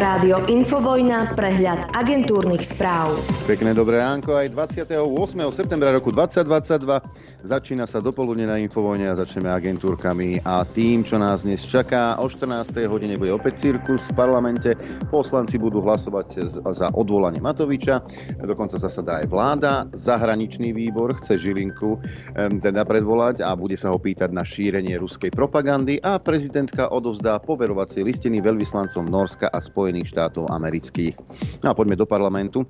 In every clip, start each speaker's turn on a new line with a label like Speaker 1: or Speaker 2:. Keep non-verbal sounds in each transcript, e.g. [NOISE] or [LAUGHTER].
Speaker 1: Rádio Infovojna, prehľad agentúrnych správ.
Speaker 2: Pekné dobré ránko aj 28. septembra roku 2022. Začína sa dopoludne na Infovojne a začneme agentúrkami a tým, čo nás dnes čaká. O 14. hodine bude opäť cirkus v parlamente. Poslanci budú hlasovať za odvolanie Matoviča. Dokonca zasadá aj vláda. Zahraničný výbor chce Žilinku teda predvolať a bude sa ho pýtať na šírenie ruskej propagandy a prezidentka odovzdá poverovacie listiny veľvyslancom Norska a Spojených štátov amerických. No a poďme do parlamentu.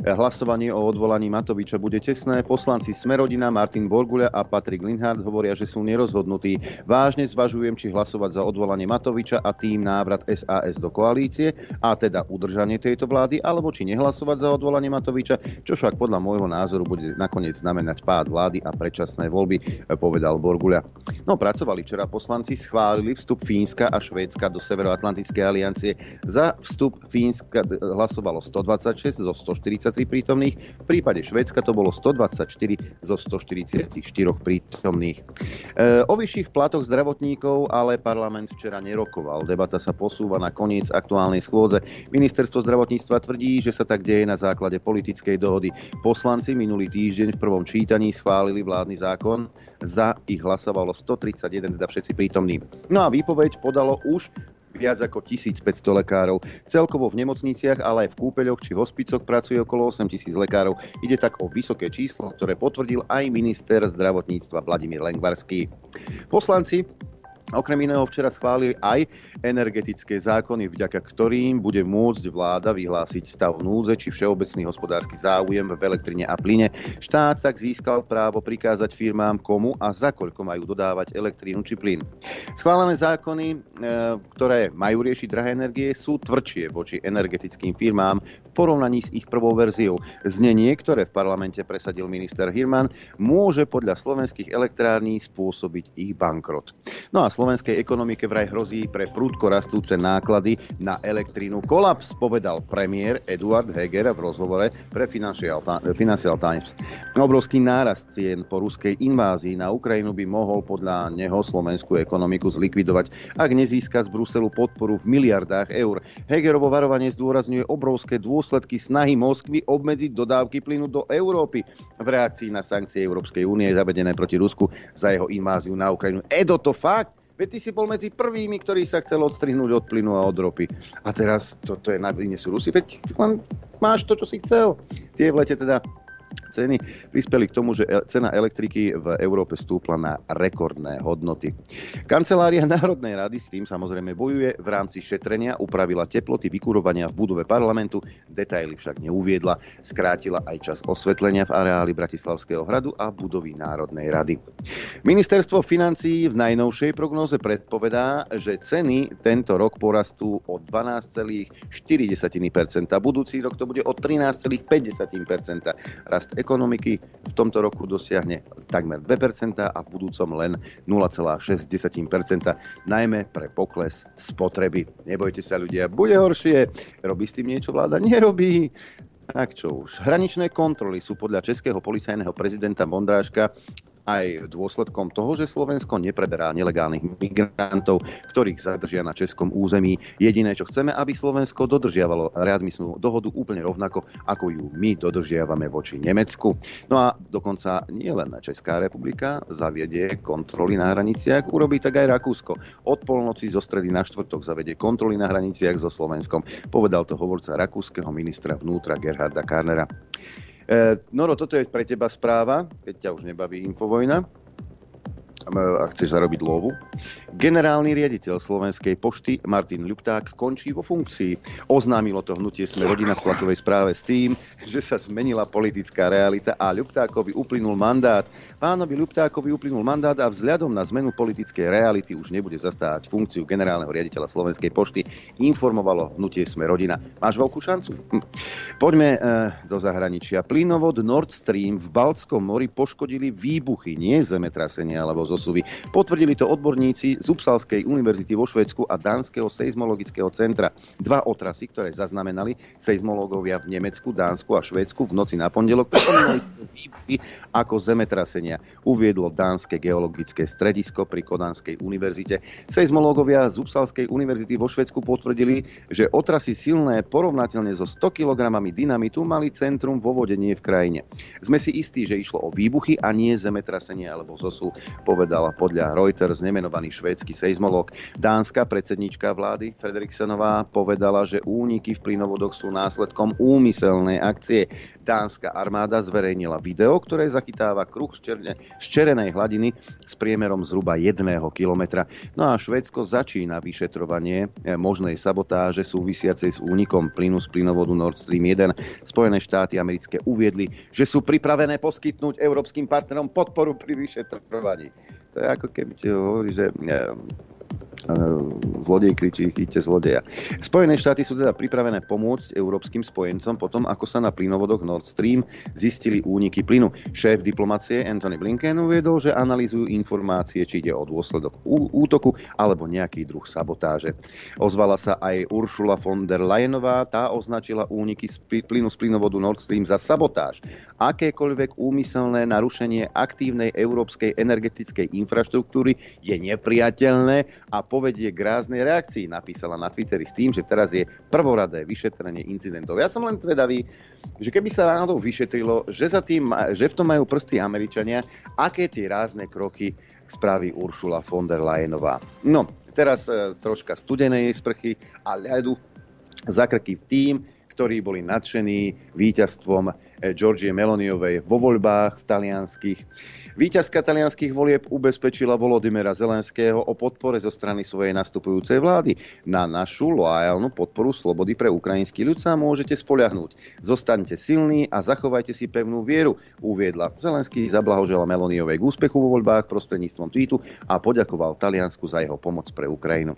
Speaker 2: Hlasovanie o odvolaní Matoviča bude tesné. Poslanci Smerodina, Martin Borguľa a Patrik Linhard hovoria, že sú nerozhodnutí. Vážne zvažujem, či hlasovať za odvolanie Matoviča a tým návrat SAS do koalície a teda udržanie tejto vlády, alebo či nehlasovať za odvolanie Matoviča, čo však podľa môjho názoru bude nakoniec znamenať pád vlády a predčasné voľby, povedal Borguľa. No, pracovali včera poslanci, schválili vstup Fínska a Švédska do Severoatlantickej aliancie za vstup Fínska hlasovalo 126 zo 143 prítomných, v prípade Švedska to bolo 124 zo 144 prítomných. E, o vyšších platoch zdravotníkov ale parlament včera nerokoval. Debata sa posúva na koniec aktuálnej schôdze. Ministerstvo zdravotníctva tvrdí, že sa tak deje na základe politickej dohody. Poslanci minulý týždeň v prvom čítaní schválili vládny zákon. Za ich hlasovalo 131, teda všetci prítomní. No a výpoveď podalo už viac ako 1500 lekárov. Celkovo v nemocniciach, ale aj v kúpeľoch či hospicoch pracuje okolo 8000 lekárov. Ide tak o vysoké číslo, ktoré potvrdil aj minister zdravotníctva Vladimír Lengvarský. Poslanci Okrem iného včera schválili aj energetické zákony, vďaka ktorým bude môcť vláda vyhlásiť stav núdze či všeobecný hospodársky záujem v elektrine a plyne. Štát tak získal právo prikázať firmám, komu a za koľko majú dodávať elektrínu či plyn. Schválené zákony, e, ktoré majú riešiť drahé energie, sú tvrdšie voči energetickým firmám v porovnaní s ich prvou verziou. Znenie, ktoré v parlamente presadil minister Hirman, môže podľa slovenských elektrární spôsobiť ich bankrot. No a slovenskej ekonomike vraj hrozí pre prúdko rastúce náklady na elektrínu. Kolaps povedal premiér Eduard Heger v rozhovore pre Financial, Times. Obrovský nárast cien po ruskej invázii na Ukrajinu by mohol podľa neho slovenskú ekonomiku zlikvidovať, ak nezíska z Bruselu podporu v miliardách eur. Hegerovo varovanie zdôrazňuje obrovské dôsledky snahy Moskvy obmedziť dodávky plynu do Európy v reakcii na sankcie Európskej únie zavedené proti Rusku za jeho inváziu na Ukrajinu. Edo to fakt? Veď ty si bol medzi prvými, ktorí sa chcel odstrihnúť od plynu a od ropy. A teraz toto je na sú Rusy. Veď máš to, čo si chcel. Tie v lete teda ceny prispeli k tomu, že cena elektriky v Európe stúpla na rekordné hodnoty. Kancelária Národnej rady s tým samozrejme bojuje. V rámci šetrenia upravila teploty vykurovania v budove parlamentu, detaily však neuviedla. Skrátila aj čas osvetlenia v areáli Bratislavského hradu a budovy Národnej rady. Ministerstvo financií v najnovšej prognoze predpovedá, že ceny tento rok porastú o 12,4%. Budúci rok to bude o 13,5%. Rast ekonomiky v tomto roku dosiahne takmer 2% a v budúcom len 0,6%, najmä pre pokles spotreby. Nebojte sa ľudia, bude horšie. Robí s tým niečo vláda? Nerobí. Tak čo už. Hraničné kontroly sú podľa českého policajného prezidenta Mondráška aj dôsledkom toho, že Slovensko nepreberá nelegálnych migrantov, ktorých zadržia na českom území. Jediné, čo chceme, aby Slovensko dodržiavalo readmisnú dohodu úplne rovnako, ako ju my dodržiavame voči Nemecku. No a dokonca nie len Česká republika zaviedie kontroly na hraniciach, urobí tak aj Rakúsko. Od polnoci zo stredy na štvrtok zavedie kontroly na hraniciach so Slovenskom. Povedal to hovorca rakúskeho ministra vnútra Gerharda Karnera. E, Noro, toto je pre teba správa, keď ťa už nebaví Infovojna a chceš zarobiť lovu. Generálny riaditeľ Slovenskej pošty Martin Ľupták končí vo funkcii. Oznámilo to hnutie Sme rodina v tlačovej správe s tým, že sa zmenila politická realita a Ľuptákovi uplynul mandát. Pánovi Ľuptákovi uplynul mandát a vzhľadom na zmenu politickej reality už nebude zastávať funkciu generálneho riaditeľa Slovenskej pošty, informovalo hnutie Sme rodina. Máš veľkú šancu? Hm. Poďme e, do zahraničia. Plynovod Nord Stream v Baltskom mori poškodili výbuchy, nie zemetrasenie alebo zosuvy. Potvrdili to odborníci z Upsalskej univerzity vo Švedsku a Dánskeho seizmologického centra. Dva otrasy, ktoré zaznamenali seizmológovia v Nemecku, Dánsku a Švedsku v noci na pondelok, pripomínali výbuchy ako zemetrasenia, uviedlo Dánske geologické stredisko pri Kodanskej univerzite. Seizmológovia z Upsalskej univerzity vo Švedsku potvrdili, že otrasy silné porovnateľne so 100 kg dynamitu mali centrum vo vode nie v krajine. Sme si istí, že išlo o výbuchy a nie zemetrasenie alebo zosu, povedala podľa Reuters nemenovaný švédsky seizmológ. Dánska predsednička vlády Frederiksenová povedala, že úniky v plynovodoch sú následkom úmyselnej akcie. Dánska armáda zverejnila video, ktoré zachytáva kruh z, z čerenej hladiny s priemerom zhruba 1 kilometra. No a Švédsko začína vyšetrovanie eh, možnej sabotáže súvisiacej s únikom plynu z plynovodu Nord Stream 1. Spojené štáty americké uviedli, že sú pripravené poskytnúť európskym partnerom podporu pri vyšetrovaní. To je ako keby ti hovorí, že zlodej kričí, chyťte zlodeja. Spojené štáty sú teda pripravené pomôcť európskym spojencom potom, ako sa na plynovodoch Nord Stream zistili úniky plynu. Šéf diplomacie Anthony Blinken uviedol, že analýzujú informácie, či ide o dôsledok útoku alebo nejaký druh sabotáže. Ozvala sa aj Uršula von der Leyenová, tá označila úniky z plynu z plynovodu Nord Stream za sabotáž. Akékoľvek úmyselné narušenie aktívnej európskej energetickej infraštruktúry je nepriateľné a povedie k ráznej reakcii, napísala na Twitteri s tým, že teraz je prvoradé vyšetrenie incidentov. Ja som len zvedavý, že keby sa náhodou vyšetrilo, že, za tým, že v tom majú prsty Američania, aké tie rázne kroky spraví Uršula von der Leyenová. No, teraz e, troška studenej sprchy a ľadu zakrky tým, ktorí boli nadšení víťazstvom e, Georgie Meloniovej vo voľbách v talianských. Výťazka talianských volieb ubezpečila Volodymyra Zelenského o podpore zo strany svojej nastupujúcej vlády. Na našu loajálnu podporu slobody pre ukrajinský ľud sa môžete spoľahnúť. Zostaňte silní a zachovajte si pevnú vieru, uviedla. Zelenský zablahožela Meloniovej k úspechu vo voľbách prostredníctvom tweetu a poďakoval Taliansku za jeho pomoc pre Ukrajinu.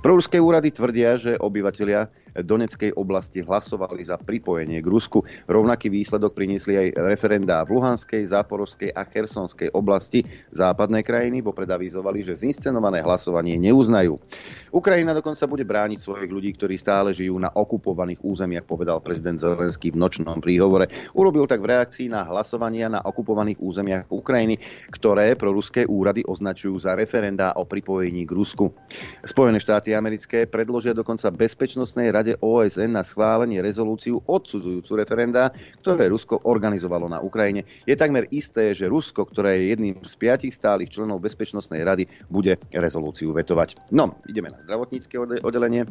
Speaker 2: Proruské úrady tvrdia, že obyvatelia Doneckej oblasti hlasovali za pripojenie k Rusku. Rovnaký výsledok priniesli aj referendá v Luhanskej, Záporovskej a Chersonskej oblasti. Západné krajiny vopred avizovali, že zinscenované hlasovanie neuznajú. Ukrajina dokonca bude brániť svojich ľudí, ktorí stále žijú na okupovaných územiach, povedal prezident Zelenský v nočnom príhovore. Urobil tak v reakcii na hlasovania na okupovaných územiach Ukrajiny, ktoré proruské úrady označujú za referendá o pripojení k Rusku. Spojené štáty americké predložia dokonca Bezpečnostnej rade Rade OSN na schválenie rezolúciu odsudzujúcu referenda, ktoré Rusko organizovalo na Ukrajine. Je takmer isté, že Rusko, ktoré je jedným z piatich stálych členov Bezpečnostnej rady, bude rezolúciu vetovať. No, ideme na zdravotnícke oddelenie.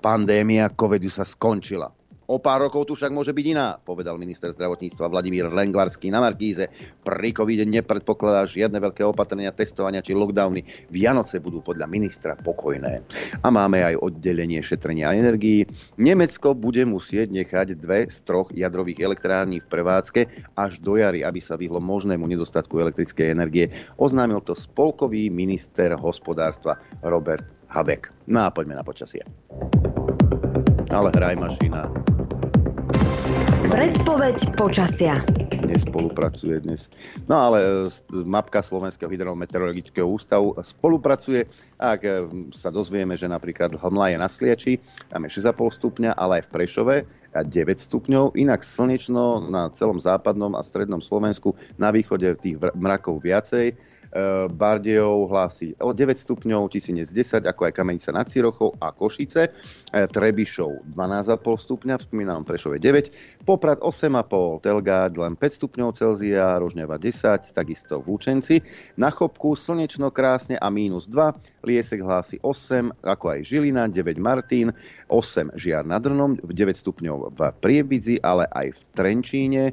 Speaker 2: Pandémia covidu sa skončila. O pár rokov tu však môže byť iná, povedal minister zdravotníctva Vladimír Lengvarský na Markíze. Pri covide nepredpokladá žiadne veľké opatrenia, testovania či lockdowny. Vianoce budú podľa ministra pokojné. A máme aj oddelenie šetrenia energií. Nemecko bude musieť nechať dve z troch jadrových elektrární v prevádzke až do jary, aby sa vyhlo možnému nedostatku elektrickej energie. Oznámil to spolkový minister hospodárstva Robert Habeck. No a poďme na počasie. Ale hraj mašina.
Speaker 1: Predpoveď počasia
Speaker 2: nespolupracuje dnes. No ale e, mapka Slovenského hydrometeorologického ústavu spolupracuje. Ak e, sa dozvieme, že napríklad Hmla je na Sliači, tam je 6,5 stupňa, ale aj v Prešove 9 stupňov. Inak slnečno na celom západnom a strednom Slovensku, na východe tých mrakov viacej Bardejov hlási o 9 stupňov, Tisinec 10, ako aj Kamenica nad Cirochou a Košice. E, Trebišov 12,5 stupňa, v spomínanom Prešove 9, Poprad 8,5, Telgád len 5 stupňov Celzia, Rožňava 10, takisto v Účenci. Na Chopku slnečno krásne a mínus 2, Liesek hlási 8, ako aj Žilina, 9 Martin, 8 Žiar nad Drnom, 9 stupňov v Prievidzi, ale aj v Trenčíne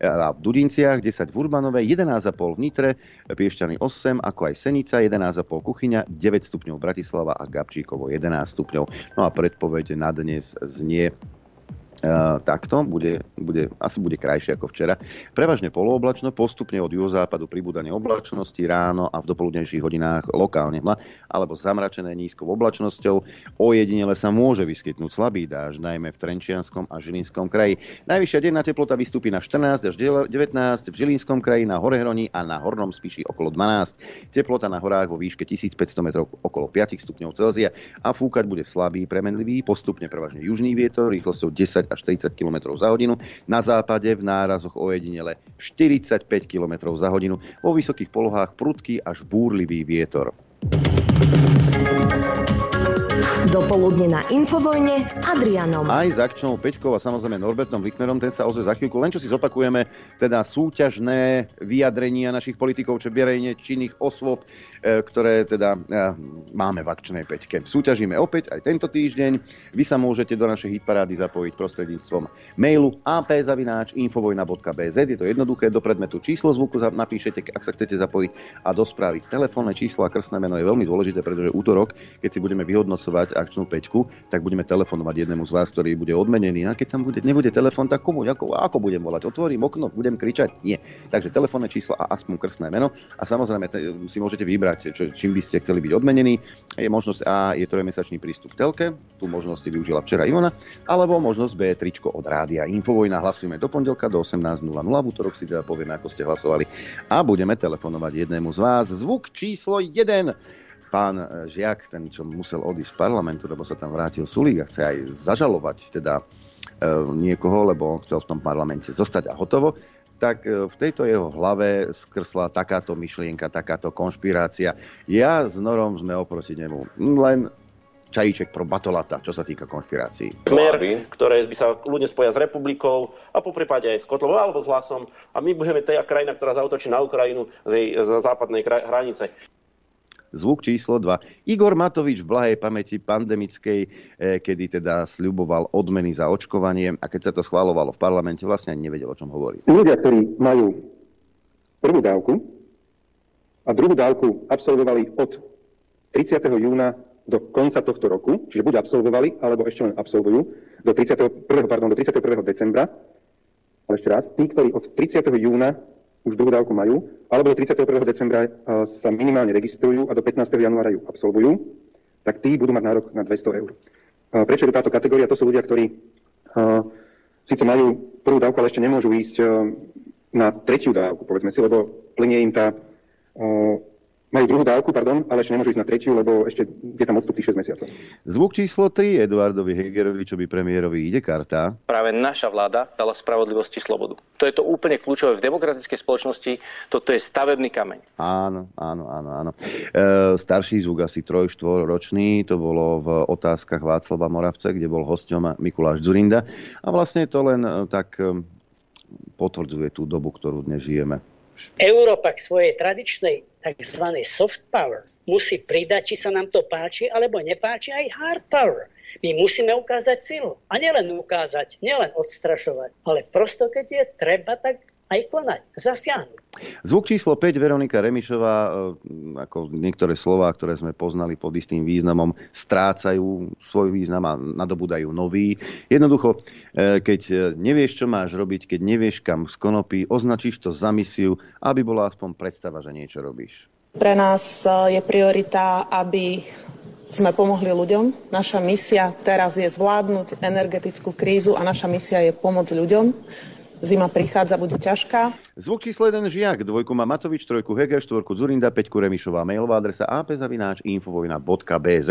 Speaker 2: v Dudinciach, 10 v Urbanove, 11,5 v Nitre, Piešťany 8, ako aj Senica, 11,5 Kuchyňa, 9 stupňov Bratislava a Gabčíkovo 11 stupňov. No a predpoveď na dnes znie takto, bude, bude, asi bude krajšie ako včera. Prevažne polooblačno, postupne od juhozápadu pribúdanie oblačnosti ráno a v dopoludnejších hodinách lokálne hmla, alebo zamračené nízkou oblačnosťou. Ojedinele sa môže vyskytnúť slabý dáž, najmä v Trenčianskom a Žilinskom kraji. Najvyššia denná teplota vystúpi na 14 až 19 v Žilinskom kraji, na Horehroní a na Hornom Spiši okolo 12. Teplota na horách vo výške 1500 metrov okolo 5 stupňov Celzia a fúkať bude slabý, premenlivý, postupne prevažne južný vietor rýchlosťou 10 až 30 km za hodinu. Na západe v nárazoch ojedinele 45 km za hodinu. Vo vysokých polohách prudký až búrlivý vietor.
Speaker 1: Dopoludne na Infovojne s Adrianom.
Speaker 2: Aj s akčnou Peťkou a samozrejme Norbertom Lichnerom, ten sa ozve za chvíľku. Len čo si zopakujeme, teda súťažné vyjadrenia našich politikov, čo verejne činných osôb, e, ktoré teda e, máme v akčnej Peťke. Súťažíme opäť aj tento týždeň. Vy sa môžete do našej hitparády zapojiť prostredníctvom mailu apzavináč.infovojna.bz. Je to jednoduché, do predmetu číslo zvuku napíšete, ak sa chcete zapojiť a do správy telefónne číslo a krstné meno je veľmi dôležité, pretože útorok, keď si budeme vyhodnocovať akčnú peťku, tak budeme telefonovať jednému z vás, ktorý bude odmenený. A keď tam bude, nebude telefon, tak komu, ako, ako budem volať? Otvorím okno, budem kričať? Nie. Takže telefónne číslo a aspoň krstné meno. A samozrejme te, si môžete vybrať, čo, čím by ste chceli byť odmenení. Je možnosť A, je trojmesačný prístup k telke, tú možnosť si využila včera Ivona, alebo možnosť B, tričko od rádia Infovojna. Hlasujeme do pondelka do 18.00. V útorok si teda povieme, ako ste hlasovali. A budeme telefonovať jednému z vás. Zvuk číslo 1 pán e, Žiak, ten, čo musel odísť z parlamentu, lebo sa tam vrátil Sulík a chce aj zažalovať teda e, niekoho, lebo chcel v tom parlamente zostať a hotovo, tak e, v tejto jeho hlave skrsla takáto myšlienka, takáto konšpirácia. Ja s Norom sme oproti nemu. Len čajíček pro batolata, čo sa týka konšpirácií.
Speaker 3: Smer, ktoré by sa ľudia spoja s republikou a po prípade aj s Kotlovou alebo s hlasom. A my budeme tej krajina, ktorá zautočí na Ukrajinu z jej z západnej hranice
Speaker 2: zvuk číslo 2. Igor Matovič v blahej pamäti pandemickej, eh, kedy teda sľuboval odmeny za očkovanie a keď sa to schválovalo v parlamente, vlastne ani nevedel, o čom hovorí.
Speaker 4: Ľudia, ktorí majú prvú dávku a druhú dávku absolvovali od 30. júna do konca tohto roku, čiže buď absolvovali, alebo ešte len absolvujú, do 31. Pardon, do 31. decembra, ale ešte raz, tí, ktorí od 30. júna už druhú dávku majú, alebo do 31. decembra eh, sa minimálne registrujú a do 15. januára ju absolvujú, tak tí budú mať nárok na 200 eur. Eh, prečo je táto kategória? To sú ľudia, ktorí uh, síce majú prvú dávku, ale ešte nemôžu ísť na tretiu dávku, povedzme si, lebo plnie im tá majú druhú dávku, pardon, ale ešte nemôžu ísť na tretiu, lebo ešte je tam odstup 6 mesiacov.
Speaker 2: Zvuk číslo 3 Eduardovi Hegerovi, čo by premiérovi ide karta.
Speaker 5: Práve naša vláda dala spravodlivosti slobodu. To je to úplne kľúčové v demokratickej spoločnosti. Toto je stavebný kameň.
Speaker 2: Áno, áno, áno. áno. E, starší zvuk asi troj, ročný, to bolo v otázkach Václava Moravce, kde bol hosťom Mikuláš Zurinda. A vlastne to len e, tak e, potvrdzuje tú dobu, ktorú dnes žijeme.
Speaker 6: Európa k svojej tradičnej tzv. soft power musí pridať, či sa nám to páči alebo nepáči, aj hard power. My musíme ukázať silu. A nielen ukázať, nielen odstrašovať, ale prosto, keď je treba, tak aj konať, zasiahnuť.
Speaker 2: Zvuk číslo 5, Veronika Remišová, e, ako niektoré slová, ktoré sme poznali pod istým významom, strácajú svoj význam a nadobúdajú nový. Jednoducho, e, keď nevieš, čo máš robiť, keď nevieš, kam skonopí, označíš to za misiu, aby bola aspoň predstava, že niečo robíš.
Speaker 7: Pre nás e, je priorita, aby sme pomohli ľuďom. Naša misia teraz je zvládnuť energetickú krízu a naša misia je pomôcť ľuďom. Zima prichádza, bude ťažká.
Speaker 2: Zvuk číslo 1 Žiak, dvojku má Matovič, trojku Heger, štvorku Zurinda, peťku Remišová, mailová adresa apzavináč.infovojna.bz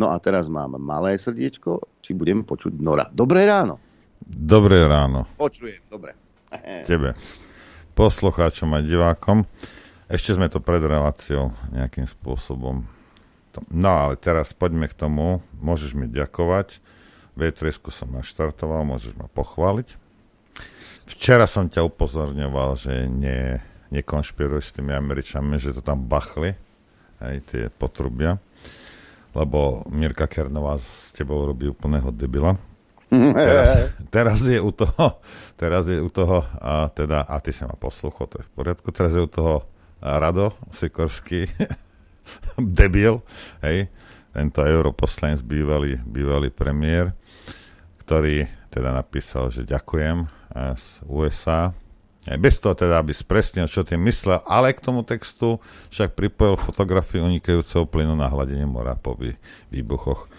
Speaker 2: No a teraz mám malé srdiečko, či budem počuť Nora. Dobré ráno.
Speaker 8: Dobré ráno.
Speaker 2: Počujem, dobre. [LAUGHS]
Speaker 8: Tebe, poslucháčom a divákom. Ešte sme to pred reláciou nejakým spôsobom. No ale teraz poďme k tomu. Môžeš mi ďakovať. v som naštartoval, môžeš ma pochváliť. Včera som ťa upozorňoval, že ne, nekonšpiruj s tými Američanmi, že to tam bachli, aj tie potrubia, lebo Mirka Kernová s tebou robí úplného debila. Teraz, teraz je u toho, teraz je u toho, a teda, a ty sa ma posluchol, to je v poriadku, teraz je u toho Rado Sikorský, [LAUGHS] debil, hej, tento europoslanec, bývalý, bývalý premiér, ktorý teda napísal, že ďakujem z USA. Bez toho teda, aby spresnil, čo tým myslel, ale k tomu textu však pripojil fotografiu unikajúceho plynu na hladine mora po výbuchoch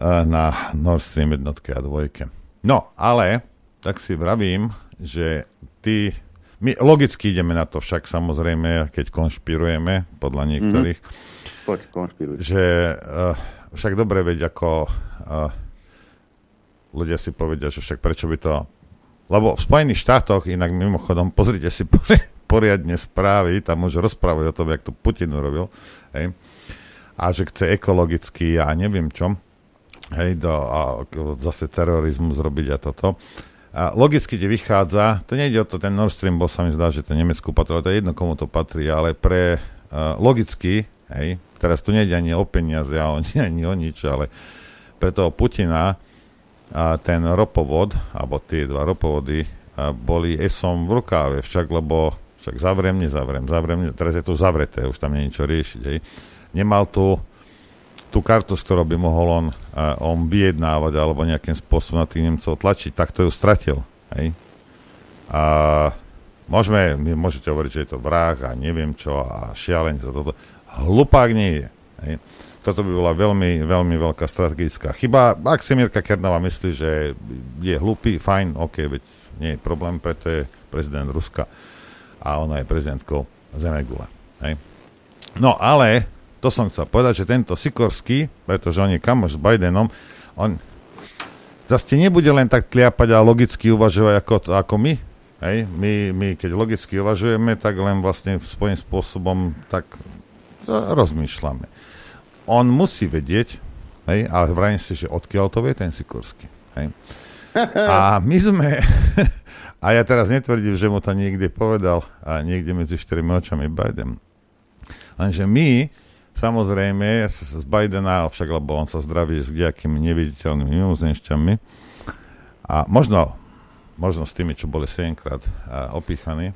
Speaker 8: na Nord Stream jednotke a dvojke. No, ale tak si vravím, že ty, my logicky ideme na to však samozrejme, keď konšpirujeme podľa niektorých,
Speaker 2: mm-hmm. Poď, konšpiruj.
Speaker 8: že uh, však dobre veď ako uh, ľudia si povedia, že však prečo by to lebo v Spojených štátoch, inak mimochodom, pozrite si [LAUGHS] poriadne správy, tam už rozprávajú o tom, jak to Putin urobil, hej, a že chce ekologicky a neviem čo, hej, do, a zase terorizmu zrobiť a toto. A logicky ti vychádza, to nejde o to, ten Nord Stream bol sa mi zdá, že to Nemecku patrí, to je jedno, komu to patrí, ale pre uh, logicky, hej, teraz tu nejde ani o peniaze, ani, [LAUGHS] ani o nič, ale pre toho Putina a ten ropovod, alebo tie dva ropovody a boli esom v rukáve, však lebo však zavriem, nezavriem, zavriem, teraz je to zavreté, už tam nie je niečo riešiť. Hej. Nemal tu tú kartu, s ktorou by mohol on, uh, on vyjednávať alebo nejakým spôsobom na tých Nemcov tlačiť, tak to ju stratil. Hej. A môžeme, môžete hovoriť, že je to vrah a neviem čo a šialenie za toto. Hlupák nie je. Hej. Toto by bola veľmi, veľmi veľká strategická chyba. Ak si Mirka Kernova myslí, že je hlupý, fajn, OK, veď nie je problém, preto je prezident Ruska a ona je prezidentkou Zemegule. Hej. No ale, to som chcel povedať, že tento Sikorský, pretože on je kamoš s Bidenom, on zase nebude len tak tliapať a logicky uvažovať ako, ako my. Hej. My, my, keď logicky uvažujeme, tak len vlastne svojím spôsobom tak rozmýšľame on musí vedieť, hej, ale vrajím si, že odkiaľ to vie ten Sikorský. Hej. [LAUGHS] A my sme, [LAUGHS] a ja teraz netvrdím, že mu to niekde povedal a niekde medzi štyrmi očami Biden, lenže my, samozrejme, z Bidena, však lebo on sa zdraví s nejakými neviditeľnými mimozemšťami a možno, možno s tými, čo boli 7 krát opíchaní,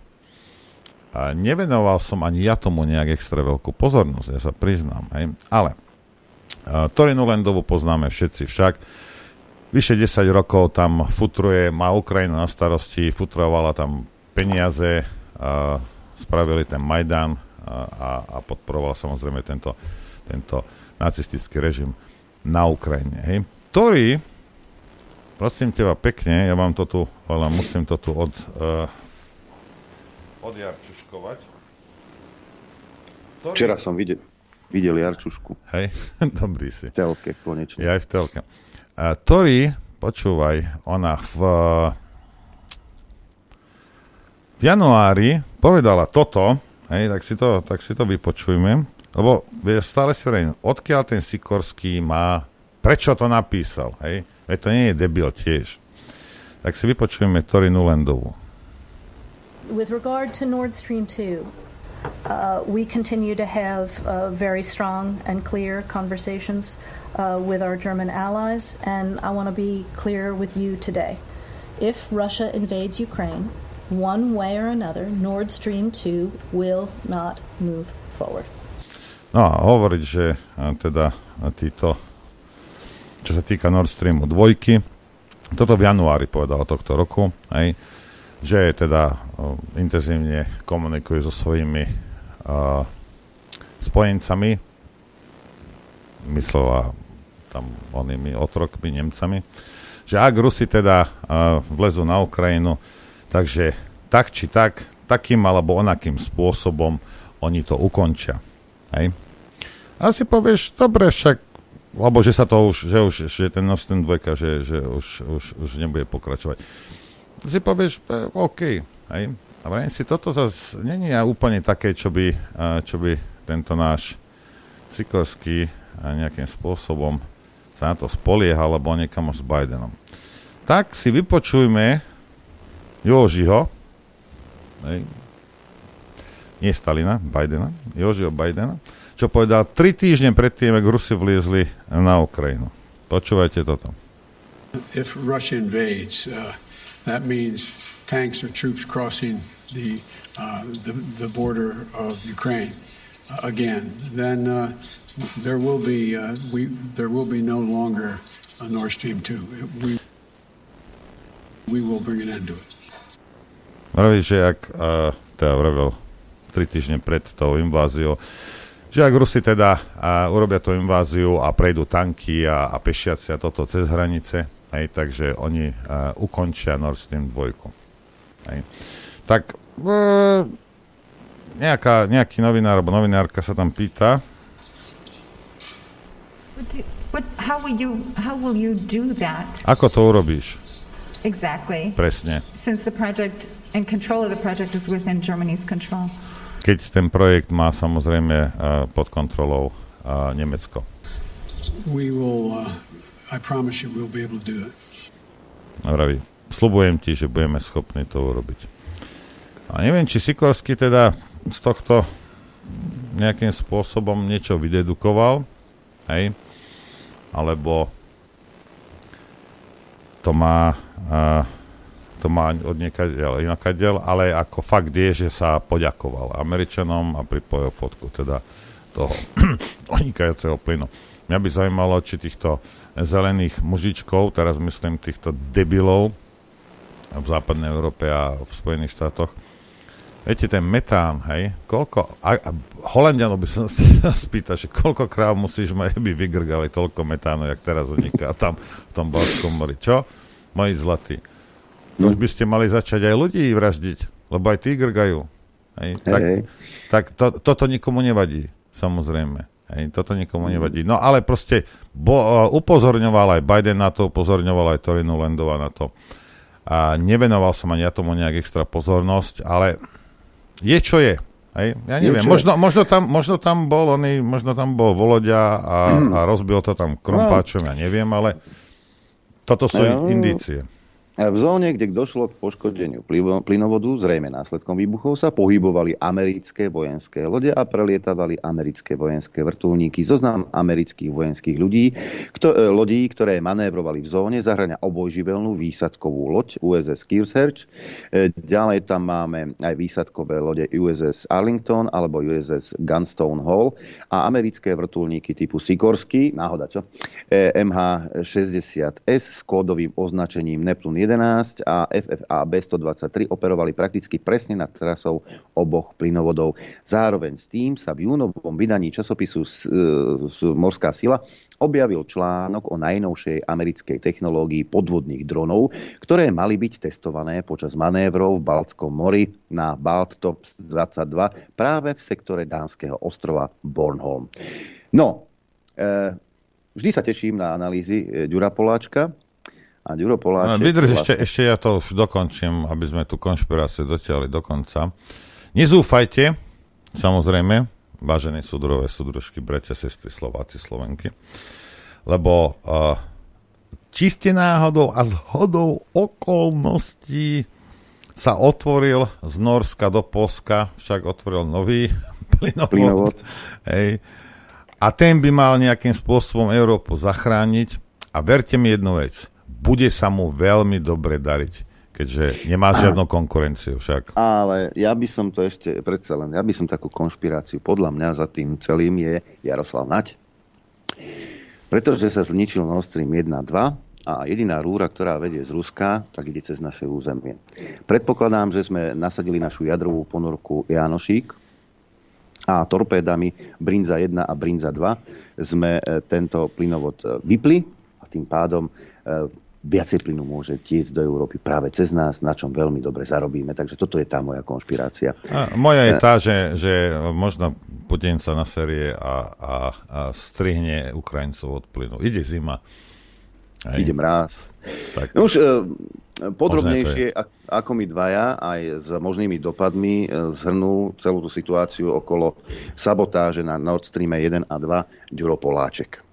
Speaker 8: nevenoval som ani ja tomu nejak extra veľkú pozornosť, ja sa priznám. Hej. Ale uh, Torinu Lendovu poznáme všetci však. Vyše 10 rokov tam futruje, má Ukrajinu na starosti, futrovala tam peniaze, uh, spravili ten Majdan uh, a, a podporoval samozrejme tento, tento nacistický režim na Ukrajine. Hej. Tori, prosím teba pekne, ja vám to tu, ale musím to tu od, uh, od Jarčuškovať.
Speaker 2: Ktorý... Včera som videl, videl Jarčušku.
Speaker 8: Hej, [LAUGHS] dobrý si.
Speaker 2: V telke, konečne.
Speaker 8: Ja aj v telke. A Tori, počúvaj, ona v, v januári povedala toto, hej, tak si to, tak si to vypočujme, lebo stále si hovorím, odkiaľ ten Sikorský má, prečo to napísal, hej, veď to nie je debil tiež. Tak si vypočujeme Tori Nulendovu.
Speaker 9: With regard to Nord Stream 2, uh, we continue to have uh, very strong and clear conversations uh, with our German allies, and I want to be clear with you today. If Russia invades Ukraine, one way or another, Nord Stream 2 will not move forward.
Speaker 8: No a hovoriť, že teda títo, čo sa týka Nord Streamu dvojky, toto v januári povedala tohto roku, aj, že teda intenzívne komunikuje so svojimi uh, spojencami, myslela tam onými otrokmi, Nemcami, že ak Rusi teda uh, vlezú na Ukrajinu, takže tak či tak, takým alebo onakým spôsobom oni to ukončia. Hej? A si povieš, dobre, však lebo že sa to už, že už, že ten Stream 2, že, že už, už, už nebude pokračovať si povieš, e, OK, hej. A vrajím si, toto zase není úplne také, čo by, čo by tento náš Sikorský nejakým spôsobom sa na to spoliehal, alebo niekam s Bidenom. Tak si vypočujme Jožiho, hej, nie Stalina, Bidena, Jožiho Bidena, čo povedal tri týždne predtým, ak Rusi vliezli na Ukrajinu. Počúvajte toto.
Speaker 10: If Russia invades, uh, That means tanks or troops crossing the, uh, the, the, border of Ukraine uh, again. Then uh, there will be uh, we there will be no longer a Nord Stream two. We... we will bring an end to it.
Speaker 8: Vraví, že ak, uh, teda vravel tri týždne pred tou inváziou, že ak Rusi teda uh, urobia tú inváziu a prejdú tanky a, a pešiaci a toto cez hranice, hej, takže oni uh, ukončia Nord Stream 2. Hej. Tak uh, nejaká, nejaký novinár alebo novinárka sa tam pýta.
Speaker 11: But how will you how will you do that?
Speaker 8: Ako to urobíš?
Speaker 11: Exactly.
Speaker 8: Presne.
Speaker 11: Since the project and control of the project is within Germany's control.
Speaker 8: Keď ten projekt má samozrejme uh, pod kontrolou uh, Nemecko.
Speaker 10: We will, uh, I promise you, we'll be able to do it.
Speaker 8: Vraví, slubujem ti, že budeme schopní to urobiť. A neviem, či Sikorsky teda z tohto nejakým spôsobom niečo vydedukoval, hej, alebo to má uh, to má od niekadeľ inakadeľ, ale ako fakt je, že sa poďakoval Američanom a pripojil fotku teda toho [CLEARS THROAT] unikajúceho plynu. Mňa by zaujímalo, či týchto zelených mužičkov, teraz myslím týchto debilov v západnej Európe a v Spojených štátoch, Viete, ten metán, hej, koľko, a, a Holandianov by som sa [LAUGHS] spýtal, že koľko kráv musíš mať, aby vygrgali toľko metánu, jak teraz uniká tam v tom Balskom mori. Čo? Moji zlatí. To už by ste mali začať aj ľudí vraždiť, lebo aj tí grgajú. Hej, tak
Speaker 2: hej.
Speaker 8: tak to, toto nikomu nevadí, samozrejme. Hej, toto nikomu nevadí. No ale proste bo, uh, upozorňoval aj Biden na to, upozorňoval aj Torinu Lendova na to. A nevenoval som ani ja tomu nejak extra pozornosť, ale je čo je. Hej? Ja neviem, možno, možno, tam, možno tam bol oný, možno tam bol Volodia a, mm. [CLEARS THROAT] a rozbil to tam krumpáčom, no. ja neviem, ale toto sú no. indície.
Speaker 2: V zóne, kde došlo k poškodeniu plynovodu, zrejme následkom výbuchov, sa pohybovali americké vojenské lode a prelietavali americké vojenské vrtulníky. Zoznam amerických vojenských ľudí, kto, e, lodí, ktoré manévrovali v zóne, zahrania obojživelnú výsadkovú loď USS Kearsarge. E, ďalej tam máme aj výsadkové lode USS Arlington alebo USS Gunstone Hall a americké vrtulníky typu Sikorsky, náhoda čo, e, MH-60S s kódovým označením Neptune 11 a FFA B123 operovali prakticky presne nad trasou oboch plynovodov. Zároveň s tým sa v júnovom vydaní časopisu Morská sila objavil článok o najnovšej americkej technológii podvodných dronov, ktoré mali byť testované počas manévrov v Baltskom mori na Baltops 22 práve v sektore dánskeho ostrova Bornholm. No, e, vždy sa teším na analýzy e, Ďura Poláčka, a Ďuro Poláček...
Speaker 8: Vydrž, ešte, ešte ja to už dokončím, aby sme tú konšpiráciu dotiahli do konca. Nezúfajte, samozrejme, vážení súdrové, súdružky, bratia, sestry, Slováci, Slovenky, lebo uh, čiste náhodou a zhodou okolností sa otvoril z Norska do Polska, však otvoril nový [LAUGHS] plynovod. plynovod. Hej. A ten by mal nejakým spôsobom Európu zachrániť. A verte mi jednu vec bude sa mu veľmi dobre dariť, keďže nemá žiadnu konkurenciu však.
Speaker 2: Ale ja by som to ešte predsa len, ja by som takú konšpiráciu, podľa mňa za tým celým je Jaroslav Nať. Pretože sa zničil Nord Stream 1 a 2 a jediná rúra, ktorá vedie z Ruska, tak ide cez naše územie. Predpokladám, že sme nasadili našu jadrovú ponorku Janošík a torpédami Brinza 1 a Brinza 2 sme e, tento plynovod e, vypli a tým pádom e, viacej plynu môže tiecť do Európy práve cez nás, na čom veľmi dobre zarobíme. Takže toto je tá moja konšpirácia.
Speaker 8: A moja je tá, že, že možno Putin sa na série a, a, a strihne Ukrajincov od plynu. Ide zima.
Speaker 2: Hej. Ide mráz. Tak, no už e, podrobnejšie, ako my dvaja, aj s možnými dopadmi, e, zhrnú celú tú situáciu okolo sabotáže na Nord Stream 1 a 2 Ďuro Poláček.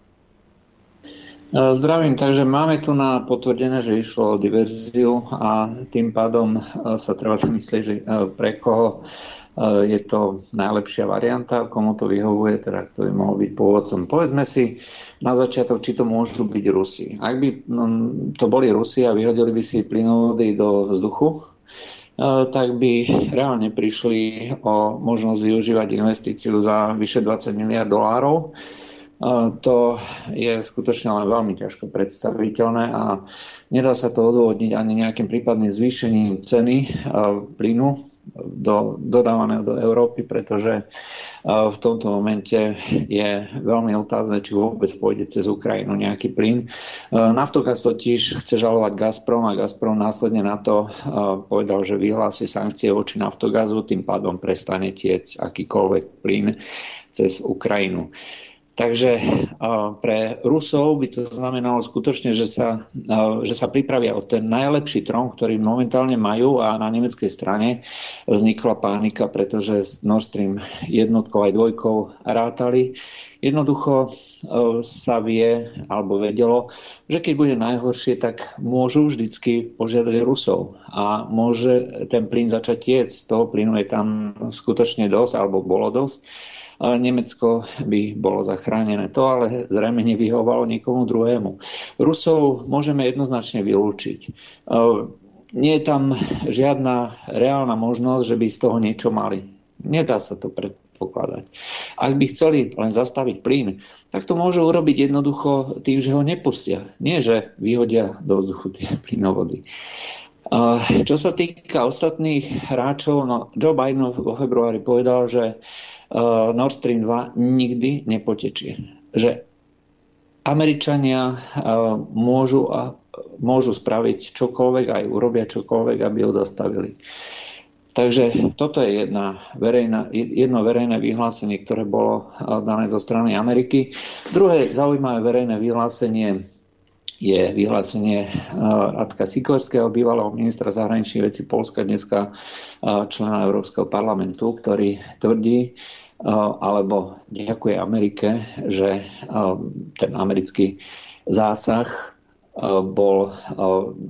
Speaker 12: E, zdravím, takže máme tu na potvrdené, že išlo o diverziu a tým pádom e, sa treba zamyslieť, že e, pre koho je to najlepšia varianta, komu to vyhovuje, teda kto by mohol byť pôvodcom. Povedzme si na začiatok, či to môžu byť Rusi. Ak by no, to boli Rusi a vyhodili by si plynovody do vzduchu, tak by reálne prišli o možnosť využívať investíciu za vyše 20 miliard dolárov to je skutočne len veľmi ťažko predstaviteľné a nedá sa to odôvodniť ani nejakým prípadným zvýšením ceny plynu do, dodávaného do Európy, pretože v tomto momente je veľmi otázne, či vôbec pôjde cez Ukrajinu nejaký plyn. Naftogaz totiž chce žalovať Gazprom a Gazprom následne na to povedal, že vyhlási sankcie voči Naftogazu, tým pádom prestane tiec akýkoľvek plyn cez Ukrajinu. Takže pre Rusov by to znamenalo skutočne, že sa, že sa pripravia o ten najlepší trón, ktorý momentálne majú a na nemeckej strane vznikla pánika, pretože Nord Stream jednotkou aj dvojkou rátali. Jednoducho sa vie alebo vedelo, že keď bude najhoršie, tak môžu vždycky požiadať Rusov a môže ten plyn začať tiec. Toho plynu je tam skutočne dosť alebo bolo dosť Nemecko by bolo zachránené. To ale zrejme nevyhovalo nikomu druhému. Rusov môžeme jednoznačne vylúčiť. Nie je tam žiadna reálna možnosť, že by z toho niečo mali. Nedá sa to predpokladať. Ak by chceli len zastaviť plyn, tak to môžu urobiť jednoducho tým, že ho nepustia. Nie, že vyhodia do vzduchu tie [LAUGHS] plynovody. Čo sa týka ostatných hráčov, no Joe Biden vo februári povedal, že Nord Stream 2 nikdy nepotečie. Že Američania eh, môžu, môžu spraviť čokoľvek, aj urobia čokoľvek, aby ho zastavili. Takže toto je jedna verejná, jedno verejné vyhlásenie, ktoré bolo eh, dané zo strany Ameriky. Druhé zaujímavé verejné vyhlásenie je vyhlásenie Radka Sikorského, bývalého ministra zahraničných vecí Polska, dneska člena Európskeho parlamentu, ktorý tvrdí, alebo ďakuje Amerike, že ten americký zásah bol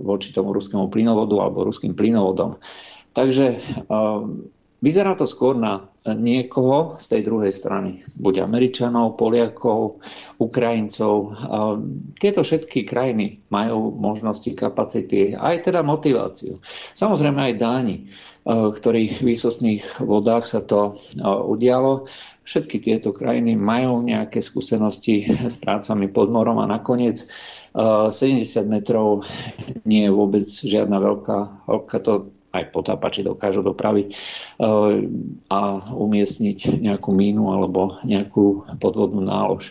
Speaker 12: voči tomu ruskému plynovodu alebo ruským plynovodom. Takže vyzerá to skôr na niekoho z tej druhej strany. Buď Američanov, Poliakov, Ukrajincov. Tieto všetky krajiny majú možnosti, kapacity, aj teda motiváciu. Samozrejme aj Dáni v ktorých výsostných vodách sa to udialo. Všetky tieto krajiny majú nejaké skúsenosti s prácami pod morom a nakoniec 70 metrov nie je vôbec žiadna veľká hĺbka, to aj potápači dokážu dopraviť a umiestniť nejakú mínu alebo nejakú podvodnú nálož.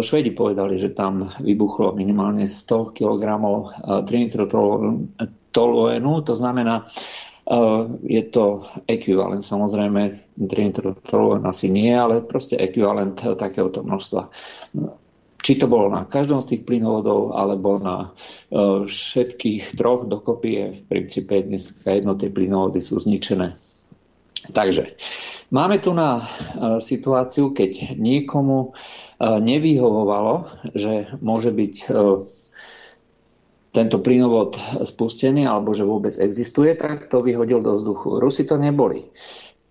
Speaker 12: Švedi povedali, že tam vybuchlo minimálne 100 kg trinitrotoluenu, to znamená je to ekvivalent, samozrejme, trinitrotoluén asi nie, ale proste ekvivalent takéhoto množstva. Či to bolo na každom z tých plynovodov, alebo na e, všetkých troch dokopy v princípe dneska jedno tie plynovody sú zničené. Takže máme tu na e, situáciu, keď niekomu e, nevyhovovalo, že môže byť tento plynovod spustený alebo že vôbec existuje, tak to vyhodil do vzduchu. Rusi to neboli.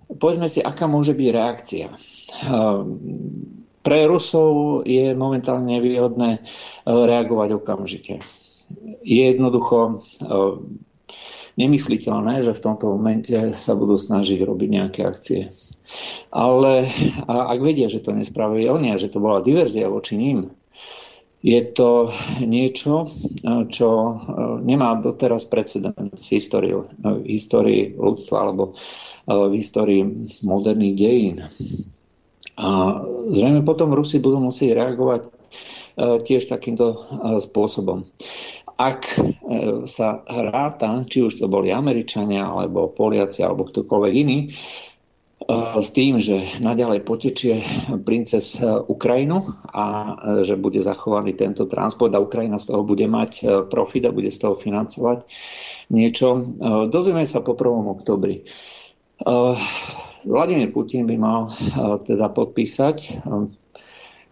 Speaker 12: Povedzme si, aká môže byť reakcia. Pre Rusov je momentálne nevýhodné e, reagovať okamžite. Je jednoducho ehm, nemysliteľné, že v tomto momente sa budú snažiť robiť nejaké akcie. Ale ak vedia, že to nespravili oni a že to bola diverzia voči ním, je to niečo, čo e, nemá doteraz precedens v histórii, v histórii ľudstva alebo e, v histórii moderných dejín. A zrejme potom Rusi budú musieť reagovať e, tiež takýmto spôsobom. Ak sa hráta, či už to boli Američania, alebo Poliaci, alebo ktokoľvek iný, s tým, že naďalej potečie princes Ukrajinu a že bude zachovaný tento transport a Ukrajina z toho bude mať profit a bude z toho financovať niečo. Dozvieme sa po 1. oktobri. Vladimír Putin by mal teda podpísať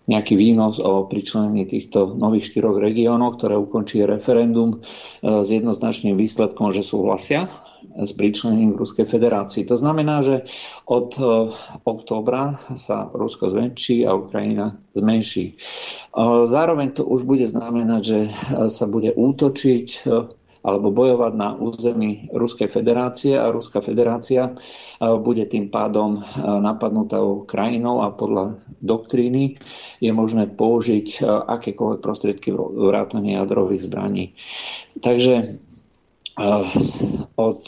Speaker 12: nejaký výnos o pričlenení týchto nových štyroch regiónov, ktoré ukončí referendum s jednoznačným výsledkom, že súhlasia s príčlenením v Ruskej federácii. To znamená, že od októbra sa Rusko zväčší a Ukrajina zmenší. Zároveň to už bude znamenať, že sa bude útočiť alebo bojovať na území Ruskej federácie a Ruská federácia bude tým pádom napadnutou krajinou a podľa doktríny je možné použiť akékoľvek prostriedky vrátania jadrových zbraní. Takže od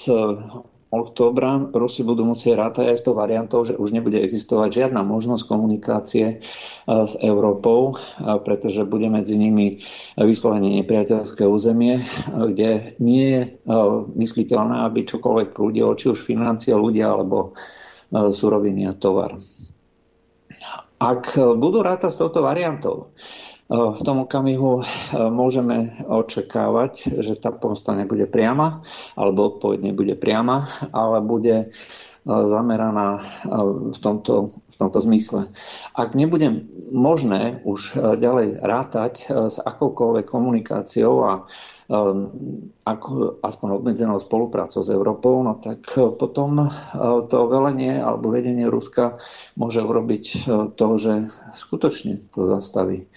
Speaker 12: októbra Rusi budú musieť rátať aj s tou variantou, že už nebude existovať žiadna možnosť komunikácie e, s Európou, e, pretože bude medzi nimi vyslovene nepriateľské územie, e, kde nie je mysliteľné, aby čokoľvek prúdilo, či už financie, ľudia alebo suroviny a tovar. Ak budú rátať s touto variantou, v tom okamihu môžeme očakávať, že tá pomsta nebude priama, alebo odpoveď nebude priama, ale bude zameraná v tomto, v tomto zmysle. Ak nebude možné už ďalej rátať s akoukoľvek komunikáciou a ako, aspoň obmedzenou spoluprácou s Európou, no tak potom to velenie alebo vedenie Ruska môže urobiť to, že skutočne to zastaví.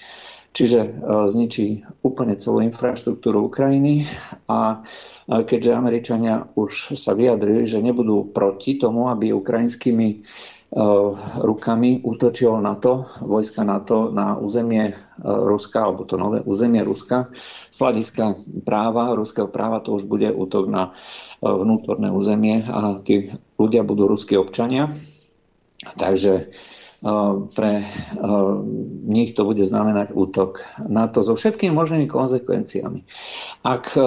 Speaker 12: Čiže e, zničí úplne celú infraštruktúru Ukrajiny a keďže Američania už sa vyjadrili, že nebudú proti tomu, aby ukrajinskými e, rukami útočilo NATO, vojska NATO na územie e, Ruska, alebo to nové územie Ruska. Z hľadiska práva, ruského práva to už bude útok na vnútorné územie a tí ľudia budú ruskí občania. Takže pre nich to bude znamenať útok na to so všetkými možnými konsekvenciami. Ak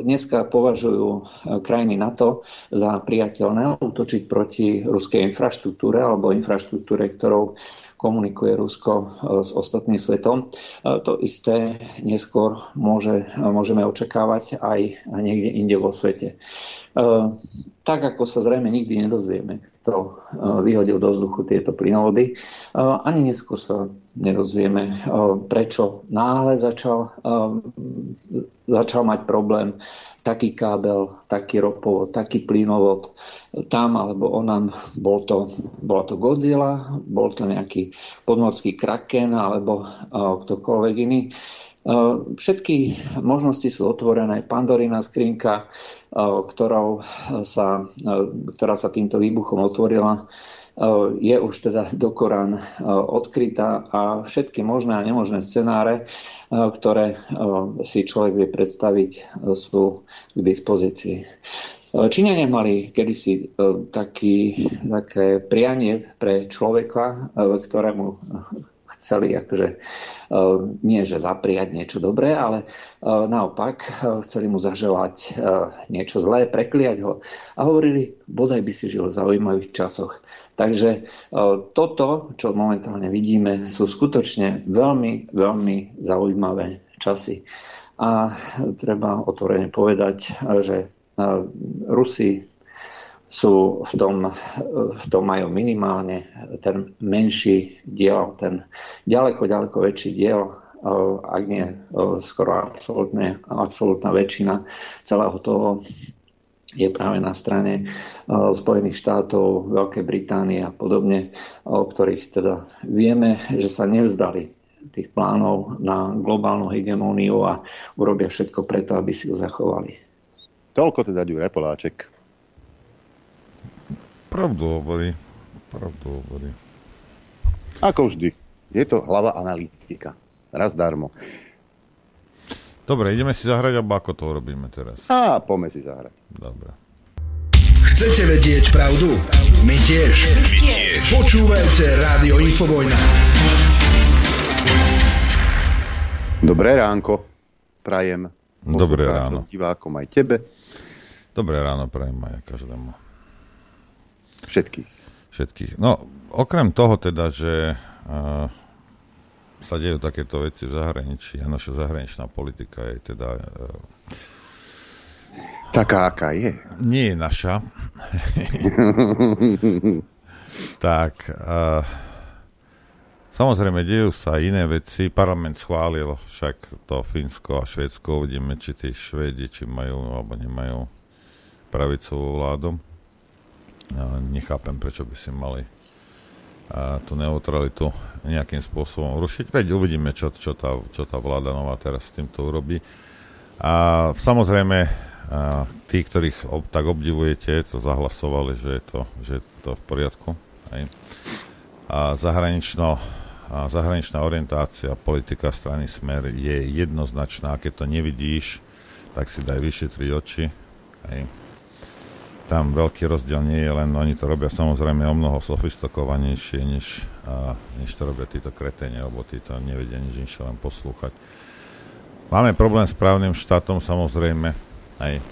Speaker 12: dneska považujú krajiny NATO za priateľné útočiť proti ruskej infraštruktúre alebo infraštruktúre, ktorou komunikuje Rusko s ostatným svetom. To isté neskôr môže, môžeme očakávať aj niekde inde vo svete. Tak ako sa zrejme nikdy nedozvieme, kto e, vyhodil do vzduchu tieto plynovody. E, ani neskôr sa nedozvieme, e, prečo náhle začal, začal mať problém taký kábel, taký ropovod, taký plynovod tam alebo onam. Bol to, bola to Godzilla, bol to nejaký podmorský kraken alebo ktokoľvek iný. Všetky možnosti sú otvorené. Pandorina skrinka, ktorou sa, ktorá sa týmto výbuchom otvorila, je už teda do Korán odkrytá a všetky možné a nemožné scenáre, ktoré si človek vie predstaviť, sú k dispozícii. Číňania mali kedysi taký, také prianie pre človeka, ktorému chceli akože eh, nie, že zapriať niečo dobré, ale eh, naopak eh, chceli mu zaželať niečo zlé, prekliať ho a hovorili, bodaj by si žil v zaujímavých časoch. Takže toto, čo momentálne vidíme, sú skutočne veľmi, veľmi zaujímavé časy. A treba otvorene povedať, že Rusi sú v tom, v tom majú minimálne ten menší diel, ten ďaleko, ďaleko väčší diel, ak nie skoro absolútne, absolútna väčšina celého toho je práve na strane Spojených štátov, Veľkej Británie a podobne, o ktorých teda vieme, že sa nevzdali tých plánov na globálnu hegemóniu a urobia všetko preto, aby si ho zachovali.
Speaker 2: Toľko teda Ďure Poláček.
Speaker 8: Pravdu hovorí. Pravdu hovorí.
Speaker 2: Ako vždy. Je to hlava analytika. Raz darmo.
Speaker 8: Dobre, ideme si zahrať, alebo ako to urobíme teraz?
Speaker 2: Á, poďme si zahrať.
Speaker 8: Dobre.
Speaker 13: Chcete vedieť pravdu? My tiež. My tiež. Počúvajte Rádio Infovojna.
Speaker 2: Dobré ránko. Prajem.
Speaker 8: Dobré ráno.
Speaker 2: Divákom aj tebe.
Speaker 8: Dobré ráno prajem aj každému.
Speaker 2: Všetkých.
Speaker 8: Všetkých. No, okrem toho teda, že uh, sa dejú takéto veci v zahraničí a naša zahraničná politika je teda... Uh,
Speaker 2: Taká, aká je.
Speaker 8: Nie je naša. [LAUGHS] tak, uh, samozrejme, dejú sa iné veci. Parlament schválil však to Fínsko a Švédsko. Uvidíme, či tí Švédi, či majú alebo nemajú pravicovú vládu nechápem, prečo by si mali tú neutralitu nejakým spôsobom rušiť. Veď uvidíme, čo, čo, tá, čo tá vláda nová teraz s týmto urobí. A samozrejme, a tí, ktorých ob, tak obdivujete, to zahlasovali, že je to, že je to v poriadku. Hej. A zahranično, a zahraničná orientácia, politika strany Smer je jednoznačná. Keď to nevidíš, tak si daj vyšetriť oči. Hej. Tam veľký rozdiel nie je, len oni to robia samozrejme o mnoho sofistikovanejšie, než, než to robia títo kretene, alebo títo nevedia nič inšie, len poslúchať. Máme problém s právnym štátom samozrejme, aj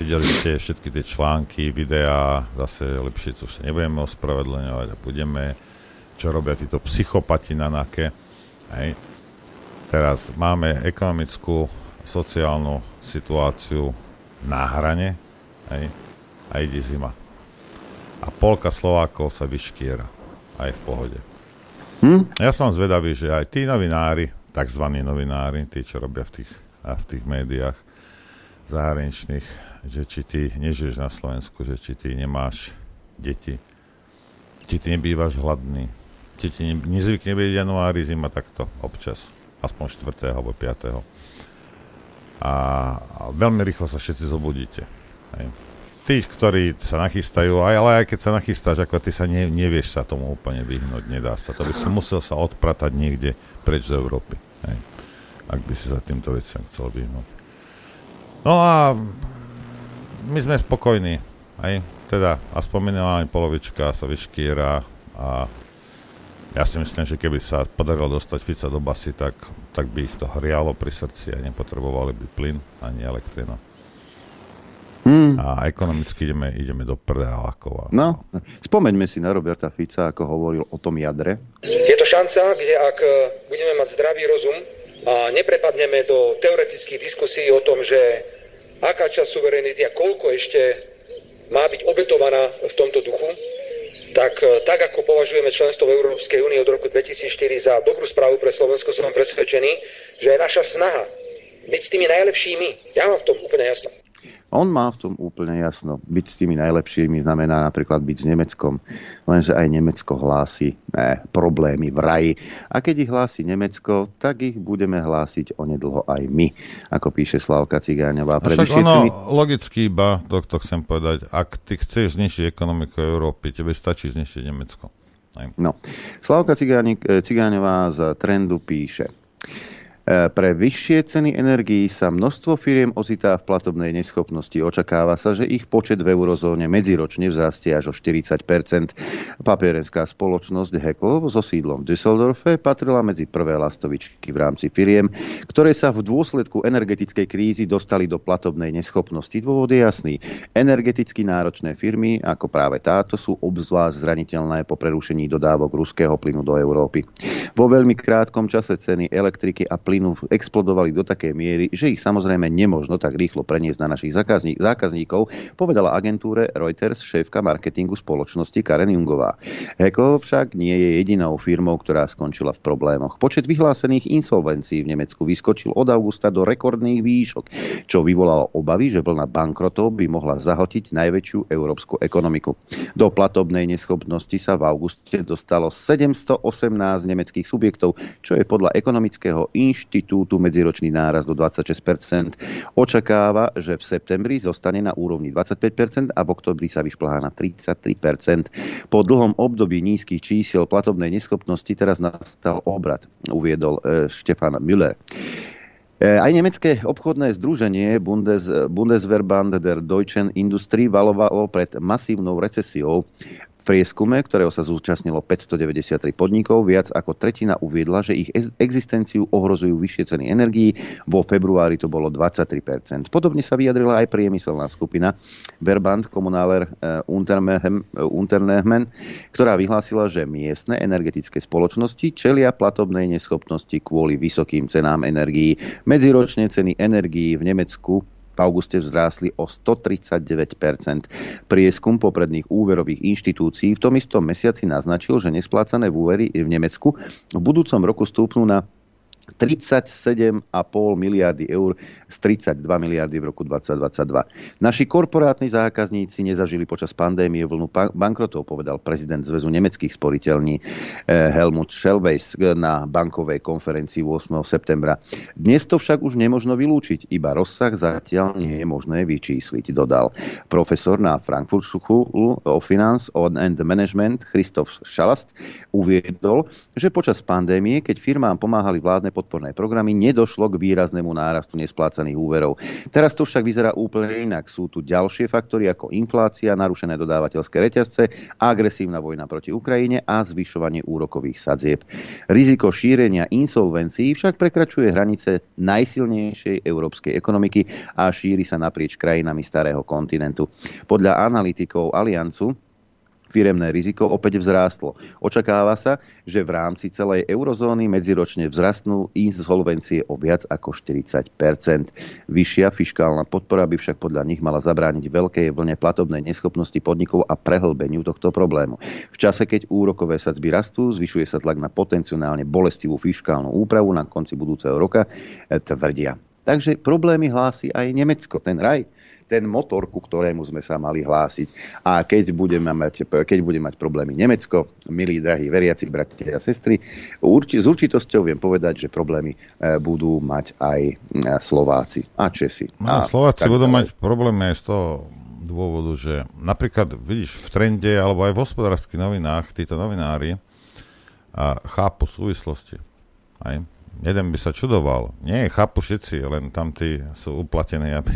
Speaker 8: videli ste všetky tie články, videá, zase lepšie, čo sa nebudeme ospravedlňovať a budeme, čo robia títo psychopati na NAKE. Hej. Teraz máme ekonomickú, sociálnu situáciu na hrane hej, a ide zima. A polka Slovákov sa vyškiera. Aj v pohode. Hm? Ja som zvedavý, že aj tí novinári, tzv. novinári, tí, čo robia v tých, v tých médiách zahraničných, že či ty nežiješ na Slovensku, že či ty nemáš deti, či ty nebývaš hladný, či ti ne, nezvykne byť januári, zima takto občas, aspoň 4. alebo 5. A, a veľmi rýchlo sa všetci zobudíte. Hej. Tí, ktorí sa nachystajú, aj, ale aj keď sa nachystáš, ako ty sa ne, nevieš sa tomu úplne vyhnúť, nedá sa. To by si musel sa odpratať niekde preč z Európy. Hej. Ak by si sa týmto veciam chcel vyhnúť. No a my sme spokojní. Aj? Teda aspoň minimálne polovička sa vyškiera a ja si myslím, že keby sa podarilo dostať Fica do basy, tak, tak by ich to hrialo pri srdci a nepotrebovali by plyn ani elektrina. Hmm. A ekonomicky ideme, ideme do prdákov.
Speaker 2: No, spomeňme si na Roberta Fica, ako hovoril o tom jadre.
Speaker 14: Je to šanca, kde ak e, budeme mať zdravý rozum a neprepadneme do teoretických diskusí o tom, že aká časť suverenity a koľko ešte má byť obetovaná v tomto duchu, tak, e, tak ako považujeme členstvo v Európskej únii od roku 2004 za dobrú správu pre Slovensko, som presvedčený, že je naša snaha byť s tými najlepšími. Ja mám v tom úplne jasno.
Speaker 2: On má v tom úplne jasno. Byť s tými najlepšími znamená napríklad byť s Nemeckom. Lenže aj Nemecko hlási ne, problémy v raji. A keď ich hlási Nemecko, tak ich budeme hlásiť onedlho aj my, ako píše Slavka Cigáňová.
Speaker 8: Však ono ceny... logicky iba, to, to chcem povedať, ak ty chceš zničiť ekonomiku Európy, tebe stačí zničiť Nemecko. Aj.
Speaker 2: No. Slavka Cigáňová z Trendu píše. E, pre vyššie ceny energií sa množstvo firiem ocitá v platobnej neschopnosti. Očakáva sa, že ich počet v eurozóne medziročne vzrastie až o 40% Papierenská spoločnosť Hekl so sídlom v Düsseldorfe patrila medzi prvé lastovičky v rámci firiem, ktoré sa v dôsledku energetickej krízy dostali do platobnej neschopnosti. Dôvod je jasný. Energeticky náročné firmy, ako práve táto, sú obzvlášť zraniteľné po prerušení dodávok ruského plynu do Európy. Vo veľmi krátkom čase ceny elektriky a plynu plynu explodovali do takej miery, že ich samozrejme nemožno tak rýchlo preniesť na našich zákazníkov, povedala agentúre Reuters šéfka marketingu spoločnosti Karen Jungová. Hekl však nie je jedinou firmou, ktorá skončila v problémoch. Počet vyhlásených insolvencií v Nemecku vyskočil od augusta do rekordných výšok, čo vyvolalo obavy, že vlna bankrotov by mohla zahltiť najväčšiu európsku ekonomiku. Do platobnej neschopnosti sa v auguste dostalo 718 nemeckých subjektov, čo je podľa ekonomického inštitútu inštitútu medziročný náraz do 26% Očakáva, že v septembri zostane na úrovni 25% a v oktobri sa vyšplhá na 33% Po dlhom období nízkych čísiel platobnej neschopnosti teraz nastal obrad, uviedol e, Štefan Müller. E, aj nemecké obchodné združenie Bundes, Bundesverband der Deutschen Industrie valovalo pred masívnou recesiou prieskume, ktorého sa zúčastnilo 593 podnikov, viac ako tretina uviedla, že ich existenciu ohrozujú vyššie ceny energií. Vo februári to bolo 23%. Podobne sa vyjadrila aj priemyselná skupina Verband Kommunaler eh, Unternehmen, ktorá vyhlásila, že miestne energetické spoločnosti čelia platobnej neschopnosti kvôli vysokým cenám energií. Medziročne ceny energií v Nemecku auguste vzrástli o 139% Prieskum popredných úverových inštitúcií v tom istom mesiaci naznačil, že nesplácané úvery v Nemecku v budúcom roku stúpnú na 37,5 miliardy eur z 32 miliardy v roku 2022. Naši korporátni zákazníci nezažili počas pandémie vlnu bankrotov, povedal prezident Zväzu nemeckých sporiteľní eh, Helmut Schelweis na bankovej konferencii 8. septembra. Dnes to však už nemožno vylúčiť, iba rozsah zatiaľ nie je možné vyčísliť, dodal profesor na Frankfurt School of Finance and Management Christoph Schalast uviedol, že počas pandémie, keď firmám pomáhali vládne podporné programy, nedošlo k výraznému nárastu nesplácaných úverov. Teraz to však vyzerá úplne inak. Sú tu ďalšie faktory ako inflácia, narušené dodávateľské reťazce, agresívna vojna proti Ukrajine a zvyšovanie úrokových sadzieb. Riziko šírenia insolvencií však prekračuje hranice najsilnejšej európskej ekonomiky a šíri sa naprieč krajinami starého kontinentu. Podľa analytikov Aliancu firemné riziko opäť vzrástlo. Očakáva sa, že v rámci celej eurozóny medziročne vzrastnú insolvencie o viac ako 40% Vyššia fiskálna podpora by však podľa nich mala zabrániť veľkej vlne platobnej neschopnosti podnikov a prehlbeniu tohto problému. V čase, keď úrokové sadzby rastú, zvyšuje sa tlak na potenciálne bolestivú fiskálnu úpravu na konci budúceho roka, tvrdia. Takže problémy hlási aj Nemecko, ten raj ten motor, ku ktorému sme sa mali hlásiť. A keď budeme mať, keď bude mať problémy Nemecko, milí drahí veriaci bratia a sestry, urči, s určitosťou viem povedať, že problémy e, budú mať aj e, Slováci a Česi.
Speaker 8: No, a Slováci budú mať problémy aj z toho dôvodu, že napríklad vidíš v trende alebo aj v hospodárskych novinách títo novinári a chápu súvislosti. Aj? Jeden by sa čudoval. Nie, chápu všetci, len tam tí sú uplatení, aby,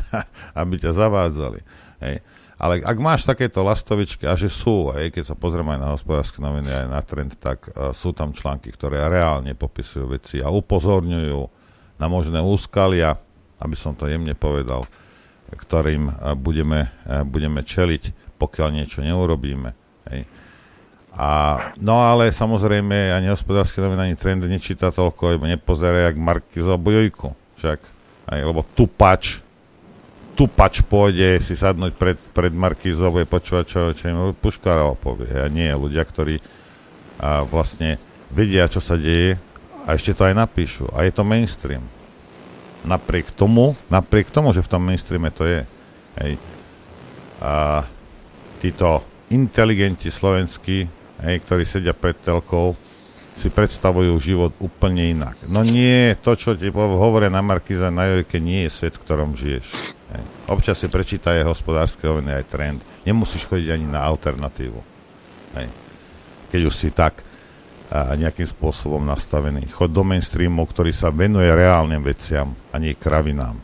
Speaker 8: [LAUGHS] aby ťa zavádzali. Hej. Ale ak máš takéto lastovičky, a že sú, aj keď sa pozrieme aj na hospodárske noviny, aj na trend, tak uh, sú tam články, ktoré reálne popisujú veci a upozorňujú na možné úskalia, aby som to jemne povedal, ktorým uh, budeme, uh, budeme čeliť, pokiaľ niečo neurobíme. Hej. A, no ale samozrejme ani hospodárske noviny, ani trend nečíta toľko, iba nepozerá jak Markizo Bojojku. Však, aj, lebo tupač, tupač pôjde si sadnúť pred, pred Markizou, bude počúvať, čo, čo im Puškárov povie. A nie ľudia, ktorí a vlastne vedia, čo sa deje a ešte to aj napíšu. A je to mainstream. Napriek tomu, napriek tomu, že v tom mainstreame to je, hej, a títo inteligenti slovenskí hej, ktorí sedia pred telkou, si predstavujú život úplne inak. No nie, to, čo ti hovoria na Markiza na Jojke, nie je svet, v ktorom žiješ. Hej. Občas si prečítaj hospodárske noviny aj trend. Nemusíš chodiť ani na alternatívu. Hej. Keď už si tak a nejakým spôsobom nastavený. Chod do mainstreamu, ktorý sa venuje reálnym veciam a nie kravinám.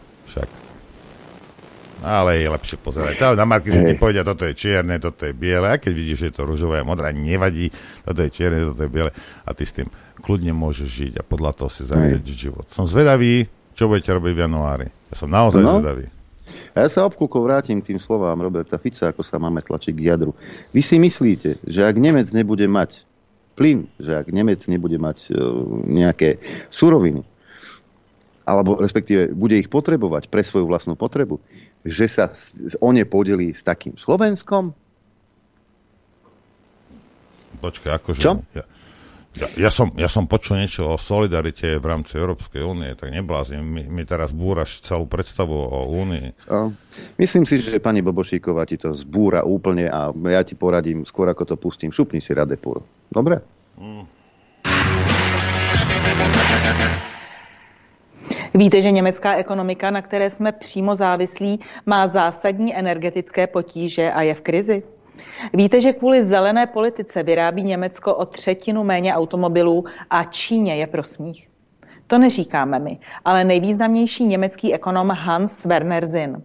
Speaker 8: Ale je lepšie pozerať. Na Markize ti povedia, toto je čierne, toto je biele. A keď vidíš, že je to rúžové a modré, nevadí, toto je čierne, toto je biele. A ty s tým kľudne môžeš žiť a podľa toho si zariadiť život. Som zvedavý, čo budete robiť v januári. Ja som naozaj no. zvedavý.
Speaker 2: A ja sa obkúko vrátim k tým slovám Roberta Fica, ako sa máme tlačiť k jadru. Vy si myslíte, že ak Nemec nebude mať plyn, že ak Nemec nebude mať uh, nejaké suroviny, alebo respektíve bude ich potrebovať pre svoju vlastnú potrebu, že sa o ne podelí s takým Slovenskom?
Speaker 8: Počkaj, akože... Čo? Ja, ja, ja, som, ja som počul niečo o solidarite v rámci Európskej únie, tak neblázim. Mi, mi teraz búraš celú predstavu o únii.
Speaker 2: Myslím si, že pani Bobošíková ti to zbúra úplne a ja ti poradím, skôr ako to pustím, šupni si Radepur. Dobre? Mm.
Speaker 15: Víte, že německá ekonomika, na které jsme přímo závislí, má zásadní energetické potíže a je v krizi? Víte, že kvůli zelené politice vyrábí Německo o třetinu méně automobilů a Číně je pro smích? To neříkáme my, ale nejvýznamnější německý ekonom Hans Werner Zinn.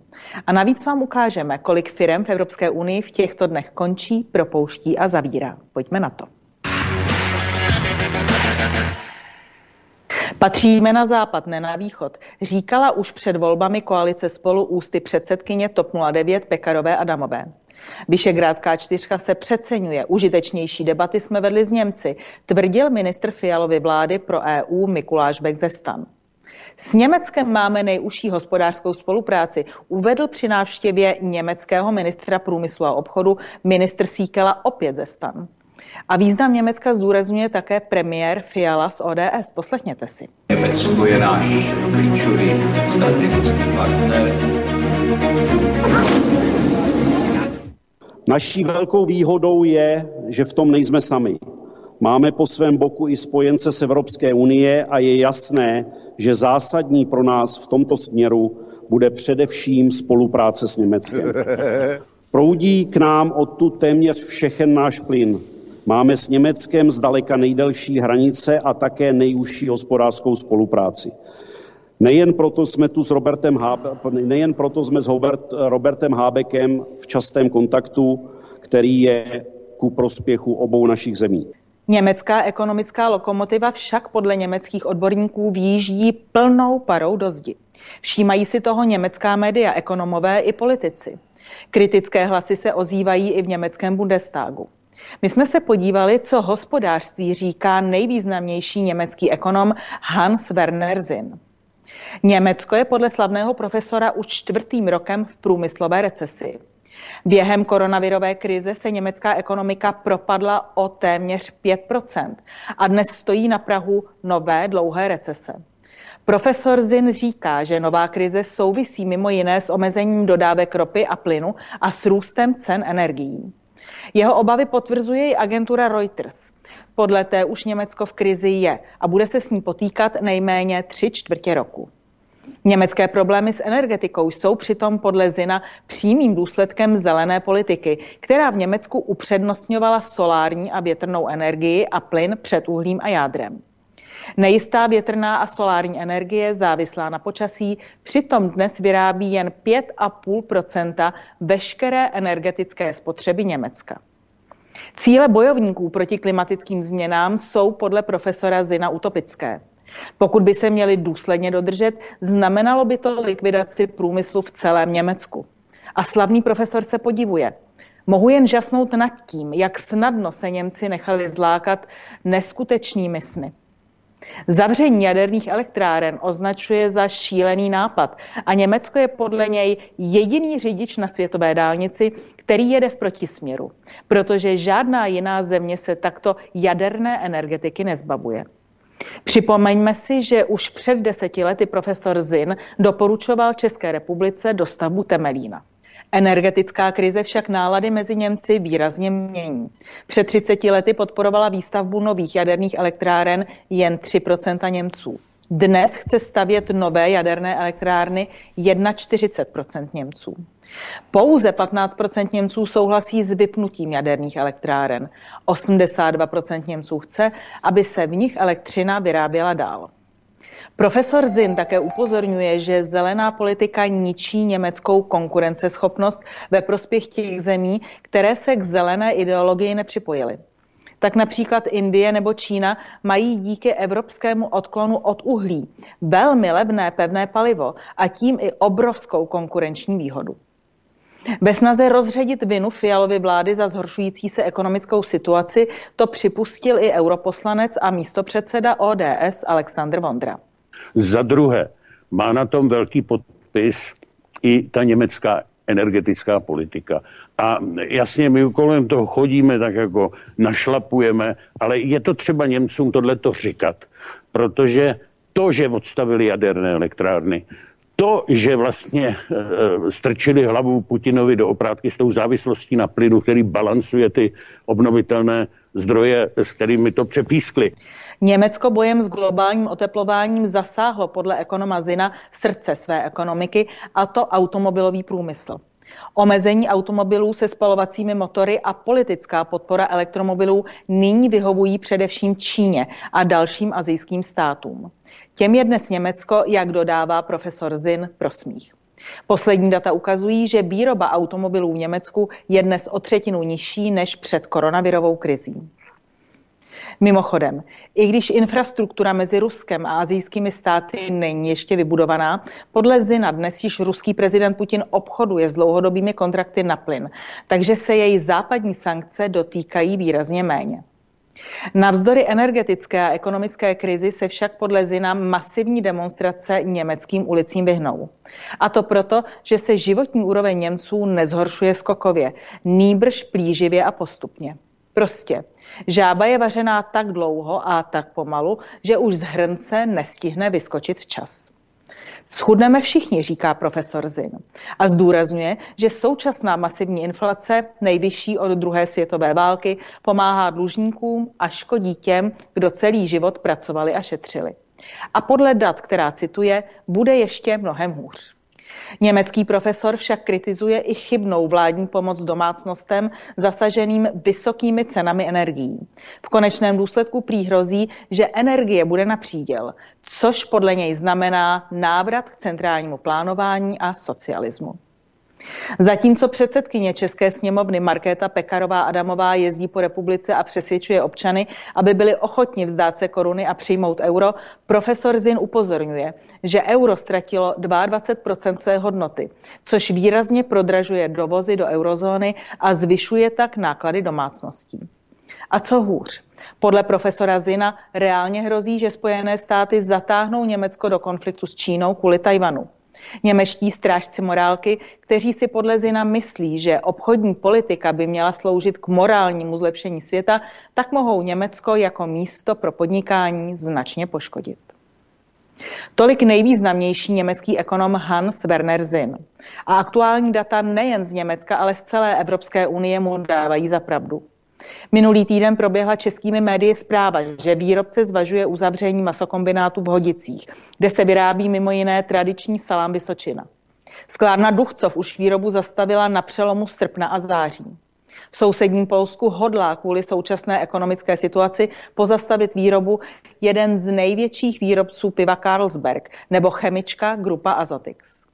Speaker 15: A navíc vám ukážeme, kolik firm v Evropské unii v těchto dnech končí, propouští a zavírá. Pojďme na to. Patříme na západ, ne na východ, říkala už před volbami koalice spolu ústy předsedkyně TOP 09 Pekarové Adamové. Vyšegrádská čtyřka se přeceňuje. Užitečnější debaty jsme vedli s Němci, tvrdil ministr Fialovy vlády pro EU Mikuláš Bekzestan. S Německem máme nejužší hospodářskou spolupráci, uvedl při návštěvě německého ministra průmyslu a obchodu ministr Síkela opět ze stan. A význam Německa zdůrazňuje také premiér Fiala z ODS. Poslechněte si.
Speaker 16: Německo je náš klíčový strategický partner.
Speaker 17: Naší velkou výhodou je, že v tom nejsme sami. Máme po svém boku i spojence z Evropské unie a je jasné, že zásadní pro nás v tomto směru bude především spolupráce s Německem. [LAUGHS] Proudí k nám odtud téměř všechen náš plyn. Máme s Německem zdaleka nejdelší hranice a také nejužší hospodářskou spolupráci. Nejen proto jsme tu s Robertem, Hábe, nejen proto jsme s Robert, Robertem Hábekem v častém kontaktu, který je ku prospěchu obou našich zemí.
Speaker 15: Německá ekonomická lokomotiva však podle německých odborníků výjíždí plnou parou do zdi. Všímají si toho německá média, ekonomové i politici. Kritické hlasy se ozývají i v německém Bundestagu. My jsme se podívali, co hospodářství říká nejvýznamnější německý ekonom Hans Werner Zinn. Německo je podle slavného profesora už čtvrtým rokem v průmyslové recesi. Během koronavirové krize se německá ekonomika propadla o téměř 5% a dnes stojí na Prahu nové dlouhé recese. Profesor Zin říká, že nová krize souvisí mimo jiné s omezením dodávek ropy a plynu a s růstem cen energií. Jeho obavy potvrzuje i agentura Reuters. Podle té už Německo v krizi je a bude se s ní potýkat nejméně tři čtvrtě roku. Německé problémy s energetikou jsou přitom podle Zina přímým důsledkem zelené politiky, která v Německu upřednostňovala solární a větrnou energii a plyn před uhlím a jádrem. Nejistá větrná a solární energie závislá na počasí přitom dnes vyrábí jen 5,5% veškeré energetické spotřeby Německa. Cíle bojovníků proti klimatickým změnám jsou podle profesora Zina utopické. Pokud by se měly důsledně dodržet, znamenalo by to likvidaci průmyslu v celém Německu. A slavný profesor se podivuje. Mohu jen žasnout nad tím, jak snadno se Němci nechali zlákat neskutečnými sny. Zavření jaderných elektráren označuje za šílený nápad a Německo je podle něj jediný řidič na světové dálnici, který jede v protisměru, protože žádná jiná země se takto jaderné energetiky nezbavuje. Připomeňme si, že už před deseti lety profesor Zin doporučoval České republice dostavbu Temelína. Energetická krize však nálady mezi Němci výrazně mění. Před 30 lety podporovala výstavbu nových jaderných elektráren jen 3% Němců. Dnes chce stavět nové jaderné elektrárny 41% Němců. Pouze 15% Němců souhlasí s vypnutím jaderných elektráren. 82% Němců chce, aby se v nich elektřina vyráběla dál. Profesor Zin také upozorňuje, že zelená politika ničí německou konkurenceschopnost ve prospěch těch zemí, které se k zelené ideologii nepřipojily. Tak například Indie nebo Čína mají díky evropskému odklonu od uhlí velmi levné pevné palivo a tím i obrovskou konkurenční výhodu. Ve snaze rozředit vinu Fialovy vlády za zhoršující se ekonomickou situaci to připustil i europoslanec a místopředseda ODS Aleksandr Vondra.
Speaker 18: Za druhé, má na tom velký podpis i ta německá energetická politika. A jasně, my kolem toho chodíme, tak jako našlapujeme, ale je to třeba Němcům tohleto říkat, protože to, že odstavili jaderné elektrárny, to, že vlastně e, strčili hlavu Putinovi do oprátky s tou závislostí na plynu, který balancuje ty obnovitelné zdroje, s kterými to přepískli.
Speaker 15: Německo bojem s globálním oteplováním zasáhlo podle ekonoma Zina srdce své ekonomiky, a to automobilový průmysl. Omezení automobilů se spalovacími motory a politická podpora elektromobilů nyní vyhovují především Číně a dalším azijským státům. Těm je dnes Německo, jak dodává profesor Zin, prosmích. Poslední data ukazují, že výroba automobilů v Německu je dnes o třetinu nižší než před koronavirovou krizí. Mimochodem, i když infrastruktura mezi Ruskem a azijskými státy není ještě vybudovaná, podle Zina dnes již ruský prezident Putin obchoduje s dlouhodobými kontrakty na plyn, takže se jej západní sankce dotýkají výrazně méně. Navzdory energetické a ekonomické krizi se však podle Zina masivní demonstrace německým ulicím vyhnou. A to proto, že se životní úroveň Němců nezhoršuje skokově, nýbrž plíživě a postupně. Prostě Žába je vařená tak dlouho a tak pomalu, že už z hrnce nestihne vyskočit včas. Schudneme všichni, říká profesor Zin. A zdůrazňuje, že současná masivní inflace, nejvyšší od druhé světové války, pomáhá dlužníkům a škodí těm, kdo celý život pracovali a šetřili. A podle dat, která cituje, bude ještě mnohem hůř. Německý profesor však kritizuje i chybnou vládní pomoc domácnostem zasaženým vysokými cenami energií. V konečném důsledku prý hrozí, že energie bude na příděl, což podle něj znamená návrat k centrálnímu plánování a socialismu. Zatímco předsedkyně České sněmovny Markéta Pekarová Adamová jezdí po republice a přesvědčuje občany, aby byli ochotni vzdát se koruny a přijmout euro, profesor Zin upozorňuje, že euro ztratilo 22% své hodnoty, což výrazně prodražuje dovozy do eurozóny a zvyšuje tak náklady domácností. A co hůř? Podle profesora Zina reálně hrozí, že Spojené státy zatáhnou Německo do konfliktu s Čínou kvůli Tajvanu. Němečtí strážci morálky, kteří si podle Zina myslí, že obchodní politika by měla sloužit k morálnímu zlepšení světa, tak mohou Německo jako místo pro podnikání značně poškodit. Tolik nejvýznamnější německý ekonom Hans Werner Zinn. A aktuální data nejen z Německa, ale z celé Evropské unie mu dávají za pravdu. Minulý týden proběhla českými médii zpráva, že výrobce zvažuje uzavření masokombinátu v Hodicích, kde se vyrábí mimo jiné tradiční salám Vysočina. Sklárna Duchcov už výrobu zastavila na přelomu srpna a září. V sousedním Polsku hodlá kvůli současné ekonomické situaci pozastavit výrobu jeden z největších výrobců piva Carlsberg nebo chemička Grupa Azotix.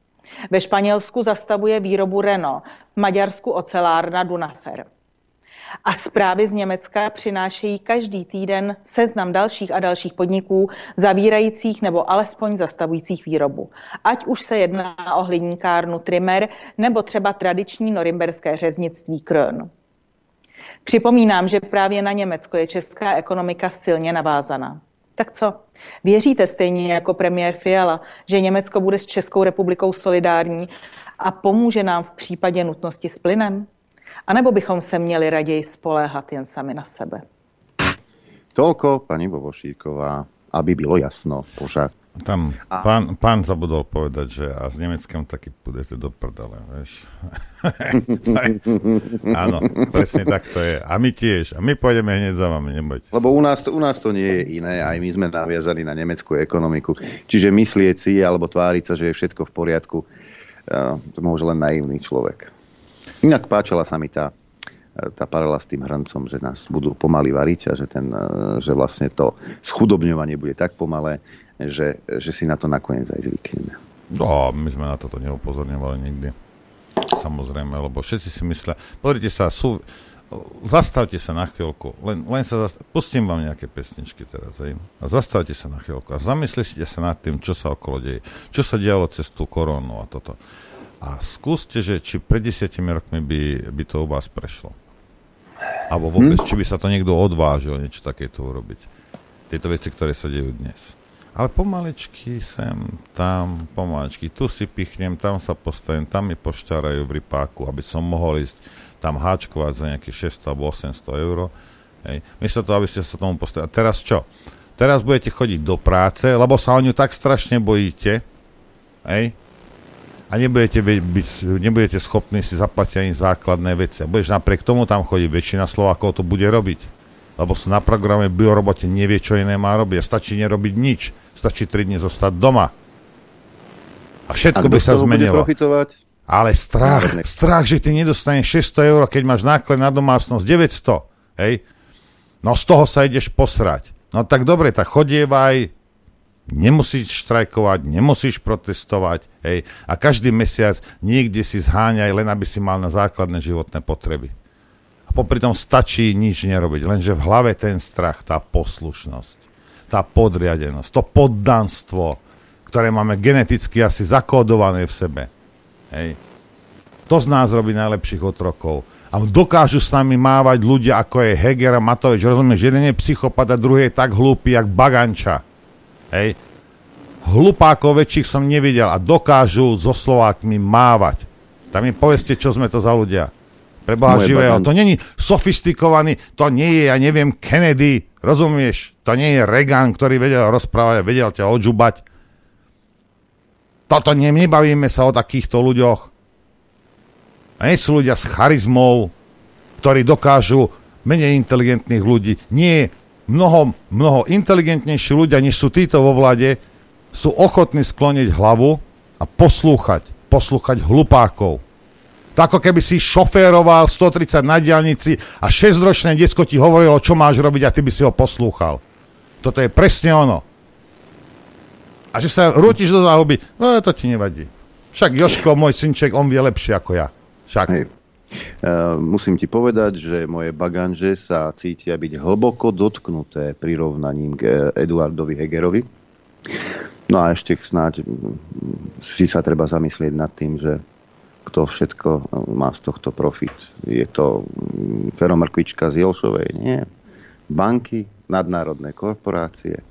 Speaker 15: Ve Španělsku zastavuje výrobu Renault, v Maďarsku ocelárna Dunafer. A zprávy z Německa přinášejí každý týden seznam dalších a dalších podniků zavírajících nebo alespoň zastavujících výrobu. Ať už se jedná o hliníkárnu Trimmer nebo třeba tradiční norimberské řeznictví Krön. Připomínám, že právě na Německo je česká ekonomika silně navázaná. Tak co? Věříte stejně jako premiér Fiala, že Německo bude s Českou republikou solidární a pomůže nám v případě nutnosti s plynem? A nebo bychom se měli raději spoléhat jen sami na sebe?
Speaker 2: Toľko, pani Bobošíková, aby bylo jasno, pořád.
Speaker 8: Tam a... pán, pán zabudol povedať, že a s Nemeckem taky pôjdete do prdele, vieš. [LAUGHS] Áno, presne tak to je. A my tiež. A my pôjdeme hneď za vami, nebojte
Speaker 2: Lebo u nás, to, u nás to nie je iné, aj my sme naviazali na nemeckú ekonomiku. Čiže myslieť si, alebo tváriť sa, že je všetko v poriadku, to môže len naivný človek. Inak páčila sa mi tá, tá paralela s tým hrncom, že nás budú pomaly variť a že, ten, že vlastne to schudobňovanie bude tak pomalé, že, že si na to nakoniec aj zvykneme.
Speaker 8: No, my sme na toto neupozorňovali nikdy. Samozrejme, lebo všetci si myslia, pozrite sa, sú, zastavte sa na chvíľku, len, len sa zastav, pustím vám nejaké pesničky teraz, aj, a zastavte sa na chvíľku a zamyslite sa nad tým, čo sa okolo deje, čo sa dialo cez tú koronu a toto. A skúste, že či pred desiatimi rokmi by, by to u vás prešlo. Alebo vôbec, hm? či by sa to niekto odvážil niečo takéto urobiť. Tieto veci, ktoré sa dejú dnes. Ale pomaličky sem, tam, pomaličky, tu si pichnem, tam sa postavím, tam mi pošťarajú v rypáku, aby som mohol ísť tam háčkovať za nejaké 600 alebo 800 eur. Hej. Miesto toho, aby ste sa tomu postavili. A teraz čo? Teraz budete chodiť do práce, lebo sa o ňu tak strašne bojíte, hej, a nebudete, byť, nebudete schopní si zaplatiť ani základné veci. A budeš napriek tomu tam chodiť. Väčšina Slovákov to bude robiť. Lebo sú na programe biorobote, nevie, čo iné má robiť. A stačí nerobiť nič. Stačí 3 dní zostať doma. A všetko a by sa zmenilo. Ale strach, strach, že ty nedostaneš 600 eur, keď máš náklad na domácnosť 900, hej? No z toho sa ideš posrať. No tak dobre, tak chodievaj, Nemusíš štrajkovať, nemusíš protestovať, hej, a každý mesiac niekde si zháňaj, len aby si mal na základné životné potreby. A popri tom stačí nič nerobiť, lenže v hlave ten strach, tá poslušnosť, tá podriadenosť, to poddanstvo, ktoré máme geneticky asi zakódované v sebe. Hej. To z nás robí najlepších otrokov. A dokážu s nami mávať ľudia, ako je Heger a Matovič. Rozumieš, jeden je psychopat a druhý je tak hlúpy, jak Baganča. Hej. Hlupákov väčších som nevidel a dokážu so Slovákmi mávať. Tam mi povedzte, čo sme to za ľudia. Pre Boha
Speaker 2: Moje
Speaker 8: živého.
Speaker 2: bagan-
Speaker 8: To není sofistikovaný, to nie je, ja neviem, Kennedy, rozumieš? To nie je Reagan, ktorý vedel rozprávať vedel ťa odžubať. Toto ne, nebavíme sa o takýchto ľuďoch. A nie sú ľudia s charizmou, ktorí dokážu menej inteligentných ľudí. Nie, mnoho, mnoho inteligentnejší ľudia, než sú títo vo vlade, sú ochotní skloniť hlavu a poslúchať, poslúchať hlupákov. To ako keby si šoféroval 130 na diálnici a 6-ročné detsko ti hovorilo, čo máš robiť a ty by si ho poslúchal. Toto je presne ono. A že sa rútiš do záhuby, no to ti nevadí. Však Joško, môj synček, on vie lepšie ako ja. Však.
Speaker 2: Hej. Uh, musím ti povedať, že moje baganže sa cítia byť hlboko dotknuté prirovnaním k eh, Eduardovi Hegerovi. No a ešte snáď mm, si sa treba zamyslieť nad tým, že kto všetko eh, má z tohto profit. Je to mm, feromrkvička z Jelšovej? Nie. Banky, nadnárodné korporácie.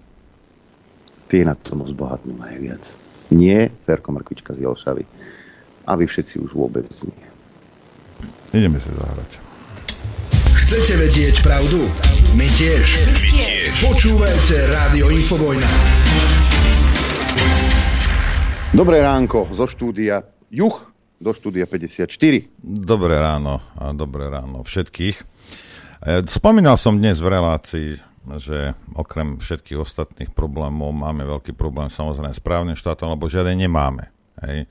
Speaker 2: Tie na tom zbohatnú najviac. Nie ferkomrkvička z Jelšavy. A vy všetci už vôbec nie.
Speaker 8: Ideme si zahrať.
Speaker 13: Chcete vedieť pravdu? My tiež. My tiež. Počúvajte Rádio Infovojna.
Speaker 2: Dobré ránko zo štúdia Juch do štúdia 54.
Speaker 8: Dobré ráno a dobré ráno všetkých. E, Spomínal som dnes v relácii, že okrem všetkých ostatných problémov máme veľký problém samozrejme s právnym štátom, lebo žiaden nemáme. Hej.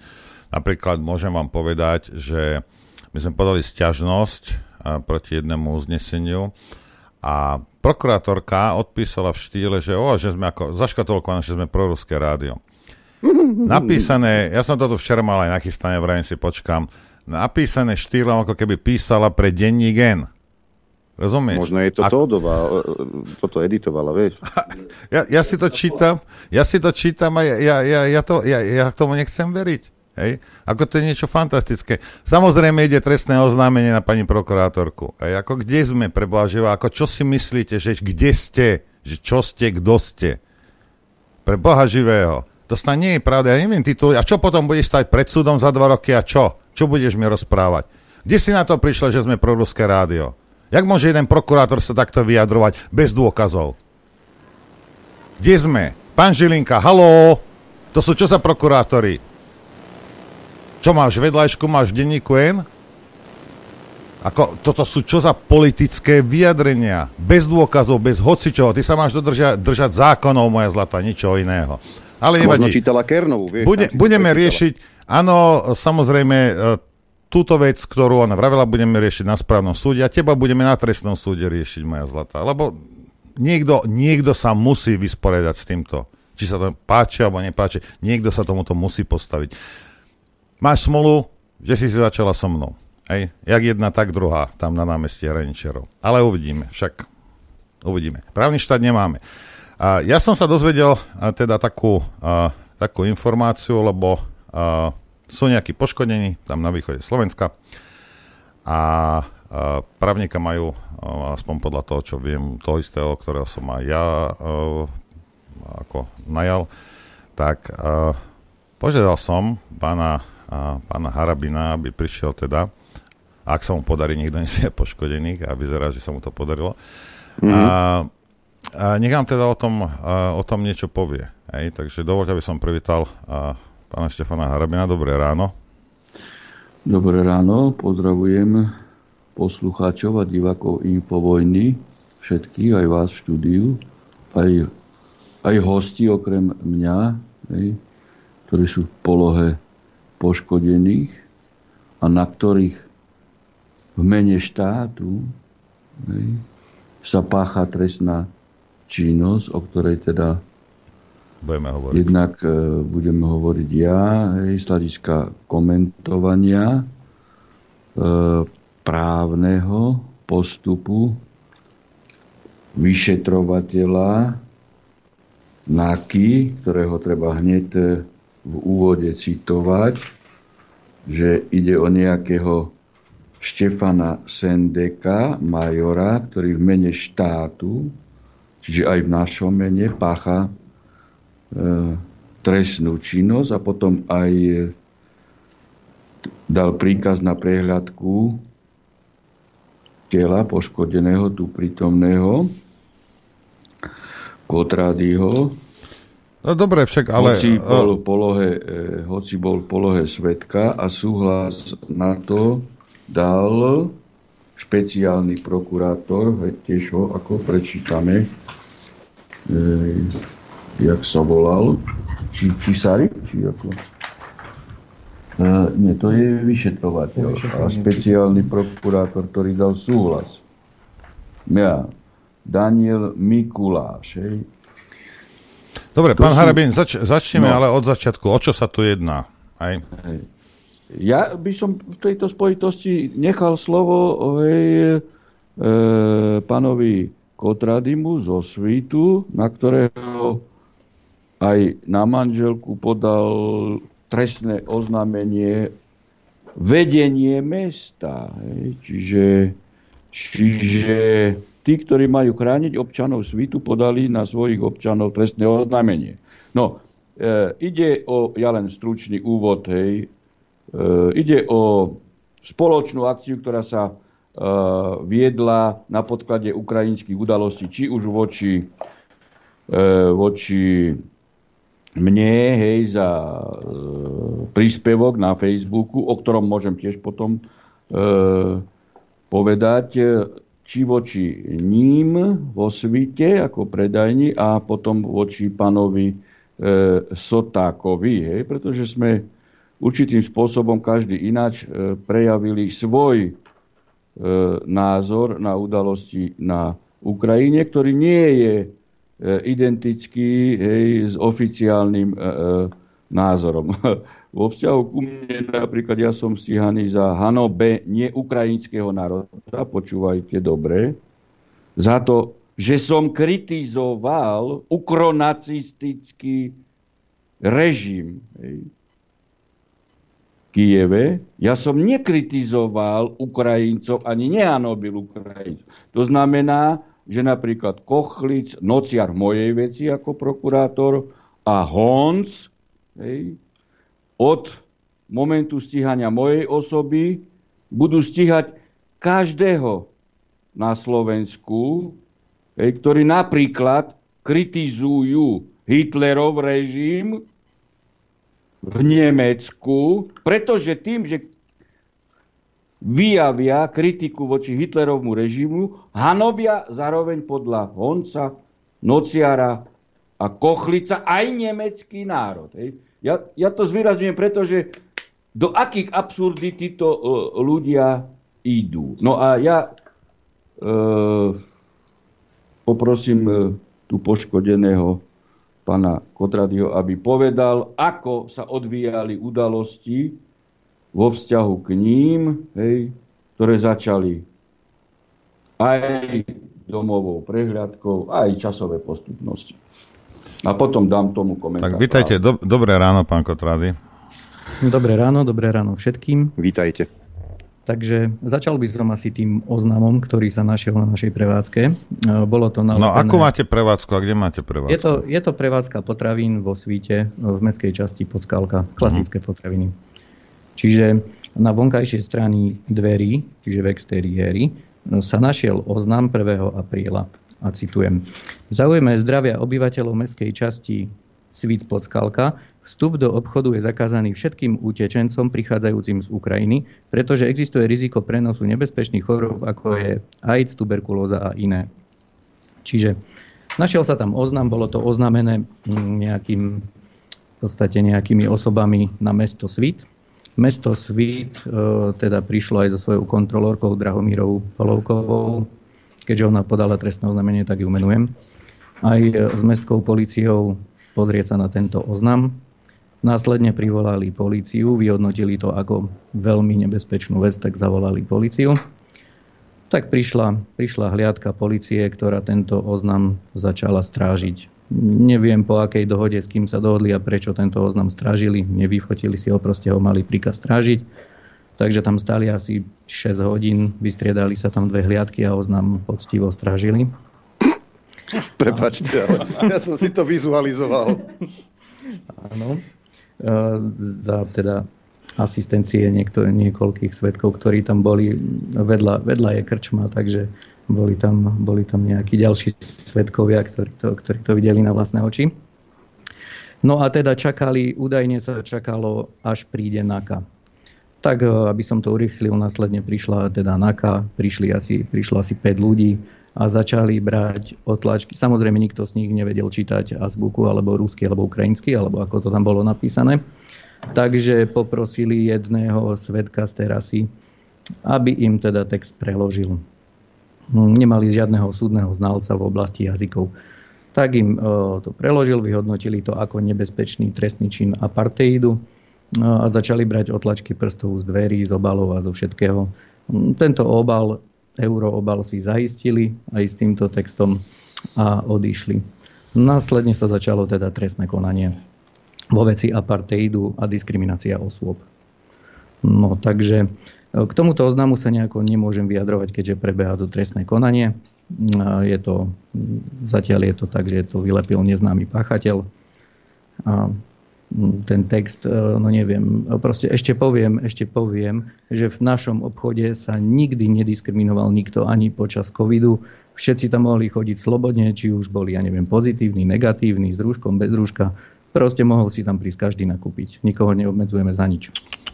Speaker 8: Napríklad môžem vám povedať, že my sme podali sťažnosť a, proti jednému uzneseniu a prokurátorka odpísala v štýle, že, o, že sme ako zaškatolkované, že sme proruské rádio. Napísané, ja som toto včera mal aj nachystané, vrajím si počkám, napísané štýlom, ako keby písala pre denní gen. Rozumieš?
Speaker 2: Možno je to
Speaker 8: A-
Speaker 2: Tódová, toto editovala, vieš. [LAUGHS]
Speaker 8: Ja, ja si to čítam, ja si to čítam a ja, ja, ja, ja, to, ja, ja tomu nechcem veriť. Hej? Ako to je niečo fantastické. Samozrejme ide trestné oznámenie na pani prokurátorku. Hej? Ako kde sme, pre Boha živá? Ako čo si myslíte, že kde ste? Že čo ste, kto ste? Pre Boha živého. To snad nie je pravda. Ja neviem titul. A čo potom budeš stať pred súdom za dva roky a čo? Čo budeš mi rozprávať? Kde si na to prišla, že sme proruské rádio? Jak môže jeden prokurátor sa takto vyjadrovať bez dôkazov? Kde sme? Pán Žilinka, haló? To sú čo za prokurátori? Čo máš, vedľajšku máš v denníku N? Ako, toto sú čo za politické vyjadrenia? Bez dôkazov, bez hocičoho. Ty sa máš dodržia, držať zákonov, moja zlata, ničoho iného. Ale
Speaker 2: Možno
Speaker 8: nevadí.
Speaker 2: čítala Kernovú, vieš.
Speaker 8: Bude, budeme riešiť, áno, samozrejme, e, túto vec, ktorú ona vravela, budeme riešiť na správnom súde a teba budeme na trestnom súde riešiť, moja zlatá. Lebo niekto, niekto sa musí vysporiadať s týmto. Či sa to páči alebo nepáči, niekto sa tomuto musí postaviť. Máš smolu, že si si začala so mnou. Hej? Jak jedna, tak druhá, tam na námestí Hraničerov. Ale uvidíme, však uvidíme. Právny štát nemáme. A ja som sa dozvedel a, teda takú, a, takú informáciu, lebo a, sú nejakí poškodení tam na východe Slovenska a, a právnika majú, a, aspoň podľa toho, čo viem, toho istého, ktorého som aj ja a, ako najal, tak a, požiadal som pána, a, pána Harabina, aby prišiel teda, ak sa mu podarí, nikto nesie poškodených a vyzerá, že sa mu to podarilo.
Speaker 2: Mhm.
Speaker 8: A, a nech nám teda o tom, a, o tom niečo povie. Hej? Takže dovoľte, aby som privítal a, pána Štefana Harabina. Dobré ráno.
Speaker 19: Dobré ráno, pozdravujem poslucháčov a divákov Infovojny, všetkých, aj vás v štúdiu, aj, aj hosti okrem mňa, hej, ktorí sú v polohe poškodených a na ktorých v mene štátu hej, sa pácha trestná činnosť, o ktorej teda
Speaker 8: Budeme hovoriť.
Speaker 19: Jednak e, budeme hovoriť ja, hej, z hľadiska komentovania e, právneho postupu vyšetrovateľa NAKY, ktorého treba hneď e, v úvode citovať, že ide o nejakého Štefana Sendeka, majora, ktorý v mene štátu, čiže aj v našom mene, pácha e, trestnú činnosť a potom aj e, dal príkaz na prehľadku tela poškodeného, tu prítomného, Kotrádyho.
Speaker 8: No dobre, však ale...
Speaker 19: Hoci bol, v polohe, e, hoci bol v polohe svetka a súhlas na to dal špeciálny prokurátor, tiež ho ako prečítame, e, jak sa volal, či, Cisari, či ako... E, nie, to je vyšetrovateľ a špeciálny prokurátor, ktorý dal súhlas. Ja, Daniel Mikuláš, hej.
Speaker 8: Dobre, to pán sú... Harabin, zač- začneme no. ale od začiatku. O čo sa tu jedná? Aj?
Speaker 19: Ja by som v tejto spojitosti nechal slovo hej, e, pánovi Kotradimu zo Svítu, na ktorého aj na manželku podal trestné oznámenie vedenie mesta. Hej. Čiže, čiže tí, ktorí majú chrániť občanov svitu, podali na svojich občanov trestné oznámenie. No, e, ide o, ja len stručný úvod, hej, e, ide o spoločnú akciu, ktorá sa e, viedla na podklade ukrajinských udalostí, či už voči, e, voči mne, hej, za e, príspevok na Facebooku, o ktorom môžem tiež potom e, povedať či voči ním vo svite ako predajni a potom voči pánovi e, Sotákovi, hej, pretože sme určitým spôsobom každý ináč e, prejavili svoj e, názor na udalosti na Ukrajine, ktorý nie je e, identický hej, s oficiálnym e, e, názorom. [LAUGHS] Vo vzťahu ku mne napríklad ja som stíhaný za hanobe neukrajinského národa, počúvajte dobre, za to, že som kritizoval ukronacistický režim hej, Kieve. Ja som nekritizoval Ukrajincov, ani nehanobil Ukrajincov. To znamená, že napríklad Kochlic, nociar mojej veci ako prokurátor a Honc, hej, od momentu stíhania mojej osoby budú stíhať každého na Slovensku, ktorí napríklad kritizujú Hitlerov režim v Nemecku, pretože tým, že vyjavia kritiku voči Hitlerovmu režimu, hanobia zároveň podľa Honca, Nociara a Kochlica aj nemecký národ. Hej. Ja, ja to zvýrazňujem, pretože do akých absurdí títo uh, ľudia idú. No a ja uh, poprosím uh, tu poškodeného pána Kotradyho, aby povedal, ako sa odvíjali udalosti vo vzťahu k ním, hej, ktoré začali aj domovou prehľadkou, aj časové postupnosti. A potom dám tomu komentár.
Speaker 8: Tak vítajte, do, dobré ráno, pán Kotrady.
Speaker 20: Dobré ráno, dobré ráno všetkým.
Speaker 2: Vítajte.
Speaker 20: Takže začal by som asi tým oznamom, ktorý sa našiel na našej prevádzke. E, bolo to
Speaker 8: nalepené... No ako máte prevádzku a kde máte prevádzku?
Speaker 20: Je to, je to prevádzka potravín vo Svíte, v meskej časti Podskalka. Klasické uh-huh. potraviny. Čiže na vonkajšej strany dverí, čiže v exteriéri, sa našiel oznam 1. apríla a citujem. V záujme zdravia obyvateľov mestskej časti Svit Podskalka vstup do obchodu je zakázaný všetkým utečencom prichádzajúcim z Ukrajiny, pretože existuje riziko prenosu nebezpečných chorób, ako je AIDS, tuberkulóza a iné. Čiže našiel sa tam oznam, bolo to oznámené mm, nejakým, v podstate nejakými osobami na mesto Svit. Mesto Svit e, teda prišlo aj so svojou kontrolórkou Drahomírovou Polovkovou, keďže ona podala trestné oznámenie, tak ju menujem, aj s mestskou policiou pozrieť sa na tento oznam. Následne privolali políciu, vyhodnotili to ako veľmi nebezpečnú vec, tak zavolali políciu. Tak prišla, prišla hliadka policie, ktorá tento oznam začala strážiť. Neviem po akej dohode, s kým sa dohodli a prečo tento oznam strážili. Nevyfotili si ho, proste ho mali príkaz strážiť. Takže tam stali asi 6 hodín, vystriedali sa tam dve hliadky a oznam poctivo strážili.
Speaker 2: Prepačte, ale ja som si to vizualizoval.
Speaker 20: Áno. E, za teda asistencie niekto, niekoľkých svetkov, ktorí tam boli. Vedľa, vedľa je krčma, takže boli tam, boli tam nejakí ďalší svetkovia, ktorí to, ktorí to videli na vlastné oči. No a teda čakali, údajne sa čakalo, až príde NAKA. Tak, e, aby som to urýchlil, následne prišla teda NAKA, prišli asi, prišlo asi 5 ľudí a začali brať otlačky. Samozrejme, nikto z nich nevedel čítať azbuku, alebo rusky, alebo ukrajinsky, alebo ako to tam bolo napísané. Takže poprosili jedného svetka z terasy, aby im teda text preložil. Nemali žiadneho súdneho znalca v oblasti jazykov tak im e, to preložil, vyhodnotili to ako nebezpečný trestný čin apartheidu a začali brať otlačky prstov z dverí, z obalov a zo všetkého. Tento obal, euroobal si zaistili aj s týmto textom a odišli. Následne sa začalo teda trestné konanie vo veci apartheidu a diskriminácia osôb. No takže e, k tomuto oznamu sa nejako nemôžem vyjadrovať, keďže prebieha to trestné konanie. Je to, zatiaľ je to tak, že to vylepil neznámy páchateľ. A ten text, e, no neviem, proste ešte poviem, ešte poviem, že v našom obchode sa nikdy nediskriminoval nikto ani počas covidu. Všetci tam mohli chodiť slobodne, či už boli, ja neviem, pozitívni, negatívni, s rúškom, bez rúška. Proste mohol si tam prísť každý nakúpiť. Nikoho neobmedzujeme za nič.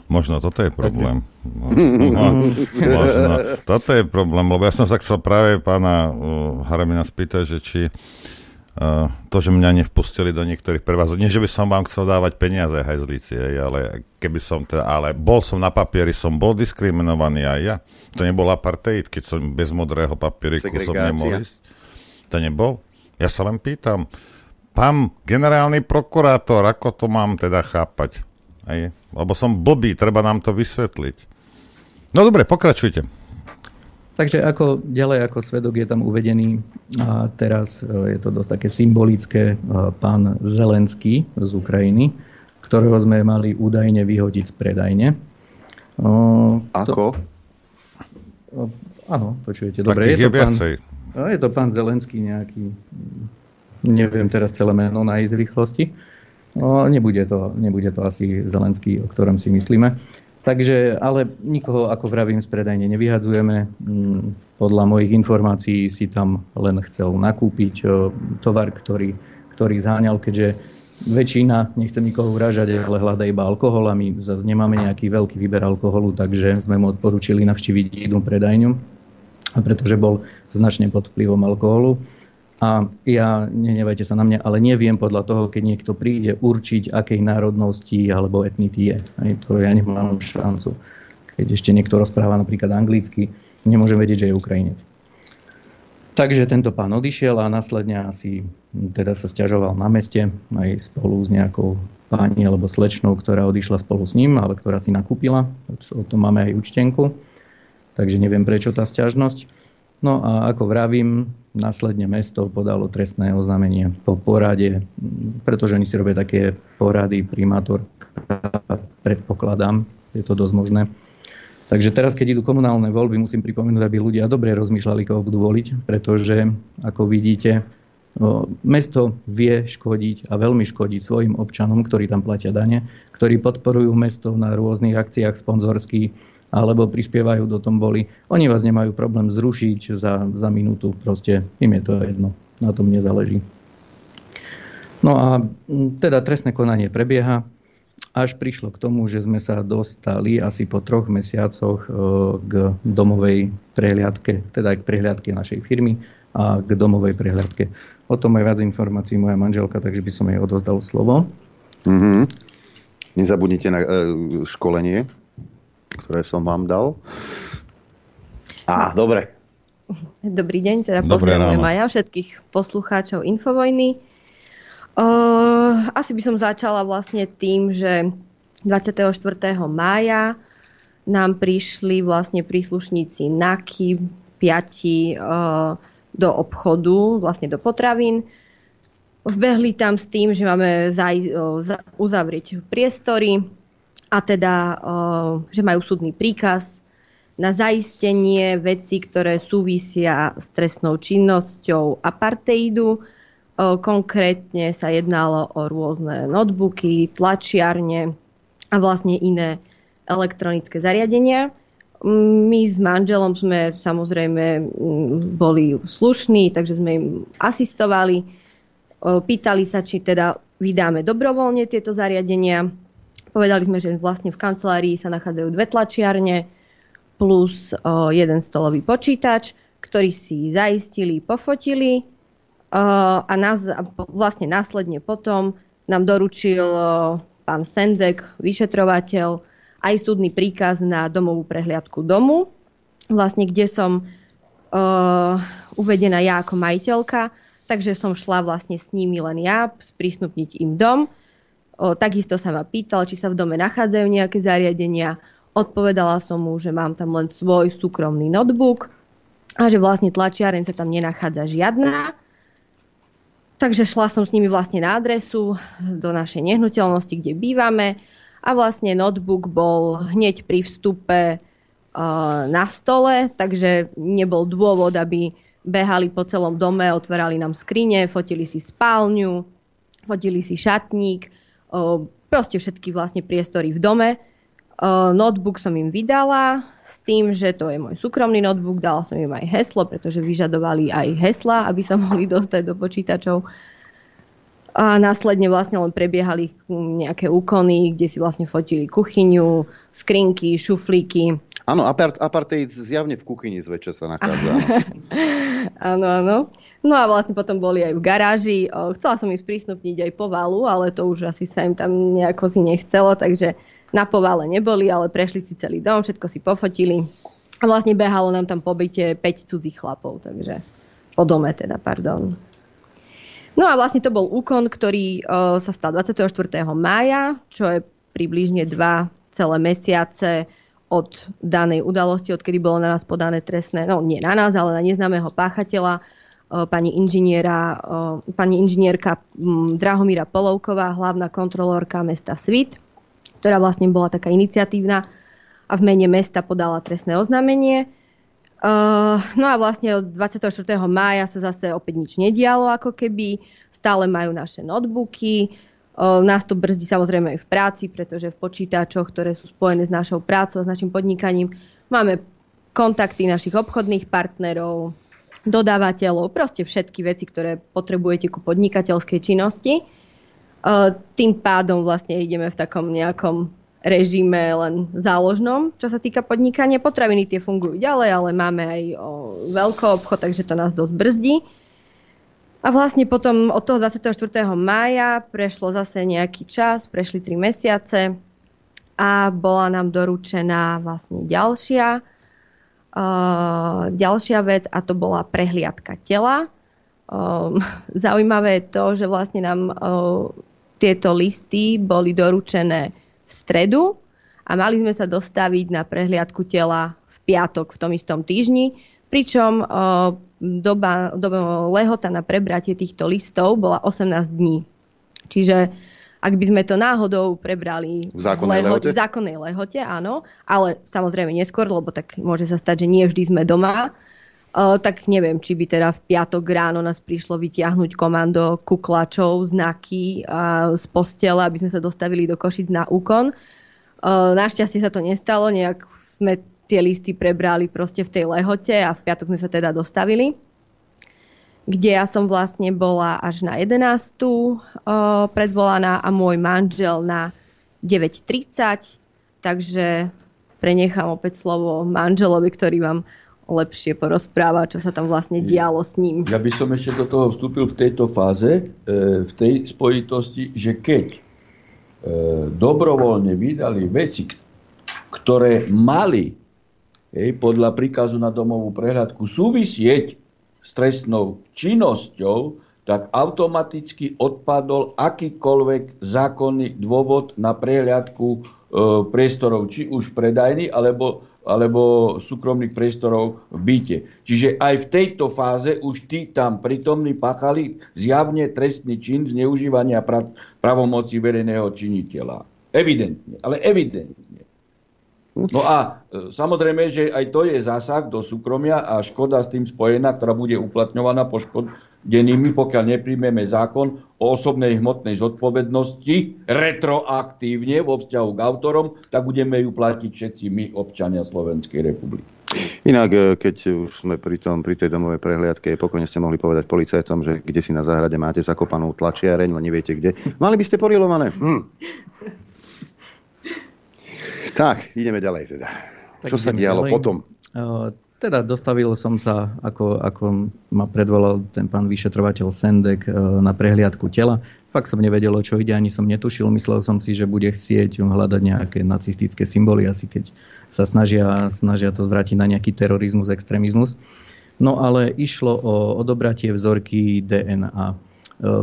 Speaker 8: Možno toto je problém. Možno, možno toto je problém, lebo ja som sa chcel práve pána uh, Haramina spýtať, že či to, že mňa nevpustili do niektorých prevázov, nie, že by som vám chcel dávať peniaze hajzlíci, ale keby som teda, ale bol som na papieri, som bol diskriminovaný aj ja. To nebol apartheid, keď som bez modrého papieriku som nemohol ísť. To nebol. Ja sa len pýtam, pán generálny prokurátor, ako to mám teda chápať? Aj, lebo som blbý, treba nám to vysvetliť. No dobre, pokračujte.
Speaker 20: Takže ako ďalej ako svedok je tam uvedený a teraz e, je to dosť také symbolické e, pán Zelenský z Ukrajiny, ktorého sme mali údajne vyhodiť z predajne.
Speaker 2: Ako?
Speaker 20: To, áno, počujete. Dobre, je, je to pán, je to pán Zelenský nejaký, neviem teraz celé meno na ísť rýchlosti. No, nebude, to, nebude to asi Zelenský, o ktorom si myslíme. Takže, ale nikoho, ako vravím, z predajne nevyhadzujeme. Mm, podľa mojich informácií si tam len chcel nakúpiť tovar, ktorý, ktorý zháňal, keďže väčšina, nechcem nikoho uražať, ale hľada iba alkohol a my nemáme nejaký veľký výber alkoholu, takže sme mu odporúčili navštíviť jednu predajňu, pretože bol značne pod vplyvom alkoholu. A ja, nenevajte sa na mňa, ale neviem podľa toho, keď niekto príde určiť, akej národnosti alebo etnity je. Aj to ja nemám šancu. Keď ešte niekto rozpráva napríklad anglicky, nemôžem vedieť, že je Ukrajinec. Takže tento pán odišiel a následne asi teda sa stiažoval na meste aj spolu s nejakou pani alebo slečnou, ktorá odišla spolu s ním, ale ktorá si nakúpila. O tom máme aj účtenku. Takže neviem, prečo tá stiažnosť. No a ako vravím, následne mesto podalo trestné oznámenie po porade, pretože oni si robia také porady, primátor, predpokladám, je to dosť možné. Takže teraz, keď idú komunálne voľby, musím pripomenúť, aby ľudia dobre rozmýšľali, koho budú voliť, pretože, ako vidíte, mesto vie škodiť a veľmi škodiť svojim občanom, ktorí tam platia dane, ktorí podporujú mesto na rôznych akciách sponzorských, alebo prispievajú do tom boli. Oni vás nemajú problém zrušiť za, za minútu, proste im je to jedno, na tom nezáleží. No a teda trestné konanie prebieha, až prišlo k tomu, že sme sa dostali asi po troch mesiacoch e, k domovej prehliadke, teda aj k prehliadke našej firmy a k domovej prehliadke. O tom aj viac informácií moja manželka, takže by som jej odozdal slovo.
Speaker 2: Mm-hmm. Nezabudnite na e, školenie ktoré som vám dal. Á, dobre.
Speaker 21: Dobrý deň, teda pozdravujem aj ja všetkých poslucháčov Infovojny. Uh, asi by som začala vlastne tým, že 24. mája nám prišli vlastne príslušníci NAKY, piati uh, do obchodu, vlastne do potravín. Vbehli tam s tým, že máme za, uh, za, uzavrieť priestory, a teda, že majú súdny príkaz na zaistenie veci, ktoré súvisia s trestnou činnosťou apartheidu. Konkrétne sa jednalo o rôzne notebooky, tlačiarne a vlastne iné elektronické zariadenia. My s manželom sme samozrejme boli slušní, takže sme im asistovali. Pýtali sa, či teda vydáme dobrovoľne tieto zariadenia. Povedali sme, že vlastne v kancelárii sa nachádzajú dve tlačiarne plus jeden stolový počítač, ktorý si zaistili, pofotili a nás, vlastne následne potom nám doručil pán Sendek, vyšetrovateľ, aj súdny príkaz na domovú prehliadku domu, vlastne kde som uh, uvedená ja ako majiteľka, takže som šla vlastne s nimi len ja, sprístupniť im dom. O, takisto sa ma pýtal, či sa v dome nachádzajú nejaké zariadenia. Odpovedala som mu, že mám tam len svoj súkromný notebook a že vlastne tlačiareň sa tam nenachádza žiadna. Takže šla som s nimi vlastne na adresu do našej nehnuteľnosti, kde bývame a vlastne notebook bol hneď pri vstupe uh, na stole, takže nebol dôvod, aby behali po celom dome, otvárali nám skrine, fotili si spálňu, fotili si šatník, proste všetky vlastne priestory v dome. Uh, notebook som im vydala s tým, že to je môj súkromný notebook, dala som im aj heslo, pretože vyžadovali aj hesla, aby sa [LAUGHS] mohli dostať do počítačov. A následne vlastne len prebiehali nejaké úkony, kde si vlastne fotili kuchyňu, skrinky, šuflíky.
Speaker 2: Áno, apart, apartheid zjavne v kuchyni zväčša sa nachádza. [LAUGHS]
Speaker 21: áno, áno. No a vlastne potom boli aj v garáži. Chcela som im sprístupniť aj povalu, ale to už asi sa im tam nejako si nechcelo, takže na povale neboli, ale prešli si celý dom, všetko si pofotili. A vlastne behalo nám tam po byte 5 cudzích chlapov, takže po dome teda, pardon. No a vlastne to bol úkon, ktorý uh, sa stal 24. mája, čo je približne dva celé mesiace od danej udalosti, odkedy bolo na nás podané trestné, no nie na nás, ale na neznámeho páchateľa, uh, pani, inžiniera, uh, pani inžinierka Drahomíra Polovková, hlavná kontrolórka mesta Svit, ktorá vlastne bola taká iniciatívna a v mene mesta podala trestné oznámenie. Uh, no a vlastne od 24. mája sa zase opäť nič nedialo, ako keby. Stále majú naše notebooky. Uh, nás to brzdí samozrejme aj v práci, pretože v počítačoch, ktoré sú spojené s našou prácou a s našim podnikaním, máme kontakty našich obchodných partnerov, dodávateľov, proste všetky veci, ktoré potrebujete ku podnikateľskej činnosti. Uh, tým pádom vlastne ideme v takom nejakom režime len záložnom, čo sa týka podnikania. Potraviny tie fungujú ďalej, ale máme aj o, veľký obchod, takže to nás dosť brzdí. A vlastne potom od toho 24. mája prešlo zase nejaký čas, prešli 3 mesiace a bola nám doručená vlastne ďalšia, uh, ďalšia vec a to bola prehliadka tela. Um, zaujímavé je to, že vlastne nám uh, tieto listy boli doručené v stredu a mali sme sa dostaviť na prehliadku tela v piatok v tom istom týždni, pričom doba, doba lehota na prebratie týchto listov bola 18 dní. Čiže ak by sme to náhodou prebrali
Speaker 2: v zákonnej lehote,
Speaker 21: v zákonnej lehote, áno, ale samozrejme neskôr, lebo tak môže sa stať, že nie vždy sme doma, tak neviem, či by teda v piatok ráno nás prišlo vytiahnuť komando kuklačov, znaky uh, z postele, aby sme sa dostavili do Košic na úkon. Uh, našťastie sa to nestalo, nejak sme tie listy prebrali proste v tej lehote a v piatok sme sa teda dostavili kde ja som vlastne bola až na 11. Uh, predvolaná a môj manžel na 9.30, takže prenechám opäť slovo manželovi, ktorý vám lepšie porozpráva, čo sa tam vlastne dialo s ním.
Speaker 19: Ja by som ešte do toho vstúpil v tejto fáze, e, v tej spojitosti, že keď e, dobrovoľne vydali veci, ktoré mali podľa príkazu na domovú prehľadku súvisieť s trestnou činnosťou, tak automaticky odpadol akýkoľvek zákonný dôvod na prehľadku e, priestorov, či už predajný, alebo alebo súkromných priestorov v byte. Čiže aj v tejto fáze už tí tam prítomní pachali zjavne trestný čin zneužívania pra- pravomoci verejného činiteľa. Evidentne, ale evidentne. No a e, samozrejme, že aj to je zásah do súkromia a škoda s tým spojená, ktorá bude uplatňovaná po, škod- denými, pokiaľ nepríjmeme zákon o osobnej hmotnej zodpovednosti retroaktívne vo vzťahu k autorom, tak budeme ju platiť všetci my, občania Slovenskej republiky.
Speaker 2: Inak, e, keď už sme pri, tom, pri tej domovej prehliadke, pokojne ste mohli povedať policajtom, že kde si na záhrade máte zakopanú tlačiareň, len neviete kde. Mali by ste porilované. Hm. Tak, ideme ďalej teda. Tak Čo sa dialo ďalej. potom?
Speaker 20: Teda dostavil som sa, ako, ako ma predvolal ten pán vyšetrovateľ Sendek na prehliadku tela. Fakt som nevedel, o čo ide, ani som netušil. Myslel som si, že bude chcieť hľadať nejaké nacistické symboly, asi keď sa snažia, snažia to zvrátiť na nejaký terorizmus, extrémizmus. No ale išlo o odobratie vzorky DNA. E,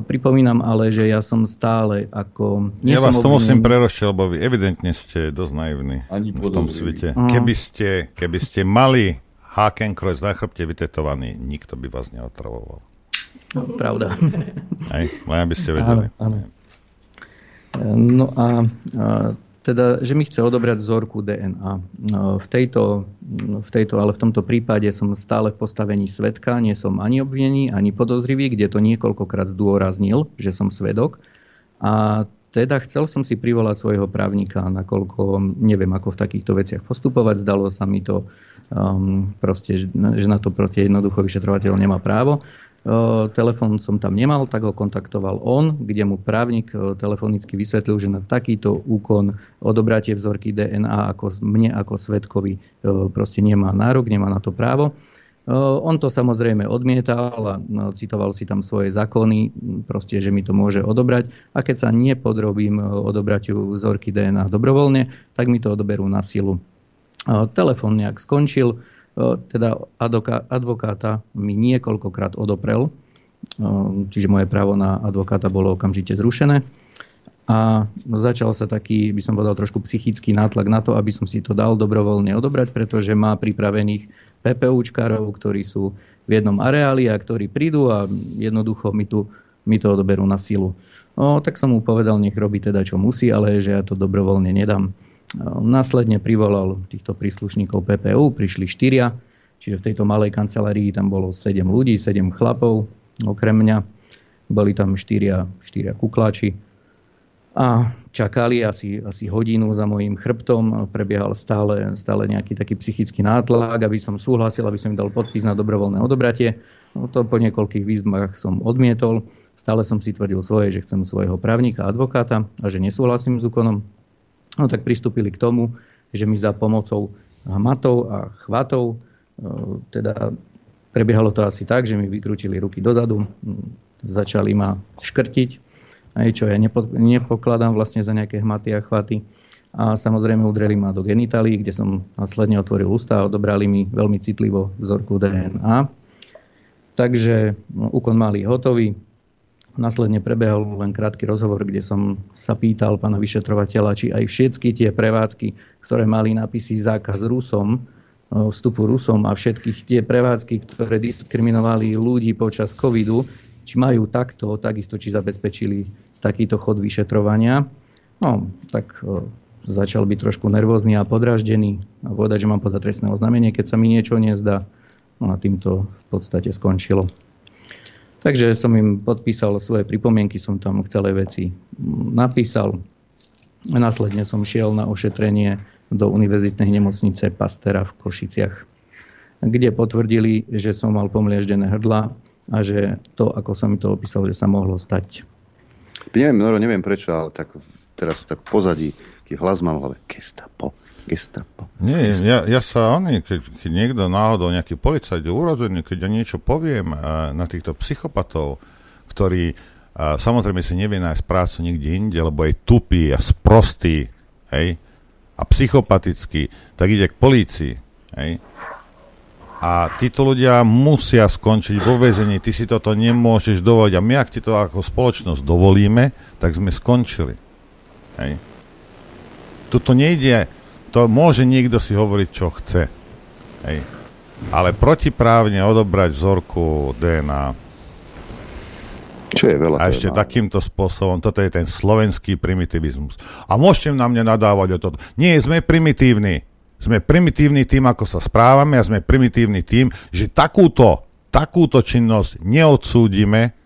Speaker 20: pripomínam ale, že ja som stále ako...
Speaker 8: Ja vás to musím prerošiť, lebo vy evidentne ste dosť naivní v tom svete. Keby, ste, keby ste mali Hakenkreuz na chrbte vytetovaný, nikto by vás neotravoval.
Speaker 20: No, pravda.
Speaker 8: Hej, len aby ste vedeli. Áno, áno.
Speaker 20: No a, a teda, že mi chce odobrať vzorku DNA. No, v tejto, v tejto, ale v tomto prípade som stále v postavení svetka, nie som ani obvinený, ani podozrivý, kde to niekoľkokrát zdôraznil, že som svedok. A teda chcel som si privolať svojho právnika, nakoľko neviem, ako v takýchto veciach postupovať. Zdalo sa mi to um, proste, že na to proti jednoducho vyšetrovateľ nemá právo. Telefón som tam nemal, tak ho kontaktoval on, kde mu právnik telefonicky vysvetlil, že na takýto úkon odobratie vzorky DNA ako mne ako svetkovi proste nemá nárok, nemá na to právo. On to samozrejme odmietal a no, citoval si tam svoje zákony, proste, že mi to môže odobrať. A keď sa nepodrobím odobratiu vzorky DNA dobrovoľne, tak mi to odoberú na silu. Telefón nejak skončil, teda advokáta mi niekoľkokrát odoprel, čiže moje právo na advokáta bolo okamžite zrušené. A začal sa taký, by som povedal, trošku psychický nátlak na to, aby som si to dal dobrovoľne odobrať, pretože má pripravených PPUčkárov, ktorí sú v jednom areáli a ktorí prídu a jednoducho mi, tu, mi to odoberú na silu. No, tak som mu povedal, nech robí teda čo musí, ale že ja to dobrovoľne nedám. Následne privolal týchto príslušníkov PPU, prišli štyria, čiže v tejto malej kancelárii tam bolo 7 ľudí, 7 chlapov, okrem mňa. Boli tam štyria, štyria kukláči a čakali asi, asi hodinu za mojím chrbtom. Prebiehal stále, stále nejaký taký psychický nátlak, aby som súhlasil, aby som im dal podpis na dobrovoľné odobratie. No to po niekoľkých výzvach som odmietol. Stále som si tvrdil svoje, že chcem svojho právnika, advokáta a že nesúhlasím s úkonom. No tak pristúpili k tomu, že mi za pomocou hmatov a chvatov, e, teda prebiehalo to asi tak, že mi vykrútili ruky dozadu, začali ma škrtiť, aj čo ja nepo, nepokladám vlastne za nejaké hmaty a chvaty. A samozrejme udreli ma do genitálií, kde som následne otvoril ústa a odobrali mi veľmi citlivo vzorku DNA. Takže no, úkon mali hotový. Následne prebehol len krátky rozhovor, kde som sa pýtal pána vyšetrovateľa, či aj všetky tie prevádzky, ktoré mali napisy zákaz Rusom, vstupu Rusom a všetkých tie prevádzky, ktoré diskriminovali ľudí počas covidu, či majú takto, takisto či zabezpečili takýto chod vyšetrovania. No, tak začal byť trošku nervózny a podraždený a povedať, že mám podať trestné oznámenie, keď sa mi niečo nezdá. No a týmto v podstate skončilo. Takže som im podpísal svoje pripomienky, som tam k celej veci napísal. Následne som šiel na ošetrenie do univerzitnej nemocnice Pastera v Košiciach, kde potvrdili, že som mal pomlieždené hrdla a že to, ako som mi to opísal, že sa mohlo stať.
Speaker 2: Neviem, Noro, neviem prečo, ale tak teraz tak pozadí, aký hlas mám v hlave. Gestapo gestapo.
Speaker 8: Nie, ja, ja sa, oni, keď, keď niekto náhodou, nejaký policajt je urodený, keď ja niečo poviem uh, na týchto psychopatov, ktorí uh, samozrejme si nevie nájsť prácu nikde inde, lebo je tupý a sprostý, hej, a psychopatický, tak ide k polícii, hej. A títo ľudia musia skončiť vo väzení, ty si toto nemôžeš dovoliť. A my, ak ti to ako spoločnosť dovolíme, tak sme skončili. Hej. Tuto nejde to môže niekto si hovoriť, čo chce. Hej. Ale protiprávne odobrať vzorku DNA
Speaker 2: čo je veľa.
Speaker 8: A ešte takýmto spôsobom, toto je ten slovenský primitivizmus. A môžete na mne nadávať o toto. Nie, sme primitívni. Sme primitívni tým, ako sa správame a sme primitívni tým, že takúto takúto činnosť neodsúdime,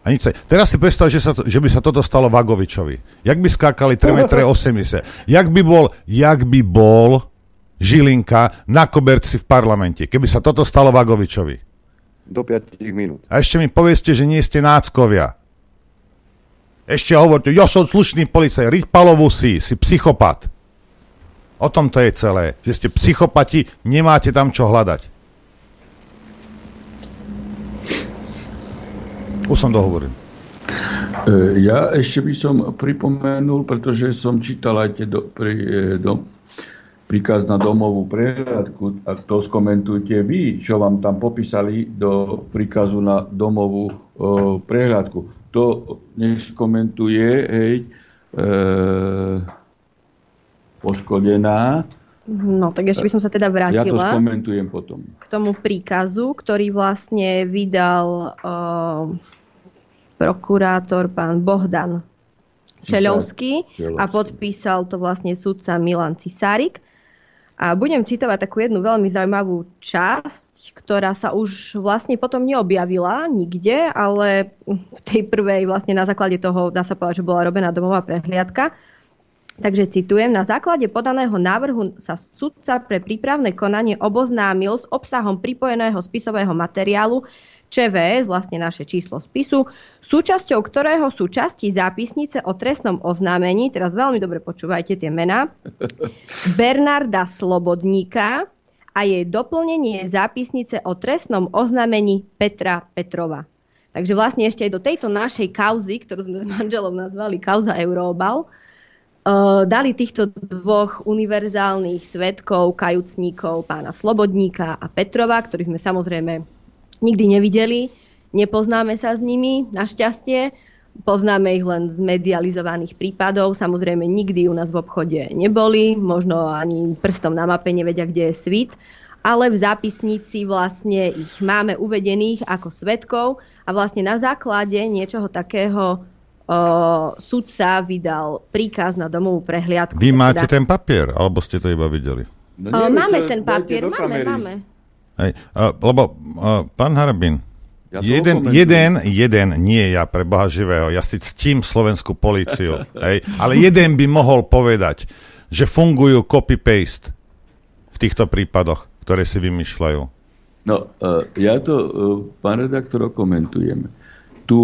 Speaker 8: a nič sa... Teraz si predstav, že, sa to, že by sa toto stalo Vagovičovi. Jak by skákali 3 metre 80. Jak by bol, jak by bol Žilinka na koberci v parlamente, keby sa toto stalo Vagovičovi.
Speaker 2: Do 5 minút.
Speaker 8: A ešte mi povieste, že nie ste náckovia. Ešte hovoríte, ja som slušný policaj, riť palovú si, si psychopat. O tom to je celé, že ste psychopati, nemáte tam čo hľadať. Už som dohovoril.
Speaker 19: E, ja ešte by som pripomenul, pretože som čítal aj tie do, pri, e, do, príkaz na domovú prehľadku, a to skomentujte vy, čo vám tam popísali do príkazu na domovú o, prehľadku. To nech komentuje hej, e, poškodená.
Speaker 21: No, tak ešte by som sa teda vrátila.
Speaker 19: Ja to skomentujem potom.
Speaker 21: K tomu príkazu, ktorý vlastne vydal uh, prokurátor pán Bohdan Čelovský a podpísal to vlastne sudca Milan Cisárik. A budem citovať takú jednu veľmi zaujímavú časť, ktorá sa už vlastne potom neobjavila nikde, ale v tej prvej vlastne na základe toho, dá sa povedať, že bola robená domová prehliadka. Takže citujem, na základe podaného návrhu sa sudca pre prípravné konanie oboznámil s obsahom pripojeného spisového materiálu ČVS, vlastne naše číslo spisu, súčasťou ktorého sú časti zápisnice o trestnom oznámení, teraz veľmi dobre počúvajte tie mená, [LAUGHS] Bernarda Slobodníka a jej doplnenie zápisnice o trestnom oznámení Petra Petrova. Takže vlastne ešte aj do tejto našej kauzy, ktorú sme s manželom nazvali kauza Euróbal, uh, dali týchto dvoch univerzálnych svetkov, kajúcníkov, pána Slobodníka a Petrova, ktorých sme samozrejme nikdy nevideli, nepoznáme sa s nimi, našťastie. Poznáme ich len z medializovaných prípadov. Samozrejme, nikdy u nás v obchode neboli, možno ani prstom na mape nevedia, kde je svit ale v zápisnici vlastne ich máme uvedených ako svetkov a vlastne na základe niečoho takého o, sudca vydal príkaz na domovú prehliadku.
Speaker 8: Vy máte teda... ten papier, alebo ste to iba videli?
Speaker 21: No, o, máme ten papier, máme, máme.
Speaker 8: Hej, uh, lebo uh, pán Harabin, ja jeden, jeden, jeden, nie ja pre Boha živého, ja si ctím slovenskú políciu, [LAUGHS] hej, ale jeden by mohol povedať, že fungujú copy-paste v týchto prípadoch, ktoré si vymýšľajú.
Speaker 19: No, uh, ja to, uh, pán redaktor, komentujem. Tu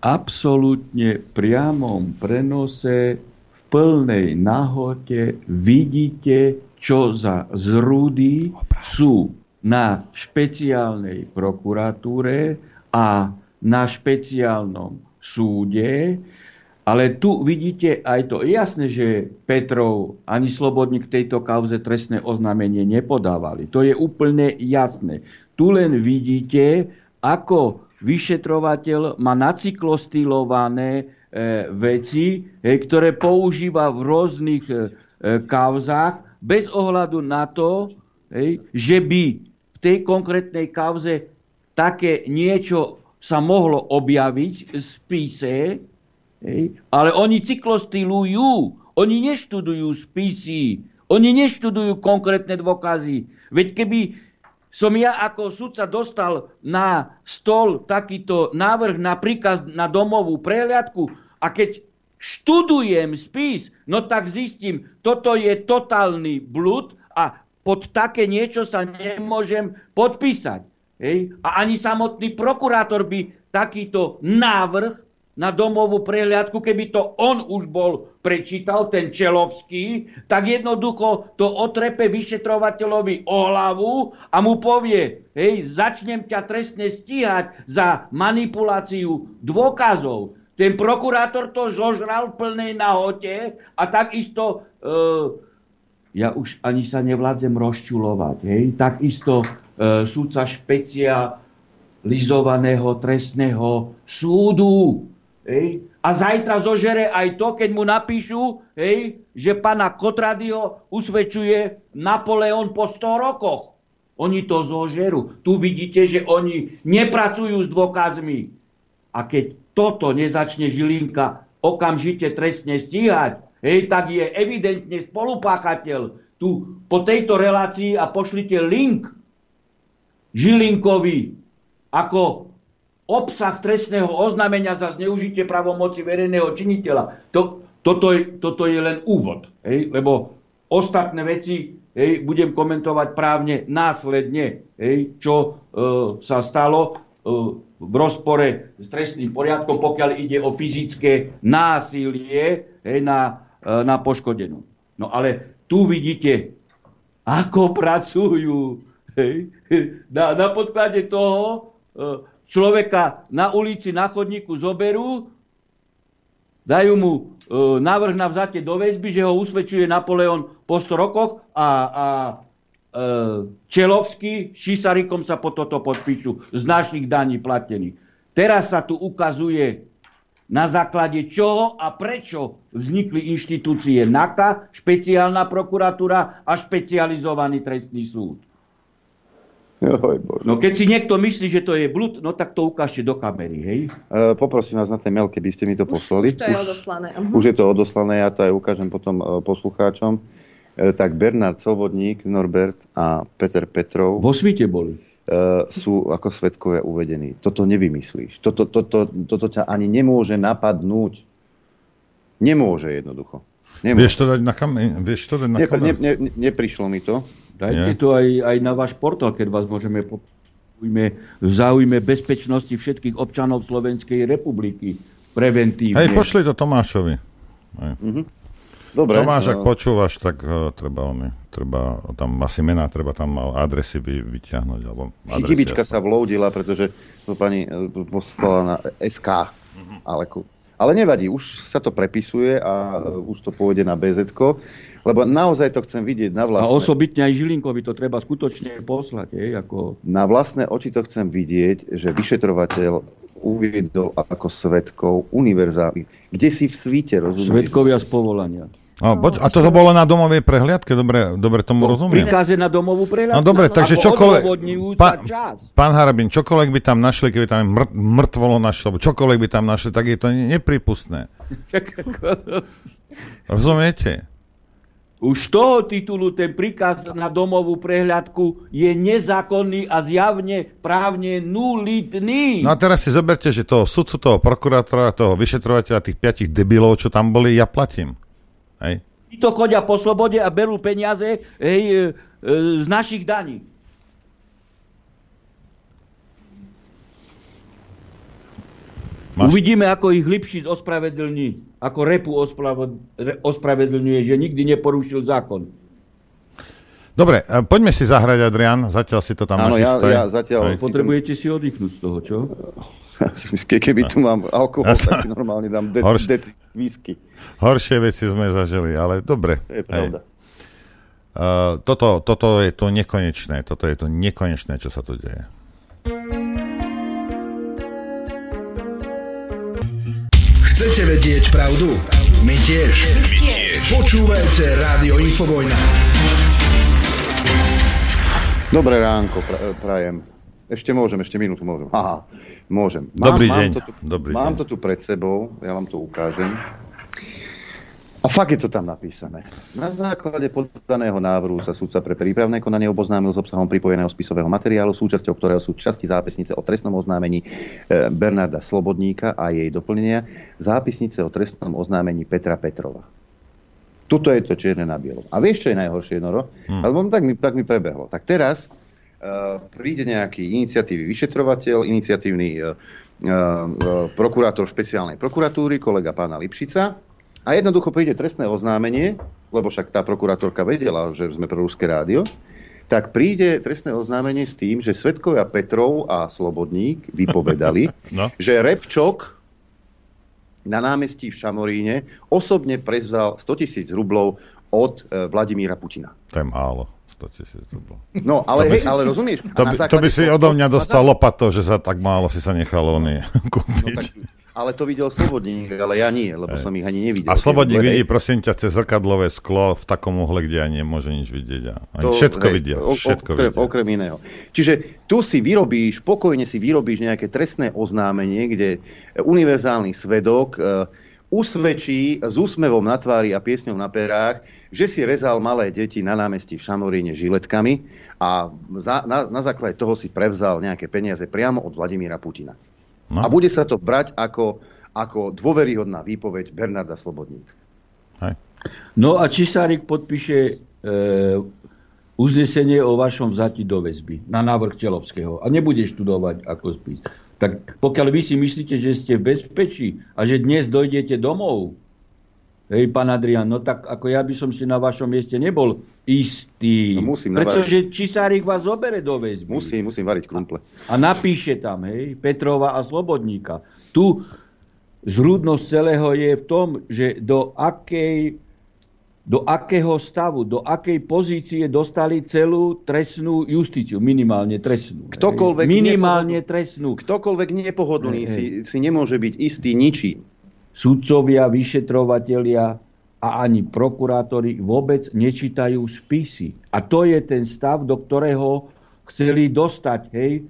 Speaker 19: absolútne priamom prenose v plnej nahote vidíte, čo za zrúdy sú na špeciálnej prokuratúre a na špeciálnom súde, ale tu vidíte aj to. Je jasné, že Petrov ani Slobodník tejto kauze trestné oznámenie nepodávali. To je úplne jasné. Tu len vidíte, ako vyšetrovateľ má nacyklostylované e, veci, e, ktoré používa v rôznych e, kauzách bez ohľadu na to, e, že by tej konkrétnej kauze také niečo sa mohlo objaviť v spise, ale oni cyklostylujú, oni neštudujú spisy, oni neštudujú konkrétne dôkazy. Veď keby som ja ako sudca dostal na stol takýto návrh na príkaz na domovú prehliadku a keď študujem spis, no tak zistím, toto je totálny blud a pod také niečo sa nemôžem podpísať. Hej? A ani samotný prokurátor by takýto návrh na domovú prehliadku, keby to on už bol prečítal, ten Čelovský, tak jednoducho to otrepe vyšetrovateľovi o hlavu a mu povie, hej, začnem ťa trestne stíhať za manipuláciu dôkazov. Ten prokurátor to zožral v plnej nahote a takisto e, ja už ani sa nevládzem rozčulovať. Hej. Takisto e, súdca špecializovaného trestného súdu. Hej. A zajtra zožere aj to, keď mu napíšu, hej, že pana Kotradyho usvedčuje Napoleon po 100 rokoch. Oni to zožerú. Tu vidíte, že oni nepracujú s dôkazmi. A keď toto nezačne Žilinka okamžite trestne stíhať, hej, tak je evidentne spolupáchateľ. Tu po tejto relácii a pošlite link Žilinkovi ako obsah trestného oznámenia za zneužitie pravomoci verejného činiteľa. To, toto, je, toto je len úvod, hej, lebo ostatné veci hej, budem komentovať právne následne, hej, čo e, sa stalo e, v rozpore s trestným poriadkom, pokiaľ ide o fyzické násilie hej, na, na poškodenú. No ale tu vidíte, ako pracujú. Hej, na, na podklade toho e, človeka na ulici, na chodníku zoberú, dajú mu e, návrh na vzatie do väzby, že ho usvedčuje Napoleon po 100 rokoch a, a e, Čelovský Šisarikom sa po toto podpíšu z našich daní platených. Teraz sa tu ukazuje, na základe čoho a prečo vznikli inštitúcie NAKA, špeciálna prokuratúra a špecializovaný trestný súd. No keď si niekto myslí, že to je blud, no tak to ukážte do kamery, hej?
Speaker 2: Uh, poprosím vás na ten mail, keby ste mi to poslali.
Speaker 21: Už, už to je odoslané.
Speaker 2: Už, už je to odoslané, ja to aj ukážem potom uh, poslucháčom. Uh, tak Bernard Solvodník, Norbert a Peter Petrov...
Speaker 19: Vo svite boli.
Speaker 2: Uh, sú ako svetkovia uvedení. Toto nevymyslíš. Toto, to, to, toto ťa ani nemôže napadnúť. Nemôže jednoducho.
Speaker 8: Nemôže. Vieš to dať na kameru? Vieš to dať na?
Speaker 2: Ne, ne, ne, neprišlo mi to.
Speaker 19: Dajte Nie? to aj, aj na váš portál, keď vás môžeme po v záujme bezpečnosti všetkých občanov Slovenskej republiky preventívne.
Speaker 8: Hej, pošli to Tomášovi.
Speaker 2: Mm-hmm. Dobre.
Speaker 8: Tomáš, ak uh... počúvaš, tak uh, treba, on, treba tam asi mená, treba tam adresy vy, vyťahnuť. Alebo
Speaker 2: adresy, Chybička sa vloudila, pretože to pani uh, poslala na SK. Mm-hmm. Ale, ale nevadí, už sa to prepisuje a uh, už to pôjde na BZ. Lebo naozaj to chcem vidieť na vlastné...
Speaker 19: A osobitne aj Žilinkovi to treba skutočne poslať. Je, ako...
Speaker 2: Na vlastné oči to chcem vidieť, že vyšetrovateľ uviedol ako svetkov univerzálnych. Kde si v svíte, rozumieš?
Speaker 19: Svetkovia z povolania.
Speaker 8: A, boď, a toto bolo na domovej prehliadke? Dobre, dobre tomu no, rozumiem.
Speaker 19: Prikáze na domovú prehliadku.
Speaker 8: No dobre, takže čokoľvek... Pán, pán Harabin, čokoľvek by tam našli, keby tam mŕ, mŕtvolo našli, alebo čokoľvek by tam našli, tak je to nepripustné. [LAUGHS] Rozumiete?
Speaker 19: Už z toho titulu ten príkaz na domovú prehľadku je nezákonný a zjavne právne nulitný.
Speaker 8: No a teraz si zoberte, že toho sudcu, toho prokurátora, toho vyšetrovateľa, tých piatich debilov, čo tam boli, ja platím. Hej.
Speaker 19: Tí to chodia po slobode a berú peniaze hej, e, e, z našich daní. Máš... Uvidíme, ako ich Lipšic ospravedlní, ako Repu ospravedlňuje, že nikdy neporušil zákon.
Speaker 8: Dobre, poďme si zahrať, Adrian, zatiaľ si to tam
Speaker 2: Áno, ja, ja zatiaľ...
Speaker 19: Si Potrebujete si oddychnúť z toho, čo?
Speaker 2: Keby tu mám alkohol, tak si normálne dám de- Horš... deci whisky.
Speaker 8: Horšie veci sme zažili, ale dobre.
Speaker 2: To je pravda.
Speaker 8: Uh, toto, toto je to nekonečné, toto je to nekonečné, čo sa tu deje.
Speaker 13: Chcete vedieť pravdu? My tiež. My tiež. Počúvajte Rádio Infovojna.
Speaker 2: Dobré ránko, prajem. Ešte môžem, ešte minútu môžem. Aha, môžem.
Speaker 8: Mám, Dobrý mám deň.
Speaker 2: To tu,
Speaker 8: Dobrý
Speaker 2: mám
Speaker 8: deň.
Speaker 2: to tu pred sebou, ja vám to ukážem. A fakt je to tam napísané. Na základe podaného návrhu sa súdca pre prípravné konanie oboznámil s obsahom pripojeného spisového materiálu, súčasťou ktorého sú časti zápisnice o trestnom oznámení e, Bernarda Slobodníka a jej doplnenia, zápisnice o trestnom oznámení Petra Petrova. Tuto je to čierne na bielom. A vieš, čo je najhoršie, Noro? Hmm. Alebo tak mi, tak mi prebehlo. Tak teraz uh, príde nejaký iniciatívny vyšetrovateľ, iniciatívny uh, uh, prokurátor špeciálnej prokuratúry, kolega pána Lipšica, a jednoducho príde trestné oznámenie, lebo však tá prokurátorka vedela, že sme pro Ruské rádio, tak príde trestné oznámenie s tým, že Svetkovia Petrov a Slobodník vypovedali, [LAUGHS] no. že Repčok na námestí v Šamoríne osobne prezval 100 tisíc rublov od e, Vladimíra Putina.
Speaker 8: To je málo. 100 tisíc rublov.
Speaker 2: No, ale, hej, si, ale rozumieš?
Speaker 8: To by, to by si odo mňa dostal lopato, že sa tak málo si sa nechal oný [LAUGHS] kúpiť. No, tak,
Speaker 2: ale to videl Slobodník, ale ja nie, lebo som ich ani nevidel.
Speaker 8: A Slobodník vidí, prosím ťa, cez zrkadlové sklo v takom uhle, kde ani nemôže nič vidieť. A to, všetko hej, videl. Všetko
Speaker 2: okrem, videl. okrem iného. Čiže tu si vyrobíš, pokojne si vyrobíš nejaké trestné oznámenie, kde univerzálny svedok e, usvedčí s úsmevom na tvári a piesňou na perách, že si rezal malé deti na námestí v Šamoríne žiletkami a za, na, na základe toho si prevzal nejaké peniaze priamo od Vladimíra Putina. No. A bude sa to brať ako, ako dôveryhodná výpoveď Bernarda Slobodníka.
Speaker 19: Hej. No a Čisárik podpíše e, uznesenie o vašom vzati do väzby na návrh Čelovského a nebude študovať ako spíš. Tak pokiaľ vy si myslíte, že ste v bezpečí a že dnes dojdete domov, hej, pán Adrian, no tak ako ja by som si na vašom mieste nebol istý.
Speaker 2: No musím
Speaker 19: pretože navariť. Čisárik vás zobere do väzby.
Speaker 2: Musím, musím variť krumple.
Speaker 19: A napíše tam, hej, Petrova a Slobodníka. Tu zrúdnosť celého je v tom, že do akej do akého stavu, do akej pozície dostali celú trestnú justíciu, minimálne trestnú.
Speaker 2: Ktokoľvek
Speaker 19: minimálne nepohodlný, trestnú.
Speaker 2: Ktokoľvek nepohodlný si, si nemôže byť istý ničím.
Speaker 19: Sudcovia, vyšetrovatelia a ani prokurátori vôbec nečítajú spisy. A to je ten stav, do ktorého chceli dostať hej, e,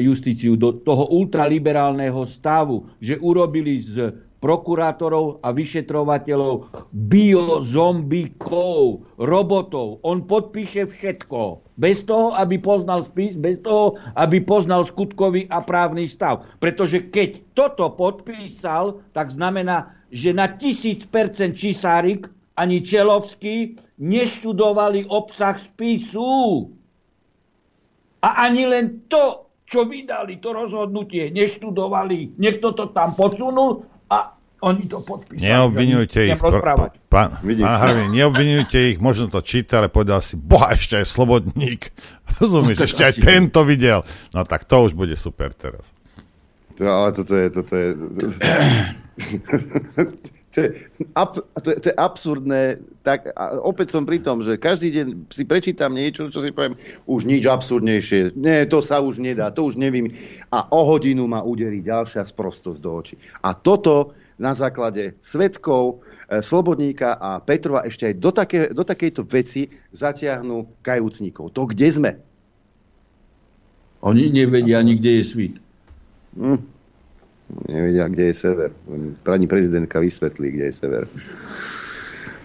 Speaker 19: justíciu, do toho ultraliberálneho stavu, že urobili z prokurátorov a vyšetrovateľov, biozombikov, robotov. On podpíše všetko. Bez toho, aby poznal spis, bez toho, aby poznal skutkový a právny stav. Pretože keď toto podpísal, tak znamená, že na tisíc percent Čisárik ani Čelovský neštudovali obsah spisu. A ani len to, čo vydali, to rozhodnutie, neštudovali. Niekto to tam podsunul a oni to podpísali.
Speaker 8: Neobvinujte ich. Pán, pán Harvey, neobvinujte ich, možno to číta, ale povedal si, boha, ešte aj Slobodník. [LAUGHS] Rozumieš, no, ešte aj tento videl. No tak to už bude super teraz.
Speaker 2: To, ale toto je, toto je... [CLEARS THROAT] To je, ab, to, je, to je absurdné. Tak, a opäť som pri tom, že každý deň si prečítam niečo, čo si poviem, už nič absurdnejšie. Nie, to sa už nedá, to už nevím. A o hodinu ma uderí ďalšia sprostosť do očí. A toto na základe svetkov e, Slobodníka a Petrova ešte aj do, také, do takejto veci zatiahnu kajúcnikov. To kde sme?
Speaker 19: Oni nevedia ani, kde je svit.
Speaker 2: Hm. Nevedia, kde je sever. Pani prezidentka vysvetlí, kde je sever.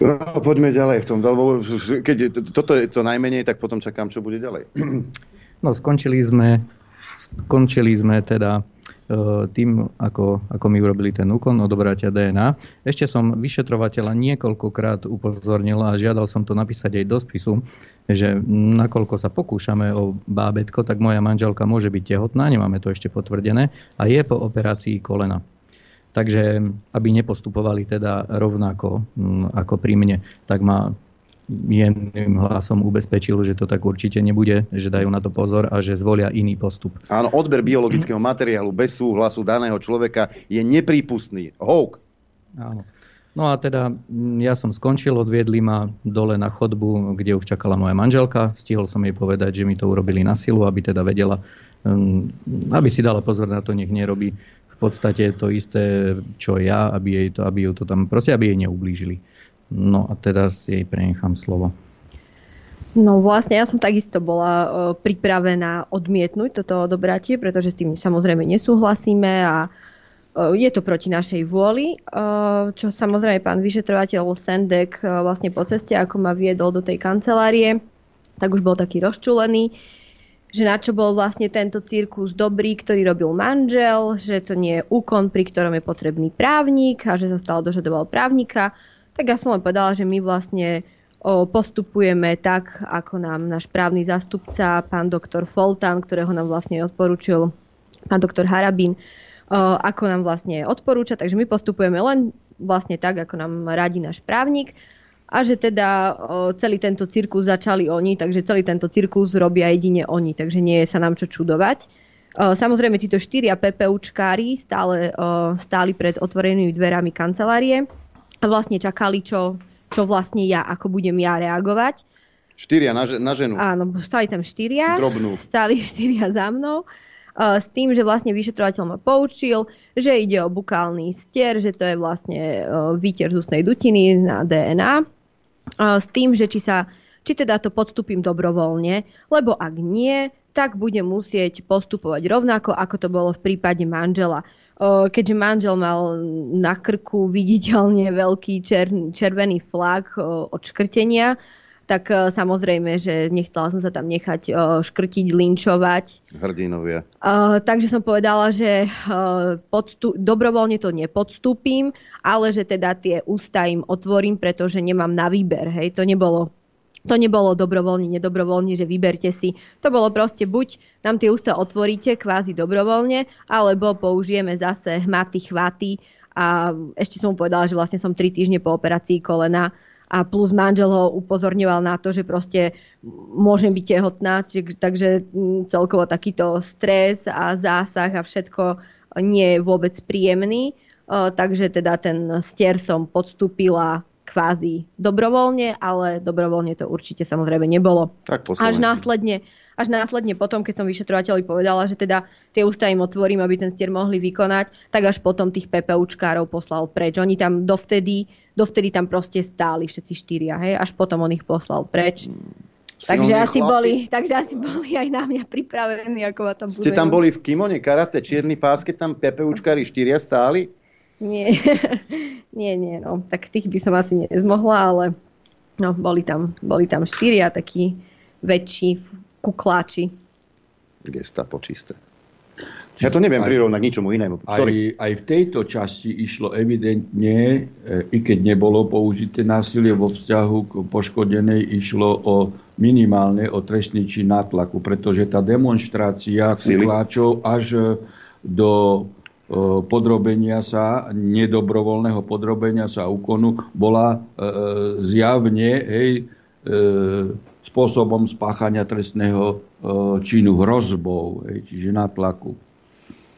Speaker 2: No, poďme ďalej v tom. Keď toto je to najmenej, tak potom čakám, čo bude ďalej.
Speaker 20: No, skončili sme, skončili sme teda tým, ako, ako mi urobili ten úkon odobratia DNA. Ešte som vyšetrovateľa niekoľkokrát upozornil a žiadal som to napísať aj do spisu, že nakoľko sa pokúšame o bábetko, tak moja manželka môže byť tehotná, nemáme to ešte potvrdené, a je po operácii kolena. Takže aby nepostupovali teda rovnako ako pri mne, tak ma jemným hlasom ubezpečil, že to tak určite nebude, že dajú na to pozor a že zvolia iný postup.
Speaker 2: Áno, odber biologického materiálu bez súhlasu daného človeka je neprípustný. Houk.
Speaker 20: Áno. No a teda ja som skončil, odviedli ma dole na chodbu, kde už čakala moja manželka. Stihol som jej povedať, že mi to urobili na silu, aby teda vedela, aby si dala pozor na to, nech nerobí v podstate to isté, čo ja, aby, jej to, aby ju to tam, proste aby jej neublížili. No a teraz jej prenechám slovo.
Speaker 21: No vlastne ja som takisto bola uh, pripravená odmietnúť toto odobratie, pretože s tým samozrejme nesúhlasíme a uh, je to proti našej vôli, uh, čo samozrejme pán vyšetrovateľ Sendek vlastne po ceste, ako ma viedol do tej kancelárie, tak už bol taký rozčulený, že na čo bol vlastne tento cirkus dobrý, ktorý robil manžel, že to nie je úkon, pri ktorom je potrebný právnik a že sa stále dožadoval právnika tak ja som len povedala, že my vlastne postupujeme tak, ako nám náš právny zástupca, pán doktor Foltan, ktorého nám vlastne odporúčil pán doktor Harabín, ako nám vlastne odporúča. Takže my postupujeme len vlastne tak, ako nám radí náš právnik a že teda celý tento cirkus začali oni, takže celý tento cirkus robia jedine oni, takže nie je sa nám čo čudovať. Samozrejme, títo štyria PPUčkári stále stáli pred otvorenými dverami kancelárie vlastne čakali, čo, čo vlastne ja, ako budem ja reagovať.
Speaker 2: Štyria na, na ženu.
Speaker 21: Áno, stali tam štyria.
Speaker 2: Drobnú.
Speaker 21: Stali [LAUGHS] štyria za mnou. Uh, s tým, že vlastne vyšetrovateľ ma poučil, že ide o bukálny stier, že to je vlastne uh, výter z ústnej dutiny na DNA. Uh, s tým, že či sa či teda to podstúpim dobrovoľne, lebo ak nie, tak budem musieť postupovať rovnako, ako to bolo v prípade manžela keďže manžel mal na krku viditeľne veľký čer, červený flag od škrtenia, tak samozrejme, že nechcela som sa tam nechať škrtiť, linčovať.
Speaker 2: Hrdinovia.
Speaker 21: takže som povedala, že podstú, dobrovoľne to nepodstúpim, ale že teda tie ústa im otvorím, pretože nemám na výber. Hej. To nebolo to nebolo dobrovoľne, nedobrovoľne, že vyberte si. To bolo proste buď nám tie ústa otvoríte kvázi dobrovoľne, alebo použijeme zase hmaty, chvaty a ešte som mu povedala, že vlastne som tri týždne po operácii kolena a plus manžel ho upozorňoval na to, že proste môžem byť tehotná, takže mm, celkovo takýto stres a zásah a všetko nie je vôbec príjemný. Takže teda ten stier som podstúpila kvázi dobrovoľne, ale dobrovoľne to určite samozrejme nebolo.
Speaker 2: Tak
Speaker 21: až následne, až následne potom, keď som vyšetrovateľovi povedala, že teda tie ústa im otvorím, aby ten stier mohli vykonať, tak až potom tých PPUčkárov poslal preč. Oni tam dovtedy, dovtedy tam proste stáli všetci štyria, hej, až potom on ich poslal preč. Hmm. Takže asi, boli, takže asi boli aj na mňa pripravení, ako ma tam
Speaker 2: Ste tam boli v kimone karate, čierny pás, keď tam PPUčkári štyria stáli?
Speaker 21: Nie, [LAUGHS] nie, nie, no. Tak tých by som asi nezmohla, ale no, boli tam, boli tam štyria takí väčší kukláči.
Speaker 2: Gestapo čisté. Ja to neviem prirovnať ničomu inému.
Speaker 19: Sorry. Aj, aj v tejto časti išlo evidentne, e, i keď nebolo použité násilie vo vzťahu k poškodenej, išlo o minimálne o trestný čin nátlaku, pretože tá demonstrácia kukláčov až do podrobenia sa, nedobrovoľného podrobenia sa úkonu bola e, zjavne hej, e, spôsobom spáchania trestného e, činu hrozbou, hej, čiže nátlaku.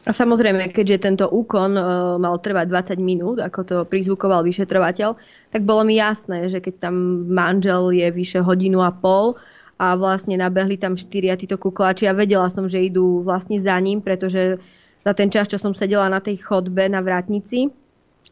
Speaker 21: A samozrejme, keďže tento úkon e, mal trvať 20 minút, ako to prizvukoval vyšetrovateľ, tak bolo mi jasné, že keď tam manžel je vyše hodinu a pol a vlastne nabehli tam štyria títo kukláči a vedela som, že idú vlastne za ním, pretože za ten čas, čo som sedela na tej chodbe na vrátnici,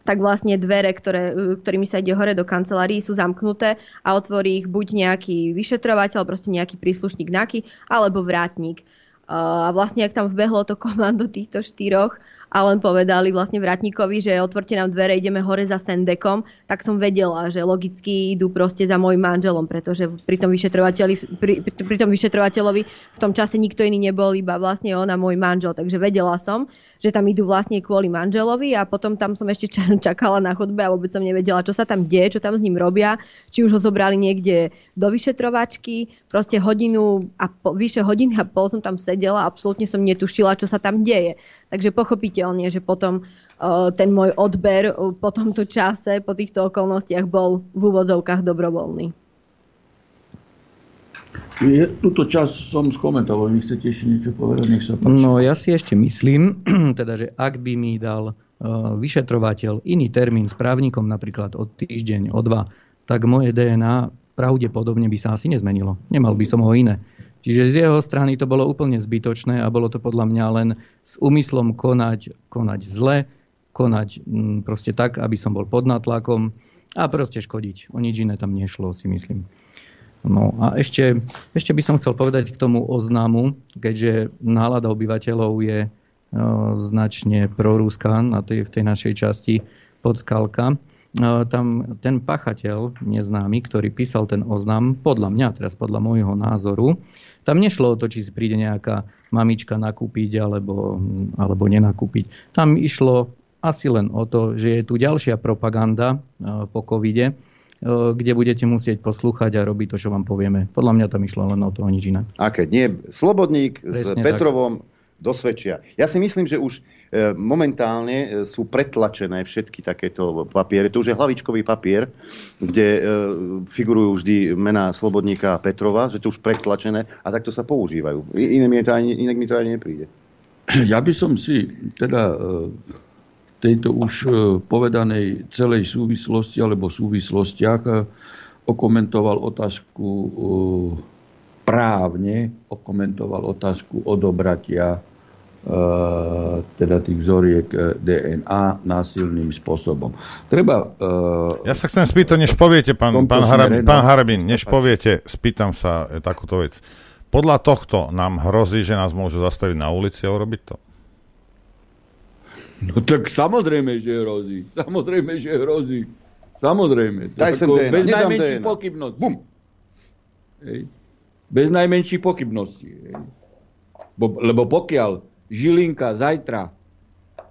Speaker 21: tak vlastne dvere, ktoré, ktorými sa ide hore do kancelárií, sú zamknuté a otvorí ich buď nejaký vyšetrovateľ, proste nejaký príslušník NAKY, alebo vrátnik. A vlastne, ak tam vbehlo to komando týchto štyroch, a len povedali vlastne vratníkovi, že otvorte nám dvere, ideme hore za Sendekom, tak som vedela, že logicky idú proste za môjim manželom, pretože pri tom, vyšetrovateľi, pri, pri tom vyšetrovateľovi v tom čase nikto iný nebol, iba vlastne on a môj manžel, takže vedela som, že tam idú vlastne kvôli manželovi a potom tam som ešte [LAUGHS] čakala na chodbe a vôbec som nevedela, čo sa tam deje, čo tam s ním robia, či už ho zobrali niekde do vyšetrovačky, proste hodinu a po, vyše hodiny a pol som tam sedela a absolútne som netušila, čo sa tam deje. Takže pochopiteľne, že potom uh, ten môj odber uh, po tomto čase, po týchto okolnostiach bol v úvodzovkách dobrovoľný.
Speaker 19: Je, túto čas som skomentoval, nech chcete ešte niečo povedať, nech sa
Speaker 20: páči. No ja si ešte myslím, [CLEARS THROAT] teda, že ak by mi dal uh, vyšetrovateľ iný termín s právnikom, napríklad od týždeň, o dva, tak moje DNA pravdepodobne by sa asi nezmenilo. Nemal by som ho iné. Čiže z jeho strany to bolo úplne zbytočné a bolo to podľa mňa len s úmyslom konať, konať zle, konať mm, proste tak, aby som bol pod natlakom a proste škodiť. O nič iné tam nešlo, si myslím. No a ešte, ešte by som chcel povedať k tomu oznamu, keďže nálada obyvateľov je e, značne prorúská na tej, v tej našej časti podskalka. E, tam ten pachateľ neznámy, ktorý písal ten oznam, podľa mňa, teraz podľa môjho názoru, tam nešlo o to, či si príde nejaká mamička nakúpiť alebo, alebo nenakúpiť. Tam išlo asi len o to, že je tu ďalšia propaganda e, po covide, kde budete musieť poslúchať a robiť to, čo vám povieme. Podľa mňa tam išlo len o to, o nič iné.
Speaker 2: A keď nie, Slobodník Presne s Petrovom tak. dosvedčia. Ja si myslím, že už e, momentálne e, sú pretlačené všetky takéto papiere. To už je hlavičkový papier, kde figurujú vždy mená Slobodníka a Petrova, že to už pretlačené a takto sa používajú. Iné mi to ani, inak mi to ani nepríde.
Speaker 19: Ja by som si teda tejto už e, povedanej celej súvislosti alebo súvislostiach e, okomentoval otázku e, právne, okomentoval otázku odobratia teda tých vzoriek DNA násilným spôsobom. Treba...
Speaker 8: Ja sa chcem spýtať, než poviete, pán, pán, Harabin, pán Harabin, než poviete, spýtam sa takúto vec. Podľa tohto nám hrozí, že nás môžu zastaviť na ulici a urobiť to?
Speaker 19: No tak samozrejme, že hrozí. Samozrejme, že hrozí. Samozrejme.
Speaker 2: Daj sem DNA,
Speaker 19: bez najmenších pochybností. Bum. Hej. Bez najmenších pochybností. Hej. Bo, lebo pokiaľ Žilinka zajtra,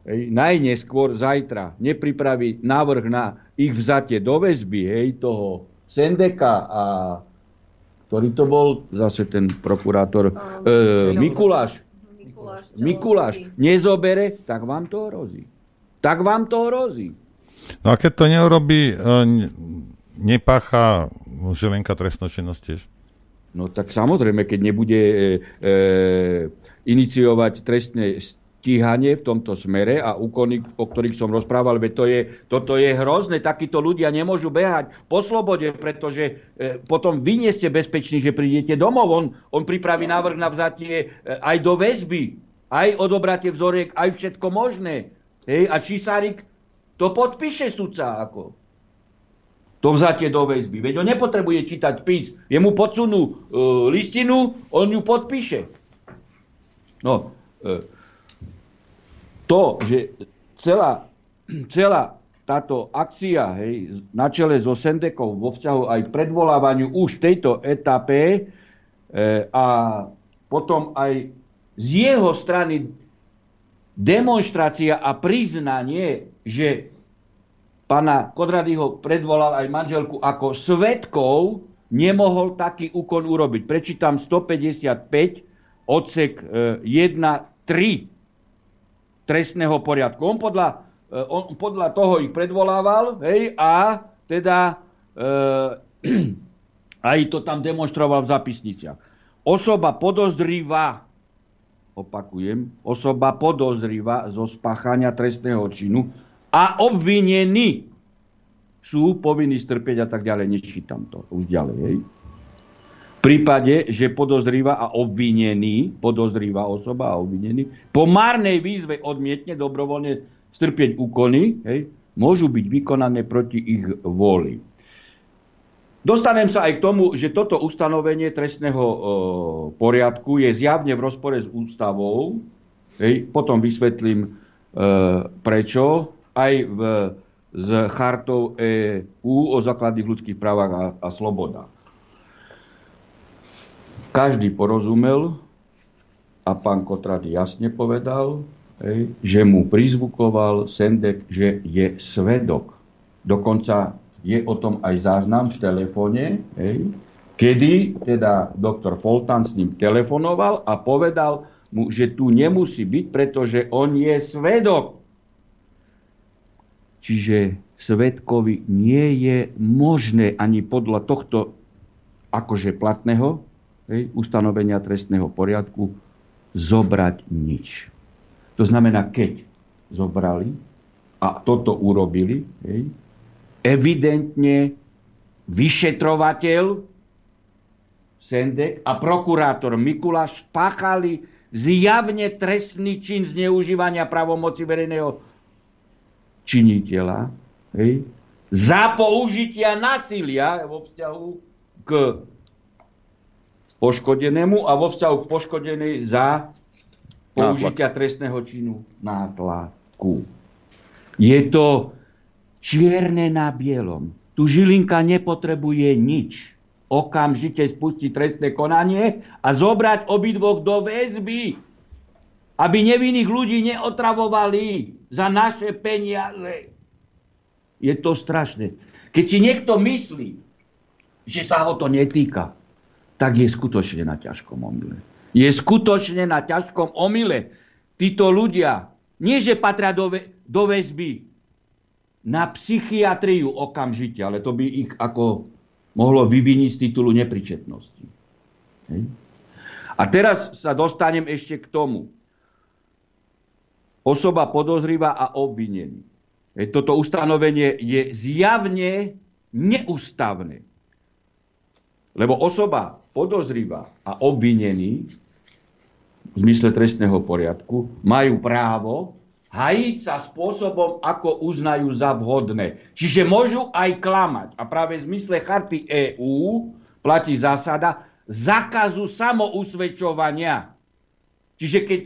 Speaker 19: hej, najneskôr zajtra, nepripraví návrh na ich vzatie do väzby, hej, toho Sendeka a ktorý to bol, zase ten prokurátor, e, Mikuláš, Mikuláš nezobere, tak vám to hrozí. Tak vám to hrozí.
Speaker 8: No a keď to neurobí, e, ne- nepácha Žilinka trestnú činnosť tiež?
Speaker 19: No tak samozrejme, keď nebude e, e, iniciovať trestné stíhanie v tomto smere a úkony, o ktorých som rozprával, veď to je, toto je hrozné, takíto ľudia nemôžu behať po slobode, pretože e, potom vy nie ste bezpeční, že prídete domov. On, on pripraví návrh na vzatie e, aj do väzby, aj odobratie vzoriek, aj všetko možné. Hej, a Čisárik to podpíše sudca ako to vzatie do väzby. Veď on nepotrebuje čítať pís. Jemu podsunú e, listinu, on ju podpíše. No, e, to, že celá, [CLEARS THROAT] celá táto akcia hej, na čele so Sendekou vo vzťahu aj k predvolávaniu už v tejto etape e, a potom aj z jeho strany demonstrácia a priznanie, že pána Kodradyho predvolal aj manželku ako svetkov, nemohol taký úkon urobiť. Prečítam 155 odsek 1, 3 trestného poriadku. On podľa, e, on podľa toho ich predvolával hej, a teda e, [CLEARS THROAT] aj to tam demonstroval v zapisniciach. Osoba podozrivá, opakujem, osoba podozrivá zo spáchania trestného činu a obvinení sú povinní strpieť a tak ďalej. Nečítam to už ďalej. Hej. V prípade, že podozrivá a obvinený, podozrivá osoba a obvinený, po márnej výzve odmietne dobrovoľne strpieť úkony, hej, môžu byť vykonané proti ich vôli. Dostanem sa aj k tomu, že toto ustanovenie trestného e, poriadku je zjavne v rozpore s ústavou. Hej, potom vysvetlím e, prečo aj v, s chartou EU o základných ľudských právach a, a slobodách. Každý porozumel a pán Kotrady jasne povedal, hej, že mu prizvukoval Sendek, že je svedok. Dokonca je o tom aj záznam v telefóne, kedy teda doktor Foltan s ním telefonoval a povedal mu, že tu nemusí byť, pretože on je svedok. Čiže svedkovi nie je možné ani podľa tohto akože platného hej, ustanovenia trestného poriadku zobrať nič. To znamená, keď zobrali a toto urobili, hej, evidentne vyšetrovateľ Sendek a prokurátor Mikuláš spáchali zjavne trestný čin zneužívania pravomoci verejného činiteľa hej, za použitia násilia vo vzťahu k poškodenému a vo vzťahu k poškodenej za použitia trestného činu nátlaku. Je to čierne na bielom. Tu Žilinka nepotrebuje nič. Okamžite spustiť trestné konanie a zobrať obidvoch do väzby, aby nevinných ľudí neotravovali za naše peniaze. Je to strašné. Keď si niekto myslí, že sa ho to netýka, tak je skutočne na ťažkom omyle. Je skutočne na ťažkom omyle. Títo ľudia, nie že patria do, vä- do väzby, na psychiatriu okamžite, ale to by ich ako mohlo vyviniť z titulu nepričetnosti. Hej. A teraz sa dostanem ešte k tomu. Osoba podozrivá a obvinený. Hej, toto ustanovenie je zjavne neústavné. Lebo osoba podozrivá a obvinený v zmysle trestného poriadku majú právo hajiť sa spôsobom, ako uznajú za vhodné. Čiže môžu aj klamať. A práve v zmysle charty EÚ platí zásada zakazu samousvedčovania. Čiže keď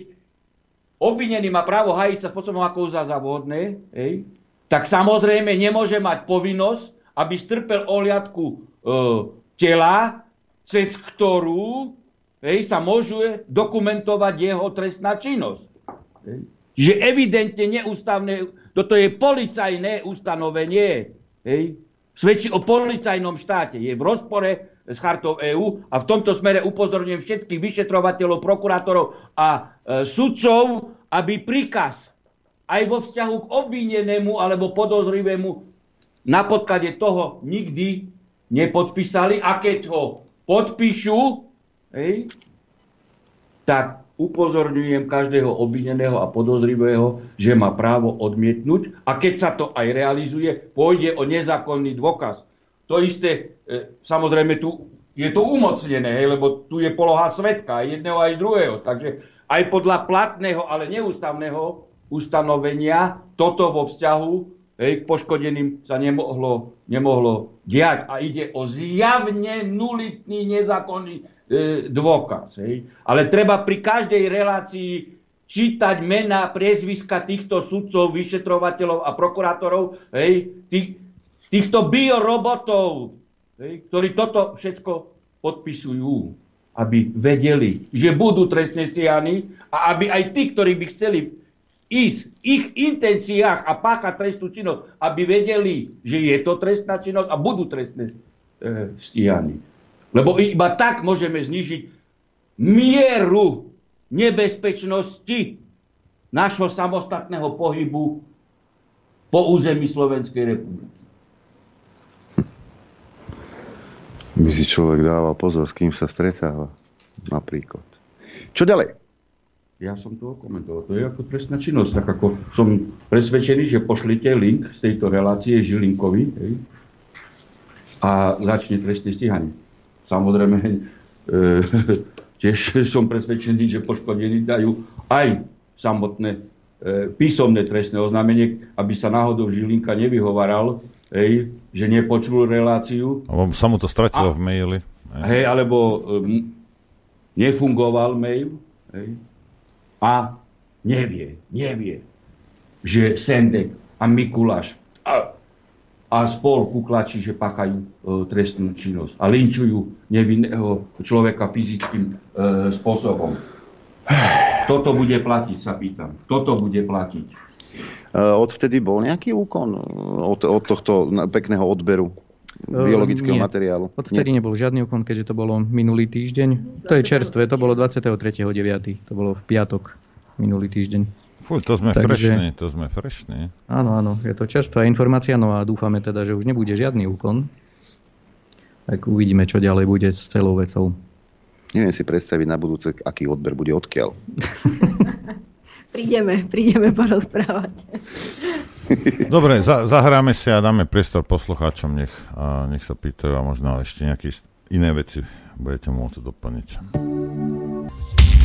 Speaker 19: obvinený má právo hájiť sa spôsobom, ako uzá za vhodné, hej, tak samozrejme nemôže mať povinnosť, aby strpel ohliadku e, tela, cez ktorú hej, sa môže dokumentovať jeho trestná činnosť. Hej. Že evidentne neústavné, toto je policajné ustanovenie, hej, svedčí o policajnom štáte, je v rozpore s chartou EÚ a v tomto smere upozorňujem všetkých vyšetrovateľov, prokurátorov a e, sudcov, aby príkaz aj vo vzťahu k obvinenému alebo podozrivému na podklade toho nikdy nepodpísali. A keď ho podpíšu, hej, tak upozorňujem každého obvineného a podozrivého, že má právo odmietnúť a keď sa to aj realizuje, pôjde o nezákonný dôkaz. To isté, e, samozrejme tu je to umocnené, lebo tu je poloha svetka, aj jedného, aj druhého. Takže aj podľa platného, ale neústavného ustanovenia toto vo vzťahu hej, k poškodeným sa nemohlo, nemohlo diať. A ide o zjavne nulitný nezákonný dôkaz. Hej. Ale treba pri každej relácii čítať mená, priezviska týchto sudcov, vyšetrovateľov a prokurátorov, hej, tých, týchto biorobotov, ktorí toto všetko podpisujú, aby vedeli, že budú trestne stíhaní a aby aj tí, ktorí by chceli ísť v ich intenciách a páchať trestnú činnosť, aby vedeli, že je to trestná činnosť a budú trestne e, stíhaní. Lebo iba tak môžeme znižiť mieru nebezpečnosti nášho samostatného pohybu po území Slovenskej republiky.
Speaker 2: by si človek dával pozor, s kým sa stretáva. Napríklad. Čo ďalej?
Speaker 19: Ja som to komentoval. To je ako trestná činnosť. Tak ako som presvedčený, že pošlite link z tejto relácie Žilinkovi hej, a začne trestné stíhanie. Samozrejme, [LAUGHS] e, tiež som presvedčený, že poškodení dajú aj samotné e, písomné trestné oznámenie, aby sa náhodou Žilinka nevyhovaral hej, že nepočul reláciu.
Speaker 8: Alebo sa mu to stratilo a, v maili.
Speaker 19: Hej, hej alebo um, nefungoval mail. Hej, a nevie, nevie, že Sendek a Mikuláš a, a spol kuklači, že páchajú e, trestnú činnosť a linčujú nevinného človeka fyzickým e, spôsobom. Toto bude platiť, sa pýtam. Toto bude platiť.
Speaker 2: Eh, odvtedy bol nejaký úkon eh, od, od tohto pekného odberu biologického
Speaker 20: Nie.
Speaker 2: materiálu?
Speaker 20: Odvtedy Nie. nebol žiadny úkon, keďže to bolo minulý týždeň. To je čerstvé, to bolo 23.9. To bolo v piatok minulý týždeň.
Speaker 8: Fú, to sme Takže, frešní, to sme frešní.
Speaker 20: Áno, áno, je to čerstvá informácia, no a dúfame teda, že už nebude žiadny úkon. Tak uvidíme, čo ďalej bude s celou vecou.
Speaker 2: Neviem si predstaviť na budúce, aký odber bude odkiaľ. [LAUGHS]
Speaker 21: prídeme, prídeme porozprávať. [LAUGHS]
Speaker 8: Dobre, za, zahráme si a dáme priestor poslucháčom, nech, a nech sa pýtajú a možno ešte nejaké iné veci budete môcť doplniť.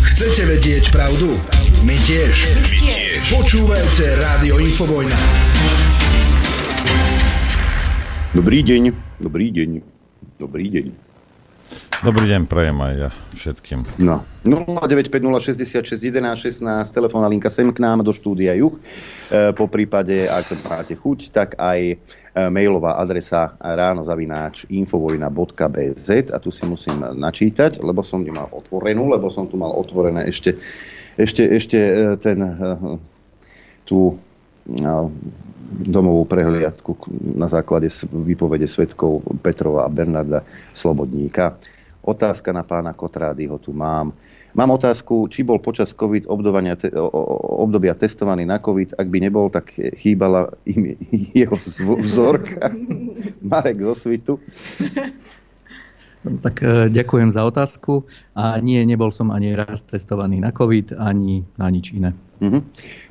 Speaker 13: Chcete vedieť pravdu? My tiež. My tiež. Počúvajte Rádio Infovojna.
Speaker 2: Dobrý deň, dobrý deň, dobrý deň.
Speaker 8: Dobrý deň, prajem aj ja všetkým.
Speaker 2: No, 0950661116, telefónna linka sem k nám do štúdia Juch. E, po prípade, ak máte chuť, tak aj e, mailová adresa ráno zavináč infovojna.bz a tu si musím načítať, lebo som ju mal otvorenú, lebo som tu mal otvorené ešte, ešte, ešte e, ten e, tú domovú prehliadku na základe výpovede svetkov Petrova a Bernarda Slobodníka. Otázka na pána Kotrádyho tu mám. Mám otázku, či bol počas COVID obdobia testovaný na COVID. Ak by nebol, tak chýbala im [LAUGHS] jeho vzorka. [LAUGHS] Marek zo Svitu.
Speaker 20: Tak e, ďakujem za otázku. A nie, nebol som ani raz testovaný na COVID, ani na nič iné.
Speaker 2: Mm-hmm.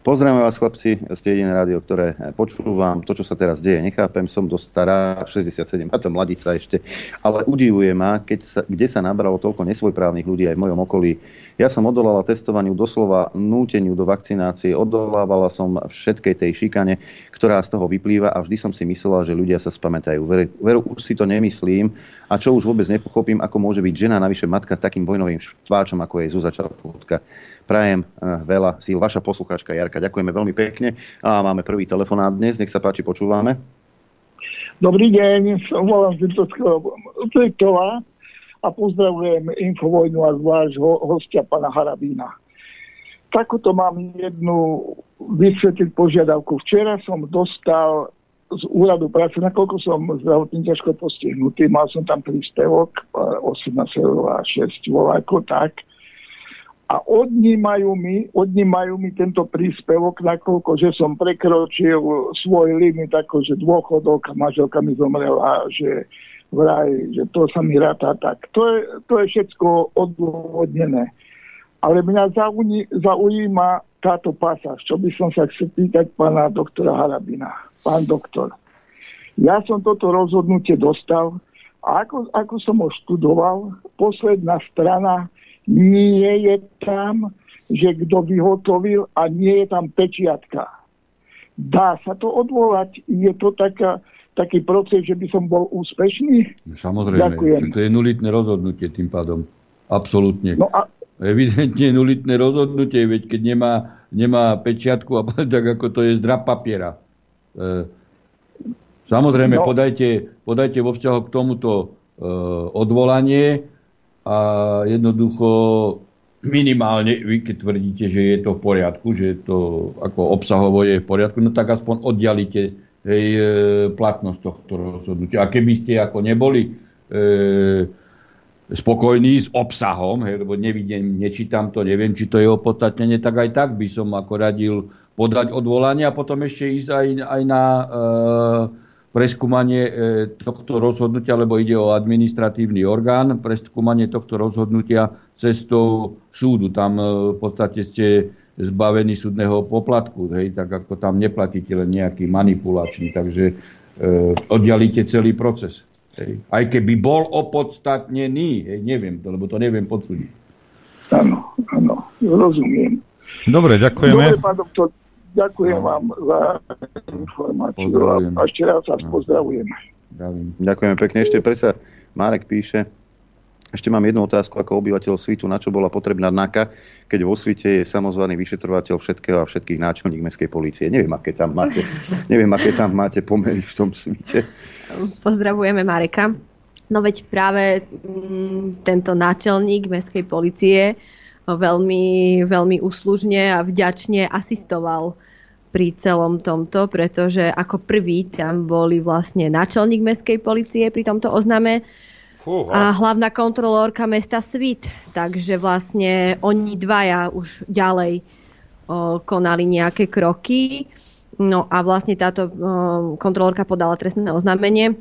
Speaker 2: Pozdravím vás, chlapci, ste jediné rádio, ktoré počúvam. To, čo sa teraz deje, nechápem, som dosť stará, 67, a to mladica ešte, ale udivuje ma, keď sa, kde sa nabralo toľko nesvojprávnych ľudí aj v mojom okolí. Ja som odolala testovaniu doslova núteniu do vakcinácie, odolávala som všetkej tej šikane, ktorá z toho vyplýva a vždy som si myslela, že ľudia sa spamätajú. Veru, veru už si to nemyslím a čo už vôbec nepochopím, ako môže byť žena, navyše matka, takým vojnovým štváčom, ako je Zuzá Čaputka. Prajem veľa síl. Vaša poslucháčka Jarka, ďakujeme veľmi pekne. A máme prvý telefonát dnes, nech sa páči, počúvame.
Speaker 22: Dobrý deň, som volám z Liptovského a pozdravujem Infovojnu a zvlášť hostia pana Harabína. Takúto mám jednu vysvetliť požiadavku. Včera som dostal z úradu práce, nakoľko som zdravotne ťažko postihnutý, mal som tam príspevok 18,6 voláko tak. A odnímajú mi, odnímajú mi tento príspevok, nakoľko, že som prekročil svoj limit, akože dôchodok manželka mi zomrela, že vraj, že to sa mi ráta tak. To je, to je všetko odôvodnené. Ale mňa zaujíma táto pasáž, čo by som sa chcel pýtať pána doktora Harabina pán doktor. Ja som toto rozhodnutie dostal a ako, ako som ho študoval, posledná strana nie je tam, že kto vyhotovil a nie je tam pečiatka. Dá sa to odvolať? Je to taká, taký proces, že by som bol úspešný?
Speaker 19: Samozrejme, Ďakujem. to je nulitné rozhodnutie tým pádom. Absolútne. No a... Evidentne nulitné rozhodnutie, veď keď nemá, nemá pečiatku, a [LAUGHS] tak ako to je zdrab papiera. E, samozrejme, no. podajte, podajte vo vzťahu k tomuto e, odvolanie a jednoducho minimálne, vy keď tvrdíte, že je to v poriadku, že to ako obsahovo je v poriadku, no tak aspoň oddialite hej, e, platnosť tohto rozhodnutia. A keby ste ako neboli e, spokojní s obsahom, hej, lebo nevidím, nečítam to, neviem, či to je opodstatnenie, tak aj tak by som ako radil podať odvolanie a potom ešte ísť aj, aj na e, preskúmanie e, tohto rozhodnutia, lebo ide o administratívny orgán, preskúmanie tohto rozhodnutia cestou súdu. Tam e, v podstate ste zbavení súdneho poplatku, hej, tak ako tam neplatíte len nejaký manipulačný, takže e, oddialíte celý proces. Hej. Aj keby bol opodstatnený, hej, neviem to, lebo to neviem podsúdiť.
Speaker 22: Áno, áno, rozumiem.
Speaker 8: Dobre, ďakujeme.
Speaker 22: Dobre, pán doktor, Ďakujem no. vám za informáciu a ešte raz vás no. pozdravujem.
Speaker 2: Ďakujem pekne. Ešte presa Marek píše, ešte mám jednu otázku ako obyvateľ Svitu, na čo bola potrebná NAKA, keď vo Svite je samozvaný vyšetrovateľ všetkého a všetkých náčelník mestskej policie. Neviem, aké tam máte, neviem, aké tam máte pomery v tom Svite.
Speaker 21: Pozdravujeme Mareka. No veď práve mm, tento náčelník mestskej policie veľmi, veľmi úslužne a vďačne asistoval pri celom tomto, pretože ako prvý tam boli vlastne náčelník mestskej policie pri tomto ozname a hlavná kontrolórka mesta Svit. Takže vlastne oni dvaja už ďalej o, konali nejaké kroky. No a vlastne táto o, kontrolórka podala trestné oznámenie,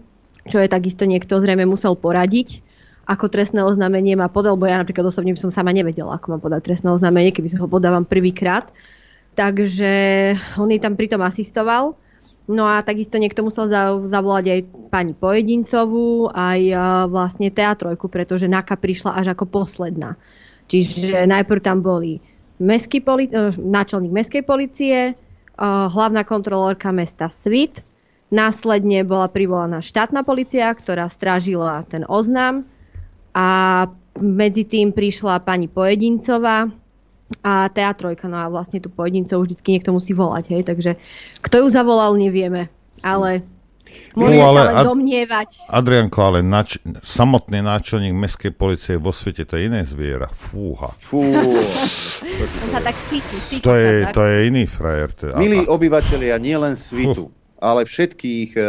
Speaker 21: čo je takisto niekto zrejme musel poradiť ako trestné oznámenie má podal, bo ja napríklad osobne by som sama nevedela, ako mám podať trestné oznámenie, keby som ho podávam prvýkrát. Takže on jej tam pritom asistoval. No a takisto niekto musel zavolať aj pani Pojedincovú, aj vlastne teatrojku, pretože NAKA prišla až ako posledná. Čiže najprv tam boli mestský poli- e, náčelník mestskej policie, hlavná kontrolórka mesta Svit, následne bola privolaná štátna policia, ktorá strážila ten oznám, a medzi tým prišla pani Pojedincová a teatrojka, no a vlastne tú Pojedincovú vždycky niekto musí volať, hej, takže kto ju zavolal, nevieme, ale Môžeme no, ale, sa domnievať.
Speaker 8: Adrianko, ale nač- samotný náčelník mestskej policie vo svete to je iné zviera. Fúha. Fú.
Speaker 21: sa tak cíti,
Speaker 8: to, je, tak. to je iný frajer. To
Speaker 2: je, Milí a... obyvateľia, nielen svitu, ale všetkých e,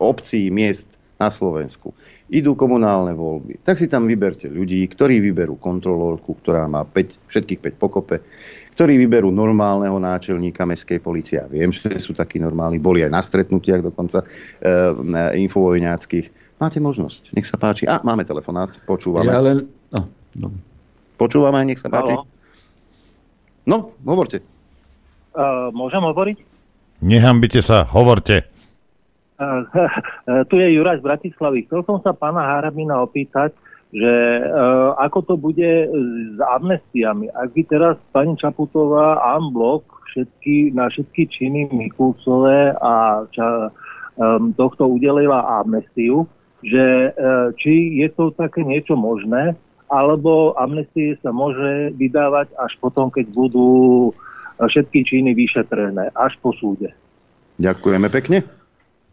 Speaker 2: obcí, miest na Slovensku idú komunálne voľby. Tak si tam vyberte ľudí, ktorí vyberú kontrolórku, ktorá má 5, všetkých 5 pokope, ktorí vyberú normálneho náčelníka mestskej policie. Ja viem, že sú takí normálni, boli aj na stretnutiach dokonca e, infovojňáckých. Máte možnosť, nech sa páči. A, máme telefonát, počúvame.
Speaker 19: Ja len... No, no.
Speaker 2: Počúvame, nech sa páči. Halo. No, hovorte.
Speaker 23: Uh, môžem hovoriť?
Speaker 8: Nehambite sa, hovorte. [LAUGHS]
Speaker 23: tu je Juraj z Bratislavy. Chcel som sa pána Harabina opýtať, že uh, ako to bude s amnestiami. Ak by teraz pani Čaputová unblock všetky, na všetky činy Mikulcové a ča, um, tohto udelila amnestiu, že uh, či je to také niečo možné alebo amnestie sa môže vydávať až potom, keď budú všetky činy vyšetrené, až po súde.
Speaker 2: Ďakujeme pekne.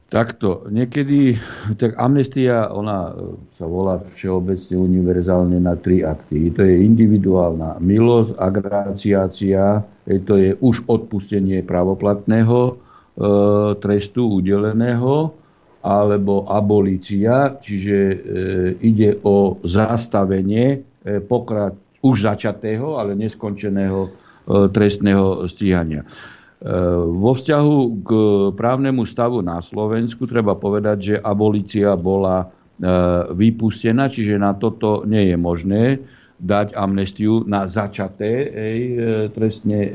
Speaker 19: Takto, niekedy, tak amnestia, ona sa volá všeobecne univerzálne na tri akty. To je individuálna milosť, agraciácia, to je už odpustenie pravoplatného e, trestu udeleného, alebo abolícia, čiže e, ide o zastavenie e, pokrat, už začatého, ale neskončeného e, trestného stíhania. E, vo vzťahu k právnemu stavu na Slovensku treba povedať, že abolícia bola e, vypustená, čiže na toto nie je možné dať amnestiu na začaté ej, e, trestné e,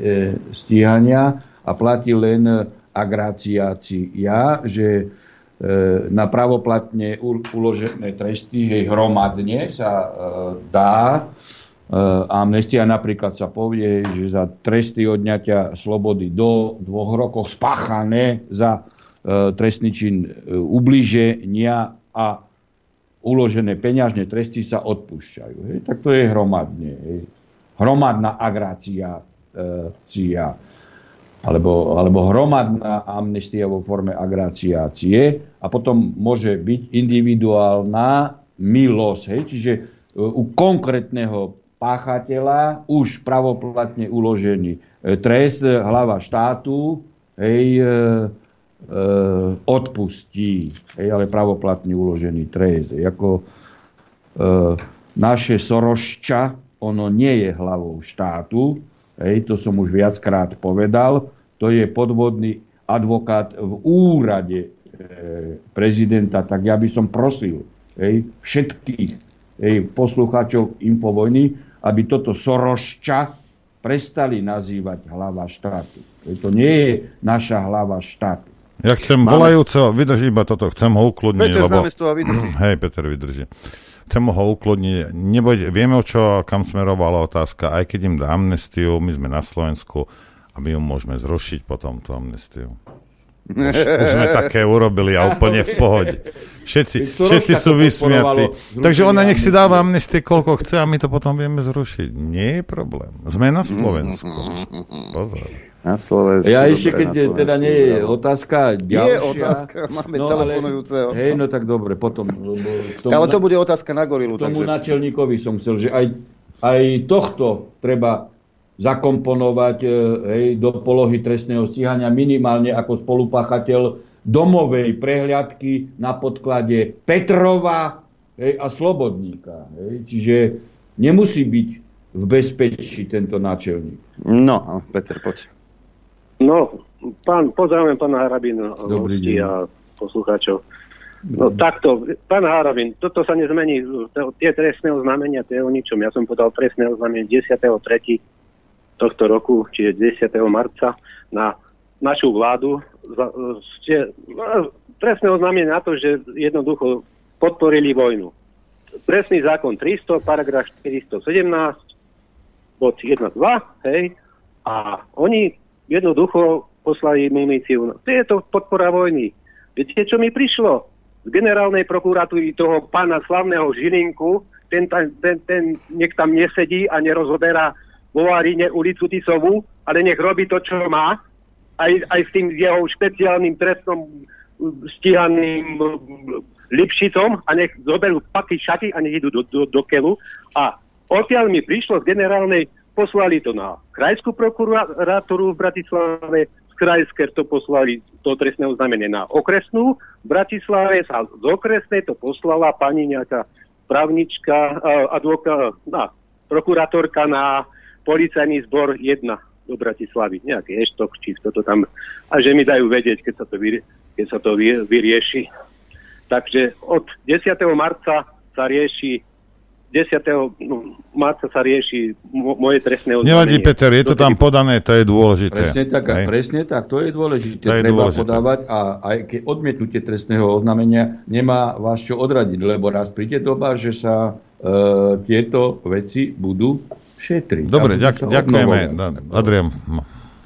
Speaker 19: stíhania a platí len agráciácia, že E, na pravoplatne uložené tresty, hej, hromadne sa e, dá. E, amnestia napríklad sa povie, že za tresty odňatia slobody do dvoch rokov spáchané za trestný čin ubliženia a uložené peňažné tresty sa odpúšťajú. Hej. Tak to je hromadne. Hej. Hromadná agrácia. E, alebo, alebo hromadná amnestia vo forme agráciácie a potom môže byť individuálna milosť. Hej? Čiže u konkrétneho páchateľa už pravoplatne uložený e, trest e, hlava štátu hej, e, odpustí, hej, ale pravoplatne uložený trest. Ako e, naše Sorošča, ono nie je hlavou štátu, hej, to som už viackrát povedal, to je podvodný advokát v úrade e, prezidenta, tak ja by som prosil hej, všetkých hej, poslucháčov Infovojny, aby toto Sorošča prestali nazývať hlava štátu. To nie je naša hlava štátu.
Speaker 8: Ja chcem Máme... volajúceho, vydrží iba toto, chcem ho ukludniť.
Speaker 2: Peter lebo... z toho vydrží. [CLEARS THROAT]
Speaker 8: Hej, Peter vydrží. Chcem ho ukludniť. Nebojte, vieme, o čo, kam smerovala otázka. Aj keď im dá amnestiu, my sme na Slovensku a my ju môžeme zrušiť potom, tú amnestiu. Už, už sme také urobili a úplne v pohode. Všetci, všetci sú vysmiatí. Takže ona nech si dáva amnestie, koľko chce a my to potom vieme zrušiť. Nie je problém. Sme na Slovensku. Pozor.
Speaker 2: Na Slovensku.
Speaker 19: Ja ešte, keď Slovensku, teda nie je otázka ďalšia.
Speaker 2: Je otázka, máme no, telefonujúceho.
Speaker 19: Ale, hej, no tak dobre, potom.
Speaker 2: Tomu, ale to bude otázka na gorilu.
Speaker 19: Tomu takže... načelníkovi som chcel, že aj, aj tohto treba zakomponovať e, hej, do polohy trestného stíhania minimálne ako spolupáchateľ domovej prehliadky na podklade Petrova hej, a Slobodníka. Hej. Čiže nemusí byť v bezpečí tento náčelník.
Speaker 2: No, Peter, poď.
Speaker 23: No, pán, pozdravujem pána Harabina
Speaker 19: Dobrý deň.
Speaker 23: a poslucháčov. No takto, pán Harabin, toto sa nezmení, tie trestné oznámenia, to je o ničom. Ja som podal trestné oznámenie 10.3 tohto roku, čiže 10. marca, na našu vládu ste no, trestné oznámenie na to, že jednoducho podporili vojnu. Presný zákon 300, paragraf 417, bod 1, 2, hej, a oni jednoducho poslali muníciu. To je to podpora vojny. Viete, čo mi prišlo? Z generálnej prokuratúry toho pána slavného Žilinku, ten, ten, ten nech tam nesedí a nerozoberá vo Varíne ulicu Tisovú, ale nech robí to, čo má, aj, aj s tým jeho špeciálnym trestnom stíhaným Lipšicom a nech zoberú paky šaty a nech idú do, do, do kelu. A odtiaľ mi prišlo z generálnej, poslali to na krajskú prokurátoru v Bratislave, z krajské to poslali to trestné oznámenie na okresnú. V Bratislave sa z okresnej to poslala pani nejaká právnička, advoká, na, prokurátorka na policajný zbor 1 do Bratislavy, nejaký eštok, či kto to tam, a že mi dajú vedieť, keď sa to, vyrie, keď sa to vyrieši. Takže od 10. marca sa rieši 10. No, marca sa rieši moje trestné oznámenie.
Speaker 8: Nevadí, Peter, je to tam podané, to je dôležité.
Speaker 19: Presne tak, a presne tak, to je dôležité. To je Treba dôležité. podávať a aj keď odmietnutie trestného oznámenia nemá vás čo odradiť, lebo raz príde doba, že sa e, tieto veci budú šetriť.
Speaker 8: Dobre, ďak, ďakujeme. Adrian.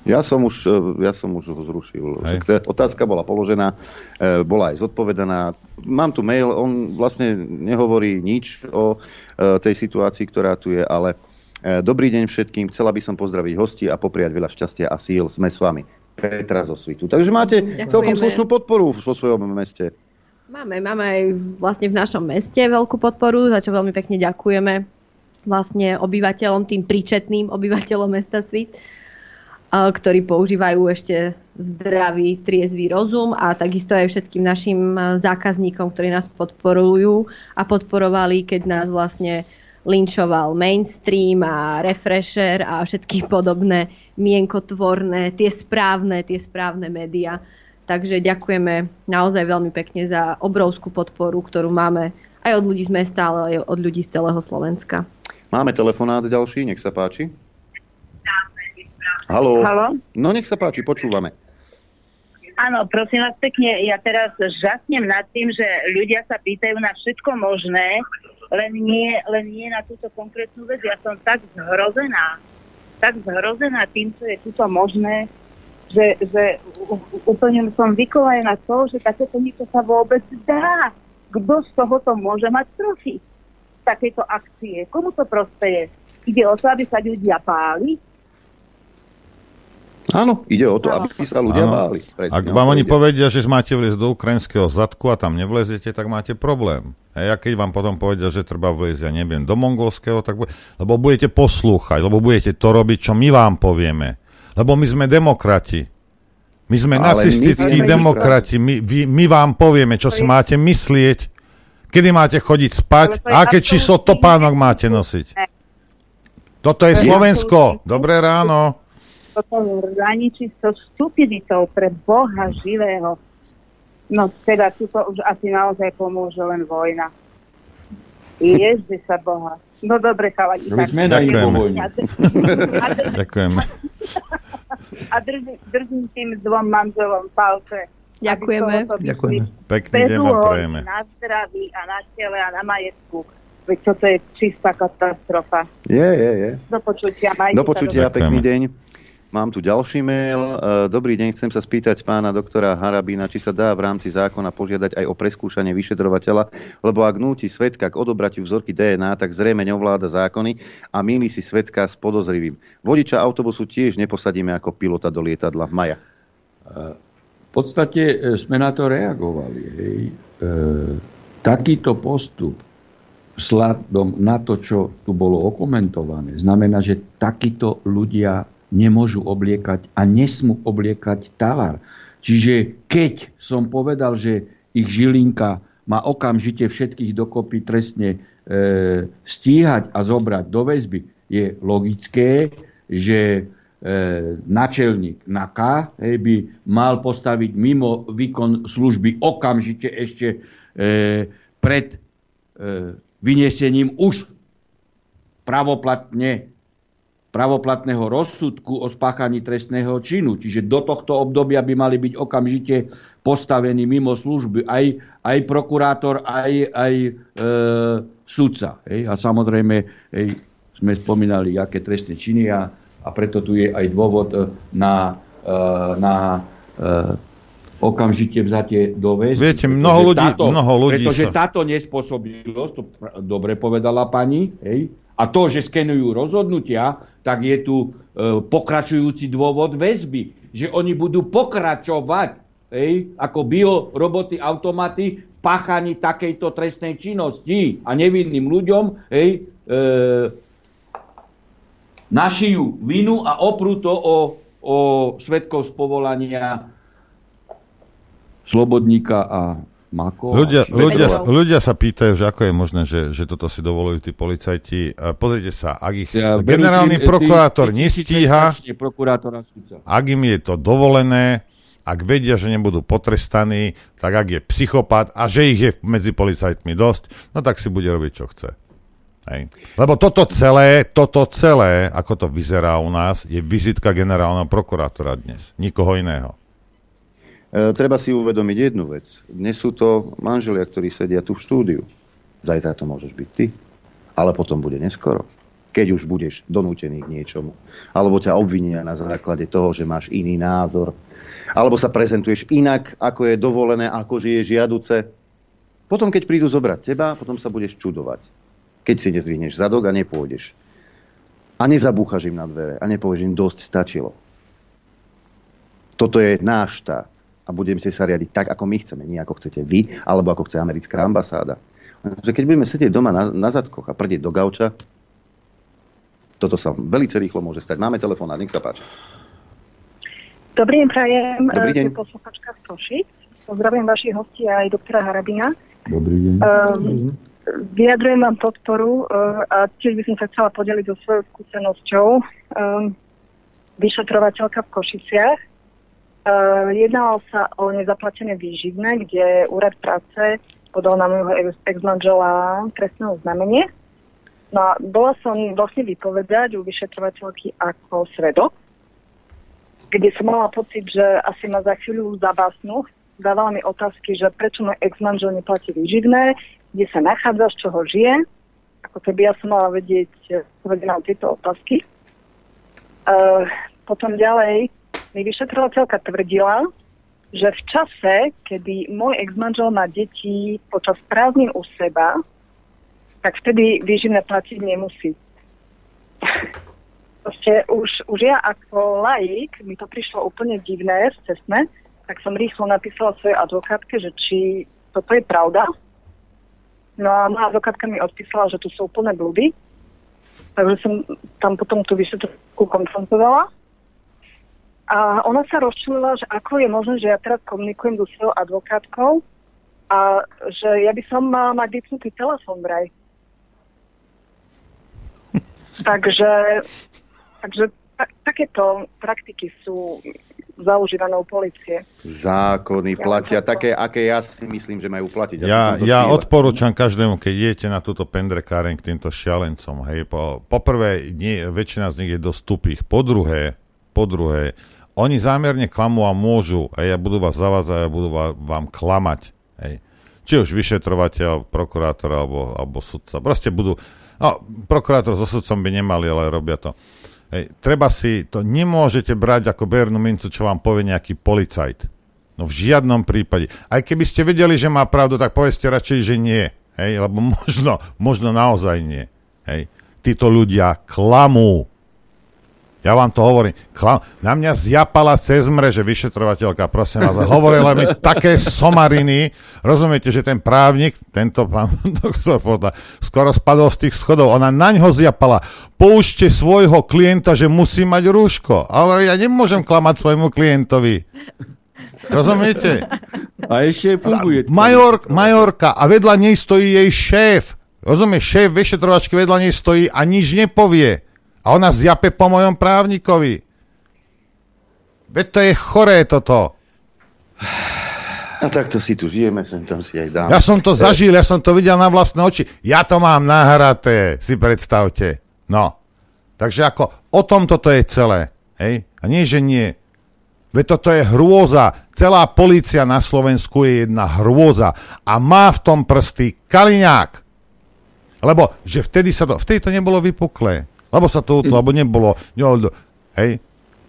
Speaker 2: Ja som už, e, ja som už ho zrušil. Otázka bola položená, e, bola aj zodpovedaná. Mám tu mail, on vlastne nehovorí nič o e, tej situácii, ktorá tu je, ale dobrý deň všetkým. Chcela by som pozdraviť hosti a popriať veľa šťastia a síl. Sme s vami. Petra zo Svitu. Takže máte Ďakujeme. celkom slušnú podporu vo svojom meste.
Speaker 21: Máme, máme aj vlastne v našom meste veľkú podporu, za čo veľmi pekne ďakujeme vlastne obyvateľom, tým príčetným obyvateľom mesta Svit ktorí používajú ešte zdravý, triezvý rozum a takisto aj všetkým našim zákazníkom, ktorí nás podporujú a podporovali, keď nás vlastne linčoval mainstream a refresher a všetky podobné mienkotvorné, tie správne, tie správne médiá. Takže ďakujeme naozaj veľmi pekne za obrovskú podporu, ktorú máme aj od ľudí z mesta, ale aj od ľudí z celého Slovenska.
Speaker 2: Máme telefonát ďalší, nech sa páči. Haló. Haló. No nech sa páči, počúvame.
Speaker 24: Áno, prosím vás pekne, ja teraz žasnem nad tým, že ľudia sa pýtajú na všetko možné, len nie, len nie na túto konkrétnu vec. Ja som tak zhrozená, tak zhrozená tým, čo je túto možné, že, že úplne som vykolajená to, že takéto niečo sa vôbec dá. Kto z tohoto môže mať profit? Takéto akcie. Komu to prospeje? Ide o to, aby sa ľudia páli,
Speaker 2: Áno, ide o to, aby sa ľudia Áno. báli.
Speaker 8: Presne, Ak vám oni ide. povedia, že máte vliezť do ukrajinského zadku a tam nevlezete, tak máte problém. A ja keď vám potom povedia, že treba vliezť, ja neviem, do mongolského, tak bu- lebo budete poslúchať, lebo budete to robiť, čo my vám povieme. Lebo my sme demokrati. My sme Ale nacistickí my demokrati. My, vy, my vám povieme, čo si máte myslieť, kedy máte chodiť spať a aké číslo topánok máte nosiť. Toto je Slovensko. Dobré ráno
Speaker 24: toto hraničí so stupiditou pre Boha živého. No teda tuto už asi naozaj pomôže len vojna. Ježde sa Boha. No dobre, chalani.
Speaker 8: Ďakujeme. Ďakujeme. [LAUGHS]
Speaker 24: A držím, držím tým dvom manželom palce.
Speaker 21: Ďakujeme.
Speaker 8: Ďakujeme. Pekný deň vám prejeme.
Speaker 24: Na zdraví a na tele a na majetku. Veď toto je čistá katastrofa.
Speaker 2: Je, je, je.
Speaker 24: Do počutia.
Speaker 2: Do počutia, pekný deň. Mám tu ďalší mail. E, dobrý deň, chcem sa spýtať pána doktora Harabína, či sa dá v rámci zákona požiadať aj o preskúšanie vyšetrovateľa, lebo ak núti svetka k odobratiu vzorky DNA, tak zrejme neovláda zákony a míli si svetka s podozrivým. Vodiča autobusu tiež neposadíme ako pilota do lietadla. Maja.
Speaker 19: Podstate e, sme na to reagovali. Hej. E, takýto postup vzhľadom na to, čo tu bolo okomentované, znamená, že takíto ľudia nemôžu obliekať a nesmú obliekať tovar. Čiže keď som povedal, že ich Žilinka má okamžite všetkých dokopy trestne e, stíhať a zobrať do väzby, je logické, že načelník NAKA hej, by mal postaviť mimo výkon služby okamžite ešte e, pred e, vyniesením už pravoplatne pravoplatného rozsudku o spáchaní trestného činu. Čiže do tohto obdobia by mali byť okamžite postavení mimo služby aj, aj prokurátor, aj, aj e, sudca. Hej. A samozrejme hej, sme spomínali, aké trestné činy a, a preto tu je aj dôvod e, na, e, na e, okamžite vzatie do väzby.
Speaker 8: Viete, mnoho ľudí, táto, mnoho ľudí
Speaker 19: Pretože sa... táto nespôsobilosť, to dobre povedala pani, hej, a to, že skenujú rozhodnutia, tak je tu e, pokračujúci dôvod väzby. Že oni budú pokračovať hej, ako bioroboty, automaty v páchaní takejto trestnej činnosti a nevinným ľuďom hej, e, našijú vinu a oprú to o, o svetkov z povolania Slobodníka a Mako.
Speaker 8: Ľudia, ľudia, ľudia sa pýtajú, že ako je možné, že, že toto si dovolujú tí policajti. Pozrite sa, ak ich ja, generálny tí, prokurátor tí, nestíha, ak im je to dovolené, ak vedia, že nebudú potrestaní, tak ak je psychopat a že ich je medzi policajtmi dosť, no tak si bude robiť, čo chce. Hej. Lebo toto celé, toto celé, ako to vyzerá u nás, je vizitka generálneho prokurátora dnes. Nikoho iného.
Speaker 2: E, treba si uvedomiť jednu vec. Dnes sú to manželia, ktorí sedia tu v štúdiu. Zajtra to môžeš byť ty, ale potom bude neskoro. keď už budeš donútený k niečomu. Alebo ťa obvinia na základe toho, že máš iný názor. Alebo sa prezentuješ inak, ako je dovolené, ako že je žiaduce. Potom, keď prídu zobrať teba, potom sa budeš čudovať. Keď si nezvihneš zadok a nepôjdeš. A nezabúchaš im na dvere a nepovieš im dosť stačilo. Toto je náš štát a budeme si sa riadiť tak, ako my chceme, nie ako chcete vy, alebo ako chce americká ambasáda. Že keď budeme sedieť doma na, na zadkoch a prdeť do gauča, toto sa veľmi rýchlo môže stať. Máme telefón, nech sa páči.
Speaker 25: Dobrý deň, prajem.
Speaker 2: Dobrý deň.
Speaker 25: Posluchačka z Košic. Pozdravujem vašich hostí aj doktora Harabina.
Speaker 19: Dobrý deň.
Speaker 25: Um, vyjadrujem vám podporu uh, a tiež by som sa chcela podeliť so svojou skúsenosťou. Um, vyšetrovateľka v Košiciach. Uh, jednalo sa o nezaplatené výživné, kde úrad práce podal na môjho ex-manžela trestné oznámenie. No a bola som vlastne vypovedať u vyšetrovateľky ako svedok, kde som mala pocit, že asi ma za chvíľu zabásnu. Dávala mi otázky, že prečo môj ex-manžel neplatí výživné, kde sa nachádza, z čoho žije. Ako keby ja som mala vedieť odpovedať na tieto otázky. Uh, potom ďalej mi vyšetrovateľka tvrdila, že v čase, kedy môj ex-manžel má deti počas prázdnin u seba, tak vtedy výživné platiť nemusí. [LAUGHS] Proste už, už ja ako laik, mi to prišlo úplne divné, cestné, tak som rýchlo napísala svojej advokátke, že či toto je pravda. No a moja advokátka mi odpísala, že tu sú úplné blúdy. Takže som tam potom tú vyšetrovku konfrontovala. A ona sa rozčulila, že ako je možné, že ja teraz komunikujem so svojou advokátkou a že ja by som mala mať vypnutý telefón vraj. [LAUGHS] takže, takže tak, takéto praktiky sú zaužívanou policie.
Speaker 2: Zákony platia ja také, aké ja si myslím, že majú platiť.
Speaker 8: Ja, ja odporúčam každému, keď idete na túto pendrekáren k týmto šialencom. Hej, po, poprvé, nie, väčšina z nich je dosť tupých. Po druhé, po druhé, oni zámerne klamú a môžu, a ja budú vás zavázať a budú vám, vám klamať. Hej. Či už vyšetrovateľ, prokurátor alebo, alebo sudca. Proste budú... No, prokurátor so sudcom by nemali, ale robia to. Hej. Treba si... To nemôžete brať ako bernú mincu, čo vám povie nejaký policajt. No v žiadnom prípade. Aj keby ste vedeli, že má pravdu, tak povedzte radšej, že nie. Hej, lebo [LAUGHS] možno, možno naozaj nie. Hej. Títo ľudia klamú. Ja vám to hovorím. Klam, na mňa zjapala cez mreže vyšetrovateľka, prosím vás, hovorila mi také somariny. Rozumiete, že ten právnik, tento pán [LAUGHS] doktor Fodla, skoro spadol z tých schodov. Ona na ňo zjapala. Poučte svojho klienta, že musí mať rúško. Ale ja nemôžem klamať svojmu klientovi. Rozumiete?
Speaker 19: A ešte funguje.
Speaker 8: Major, majorka a vedľa nej stojí jej šéf. Rozumieš, šéf vyšetrovačky vedľa nej stojí a nič nepovie. A ona zjape po mojom právnikovi. Veď to je choré toto.
Speaker 2: A takto si tu žijeme, sem tam si aj dám.
Speaker 8: Ja som to zažil, ja som to videl na vlastné oči. Ja to mám nahraté, si predstavte. No. Takže ako o tom toto je celé. Hej? A nie, že nie. Veď toto je hrôza. Celá policia na Slovensku je jedna hrôza. A má v tom prsty Kaliňák. Lebo, že vtedy sa to, vtedy to nebolo vypuklé. Lebo sa to, lebo nebolo, hej.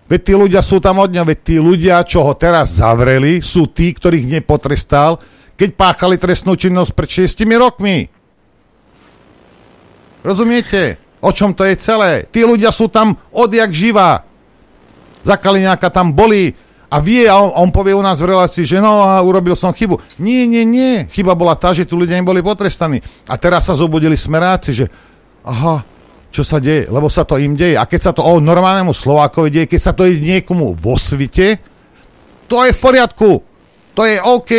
Speaker 8: Veď tí ľudia sú tam od veď tí ľudia, čo ho teraz zavreli, sú tí, ktorých nepotrestal, keď páchali trestnú činnosť pred 6 rokmi. Rozumiete? O čom to je celé? Tí ľudia sú tam odjak živá. Za Kaliňáka tam boli a vie, a on, on povie u nás v relácii, že no, a urobil som chybu. Nie, nie, nie. Chyba bola tá, že tu ľudia neboli potrestaní. A teraz sa zobudili smeráci, že aha, čo sa deje, lebo sa to im deje. A keď sa to o normálnemu Slovákovi deje, keď sa to deje niekomu vo svite, to je v poriadku. To je OK.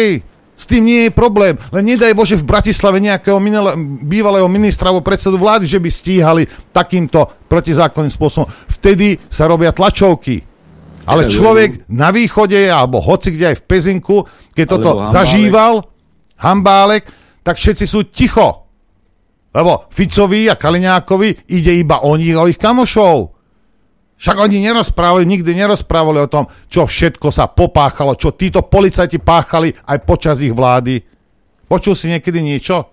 Speaker 8: S tým nie je problém. Len nedaj Bože v Bratislave nejakého minule, bývalého ministra alebo predsedu vlády, že by stíhali takýmto protizákonným spôsobom. Vtedy sa robia tlačovky. Ale človek na východe alebo hoci kde aj v Pezinku, keď toto zažíval, hambálek, tak všetci sú ticho. Lebo Ficovi a Kaliňákovi ide iba o nich, o ich kamošov. Však oni nerozprávali, nikdy nerozprávali o tom, čo všetko sa popáchalo, čo títo policajti páchali aj počas ich vlády. Počul si niekedy niečo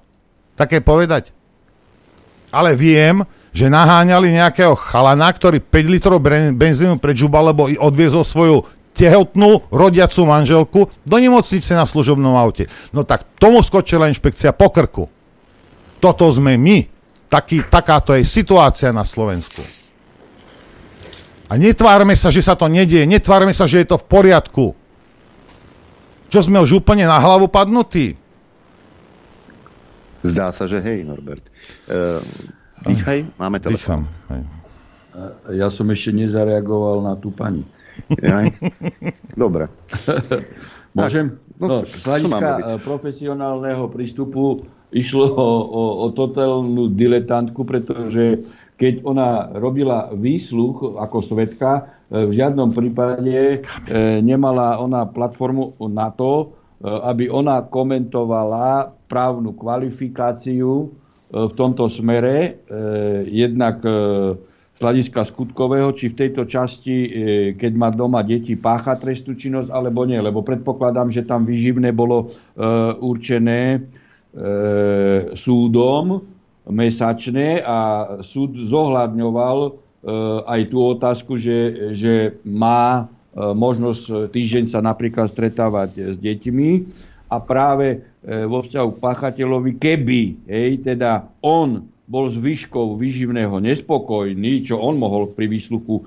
Speaker 8: také povedať? Ale viem, že naháňali nejakého chalana, ktorý 5 litrov benzínu prežubal, lebo odviezol svoju tehotnú rodiacu manželku do nemocnice na služobnom aute. No tak tomu skočila inšpekcia po krku. Toto sme my. Taký, takáto je situácia na Slovensku. A netvárme sa, že sa to nedieje. Netvárme sa, že je to v poriadku. Čo sme už úplne na hlavu padnutí?
Speaker 2: Zdá sa, že hej, Norbert. Uh, dýchaj, máme telefon.
Speaker 19: Ja som ešte nezareagoval na tú pani.
Speaker 2: Jaj. Dobre. [LAUGHS]
Speaker 19: Môžem? No, no z hľadiska profesionálneho prístupu išlo o, o, o totálnu diletantku, pretože keď ona robila výsluch ako svetka, e, v žiadnom prípade e, nemala ona platformu na to, e, aby ona komentovala právnu kvalifikáciu v tomto smere, jednak z hľadiska skutkového, či v tejto časti, keď má doma deti, pácha trestú činnosť, alebo nie. Lebo predpokladám, že tam vyživné bolo určené súdom mesačne a súd zohľadňoval e, aj tú otázku, že, že má e, možnosť týždeň sa napríklad stretávať s deťmi. A práve vo vzťahu k páchateľovi, keby hej, teda on bol s výškou vyživného nespokojný, čo on mohol pri výsluchu e,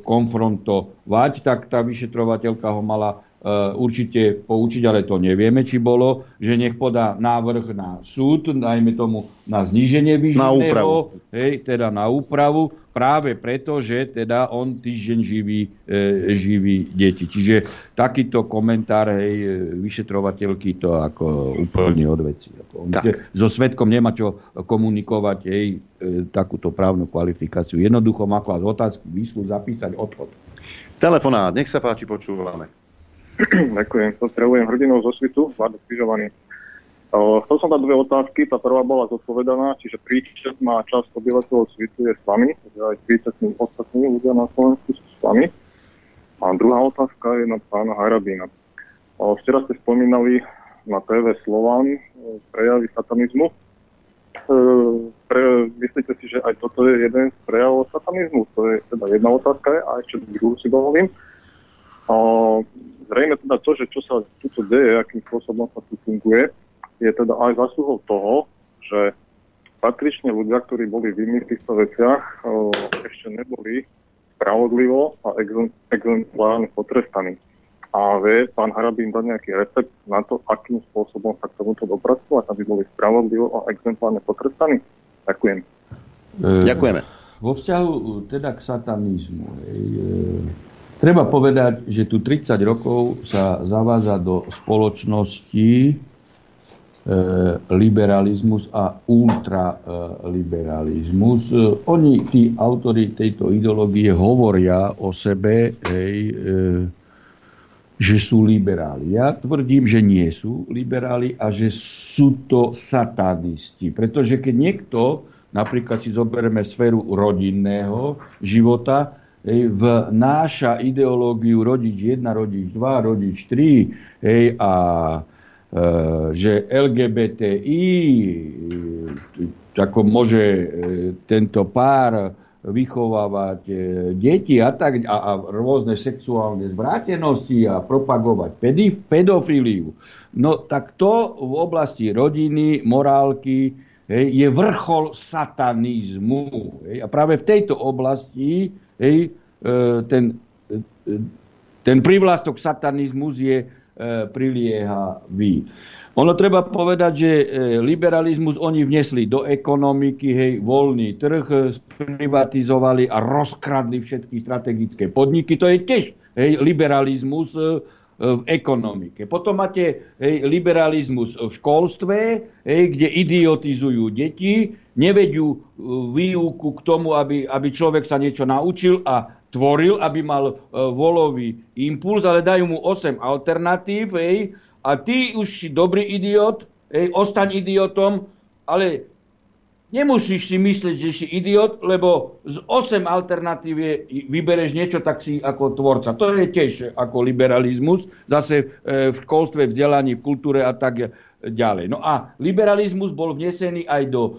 Speaker 19: konfrontovať, tak tá vyšetrovateľka ho mala určite poučiť, ale to nevieme, či bolo, že nech podá návrh na súd, najmä tomu na zníženie výživného, hej, teda na úpravu, práve preto, že teda on týždeň živí, e, živí deti. Čiže takýto komentár hej, vyšetrovateľky to ako úplne odveci. Ako, so svetkom nemá čo komunikovať hej, e, takúto právnu kvalifikáciu. Jednoducho má klas otázky, výslu zapísať odchod.
Speaker 2: Telefonát, nech sa páči, počúvame. [CLEARS THROAT]
Speaker 26: Ďakujem. Pozdravujem hrdinov zo svitu, Vlado Križovaný. Chcel som dať dve otázky. Tá prvá bola zodpovedaná, čiže príčet má časť obyvateľov svitu je s vami, že aj príčetní ostatní ľudia na Slovensku sú s vami. A druhá otázka je na pána Harabína. Včera ste spomínali na TV Slovan prejavy satanizmu. E, pre, myslíte si, že aj toto je jeden z prejavov satanizmu? To je teda jedna otázka a ešte druhú si dovolím. Zrejme teda to, že čo sa tu deje, akým spôsobom sa tu funguje, je teda aj zasluhou toho, že patrične ľudia, ktorí boli vinní v týchto veciach, ešte neboli spravodlivo a exemplárne potrestaní. A vie pán Harabín dať nejaký recept na to, akým spôsobom sa k tomuto dopracovať, aby boli spravodlivo a exemplárne potrestaní? Ďakujem.
Speaker 2: Ďakujeme.
Speaker 19: Vo vzťahu teda k satanizmu. E, Treba povedať, že tu 30 rokov sa zavádza do spoločnosti e, liberalizmus a ultraliberalizmus. E, oni, tí autory tejto ideológie, hovoria o sebe, hej, e, že sú liberáli. Ja tvrdím, že nie sú liberáli a že sú to satanisti. Pretože keď niekto, napríklad si zoberieme sféru rodinného života, vnáša ideológiu rodič 1, rodič 2, rodič 3 hej, a e, že LGBTI ako môže e, tento pár vychovávať e, deti a, tak, a, a rôzne sexuálne zvrátenosti a propagovať pedif, pedofíliu. No tak to v oblasti rodiny, morálky hej, je vrchol satanizmu. Hej. A práve v tejto oblasti hej, e, ten, e, ten privlastok satanizmus je e, priliehavý. Ono treba povedať, že liberalizmus oni vnesli do ekonomiky, hej, voľný trh, privatizovali a rozkradli všetky strategické podniky. To je tiež hej, liberalizmus v ekonomike. Potom máte hej, liberalizmus v školstve, hej, kde idiotizujú deti, nevedú výuku k tomu, aby, aby človek sa niečo naučil a tvoril, aby mal e, volový impuls, ale dajú mu 8 alternatív, hej, a ty už si dobrý idiot, hej, ostaň idiotom, ale nemusíš si myslieť, že si idiot, lebo z 8 alternatív vybereš niečo, tak si ako tvorca. To je tiež ako liberalizmus, zase e, v školstve, vzdelaní, v kultúre a tak ďalej. No a liberalizmus bol vnesený aj do e,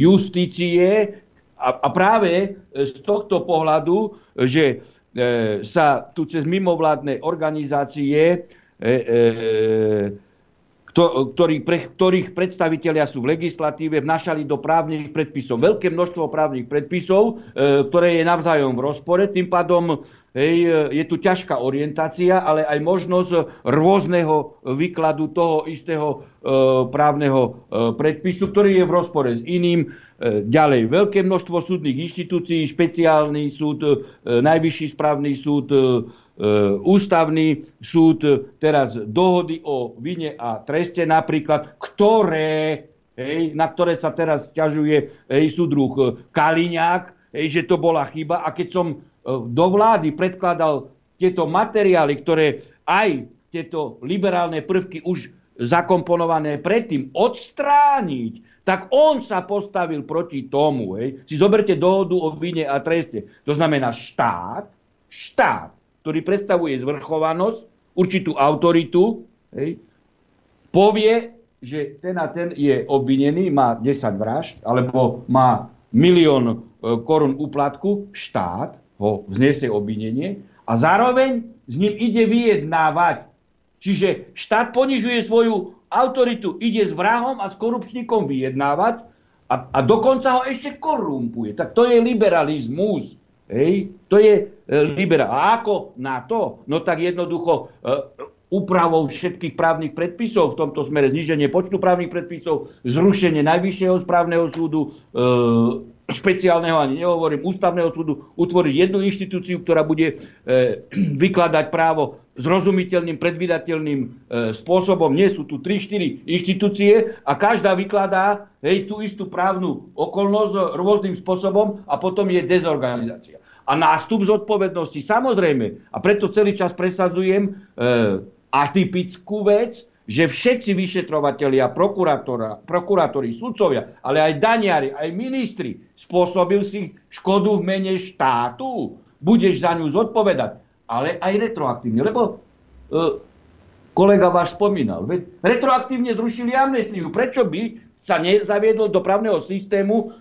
Speaker 19: justície, a, a práve z tohto pohľadu, že sa tu cez mimovládne organizácie ktorých, pre, ktorých predstavitelia sú v legislatíve, vnašali do právnych predpisov veľké množstvo právnych predpisov, e, ktoré je navzájom v rozpore. Tým pádom hej, je tu ťažká orientácia, ale aj možnosť rôzneho výkladu toho istého e, právneho e, predpisu, ktorý je v rozpore s iným. E, ďalej, veľké množstvo súdnych inštitúcií, špeciálny súd, e, najvyšší správny súd, e, E, ústavný súd teraz dohody o vine a treste napríklad, ktoré, hej, na ktoré sa teraz ťažuje hej, súdruh Kaliňák, hej, že to bola chyba. A keď som e, do vlády predkladal tieto materiály, ktoré aj tieto liberálne prvky už zakomponované predtým odstrániť, tak on sa postavil proti tomu. Hej. Si zoberte dohodu o vine a treste. To znamená štát, štát ktorý predstavuje zvrchovanosť, určitú autoritu, hej, povie, že ten a ten je obvinený, má 10 vražd, alebo má milión e, korún úplatku, štát ho vznesie obvinenie a zároveň s ním ide vyjednávať. Čiže štát ponižuje svoju autoritu, ide s vrahom a s korupčníkom vyjednávať a, a dokonca ho ešte korumpuje. Tak to je liberalizmus. Hej? To je liberál. A ako na to? No tak jednoducho e, úpravou všetkých právnych predpisov v tomto smere, zniženie počtu právnych predpisov, zrušenie Najvyššieho správneho súdu, e, špeciálneho, ani nehovorím, ústavného súdu, utvoriť jednu inštitúciu, ktorá bude e, [CLEARS THROAT] vykladať právo zrozumiteľným, predvydateľným e, spôsobom. Nie sú tu 3-4 inštitúcie a každá vykladá hej, tú istú právnu okolnosť rôznym spôsobom a potom je dezorganizácia. A nástup zodpovednosti, samozrejme, a preto celý čas presadzujem e, atypickú vec, že všetci vyšetrovatelia, prokurátori, sudcovia, ale aj daniari, aj ministri spôsobil si škodu v mene štátu. Budeš za ňu zodpovedať, ale aj retroaktívne. Lebo e, kolega váš spomínal, retroaktívne zrušili amnestiu. Prečo by sa nezaviedol do právneho systému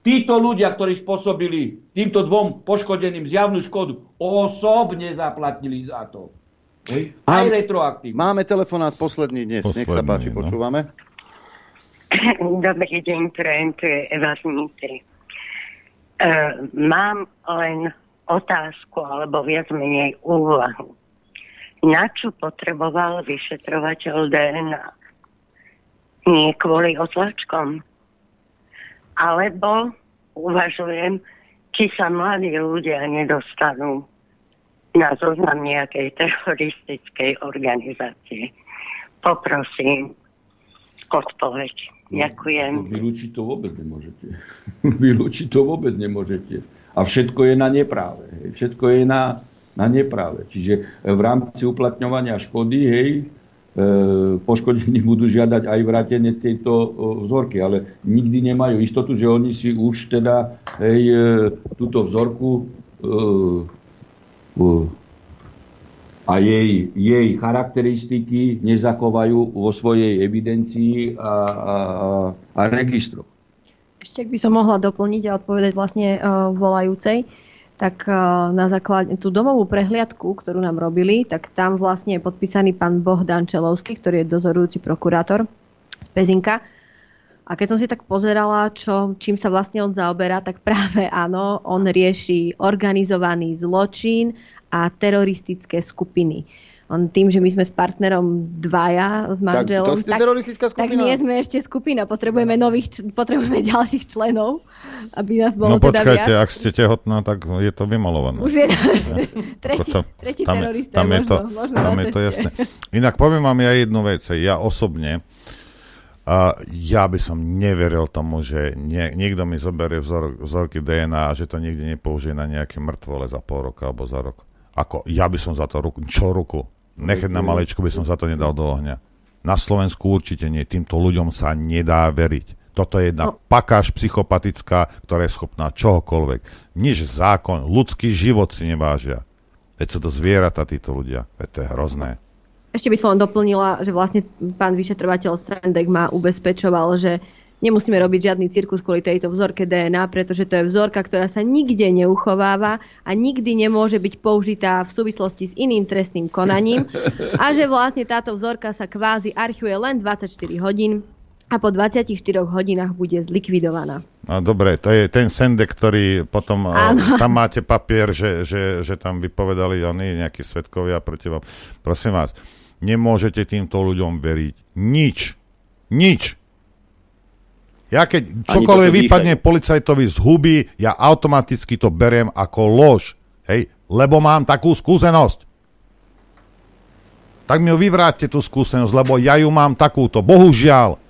Speaker 19: títo ľudia, ktorí spôsobili týmto dvom poškodeným zjavnú škodu, osobne zaplatili za to. Hej. Aj retroaktívne.
Speaker 2: Máme telefonát posledný dnes. Posledný, Nech sa páči, no. počúvame. [LAUGHS]
Speaker 27: Dobrý deň, prajem, tu je Eva z Nitry. Uh, mám len otázku, alebo viac menej úvahu. Na čo potreboval vyšetrovateľ DNA? Nie kvôli otlačkom. Alebo uvažujem, či sa mladí ľudia nedostanú na zoznam nejakej teroristickej organizácie. Poprosím odpoveď. No, Ďakujem. No,
Speaker 19: vylúčiť to vôbec nemôžete. [LAUGHS] vylúčiť to vôbec nemôžete. A všetko je na nepráve. Hej. Všetko je na, na nepráve. Čiže v rámci uplatňovania škody, hej, poškodení [LAUGHS] budú žiadať aj vrátenie tejto vzorky, ale nikdy nemajú istotu, že oni si už teda hej, e, túto vzorku e, a jej, jej charakteristiky nezachovajú vo svojej evidencii a, a, a registroch.
Speaker 21: Ešte ak by som mohla doplniť a odpovedať vlastne uh, volajúcej, tak uh, na základe tú domovú prehliadku, ktorú nám robili, tak tam vlastne je podpísaný pán Bohdan Čelovský, ktorý je dozorujúci prokurátor z Pezinka. A keď som si tak pozerala, čo, čím sa vlastne on zaoberá, tak [LAUGHS] práve áno, on rieši organizovaný zločin a teroristické skupiny. On tým, že my sme s partnerom dvaja, s manželom,
Speaker 2: tak, to tak, teroristická skupina?
Speaker 21: tak nie sme ešte skupina. Potrebujeme, nových, potrebujeme [LAUGHS] ďalších členov, aby nás bolo
Speaker 8: No
Speaker 21: teda
Speaker 8: počkajte,
Speaker 21: viac.
Speaker 8: ak ste tehotná, tak je to vymalované.
Speaker 21: Už je [LAUGHS] tretí, tam, tretí tam, terorista,
Speaker 8: tam,
Speaker 21: možno,
Speaker 8: je to,
Speaker 21: možno
Speaker 8: tam je to jasné. Inak poviem vám ja jednu vec. Ja osobne, a ja by som neveril tomu, že nie, niekto mi zoberie vzor, vzorky DNA a že to niekde nepoužije na nejaké mŕtvole za pol roka alebo za rok. Ako, ja by som za to ruku, čo ruku? Nechať na malečku by som za to nedal do ohňa. Na Slovensku určite nie. Týmto ľuďom sa nedá veriť. Toto je jedna no. pakáž psychopatická, ktorá je schopná čohokoľvek. Nič zákon, ľudský život si nevážia. Veď sú to zvieratá títo ľudia. Veď to je hrozné.
Speaker 21: Ešte by som doplnila, že vlastne pán vyšetrovateľ Sendek ma ubezpečoval, že nemusíme robiť žiadny cirkus kvôli tejto vzorke DNA, pretože to je vzorka, ktorá sa nikde neuchováva a nikdy nemôže byť použitá v súvislosti s iným trestným konaním a že vlastne táto vzorka sa kvázi archuje len 24 hodín a po 24 hodinách bude zlikvidovaná.
Speaker 8: No dobre, to je ten sendek, ktorý potom, Áno. [LAUGHS] tam máte papier, že, že, že tam vypovedali oni nejakí svetkovia proti vám. Prosím vás, nemôžete týmto ľuďom veriť. Nič. Nič. Ja keď čokoľvek vypadne policajtovi z huby, ja automaticky to beriem ako lož. Hej, lebo mám takú skúsenosť. Tak mi vyvráťte tú skúsenosť, lebo ja ju mám takúto. Bohužiaľ.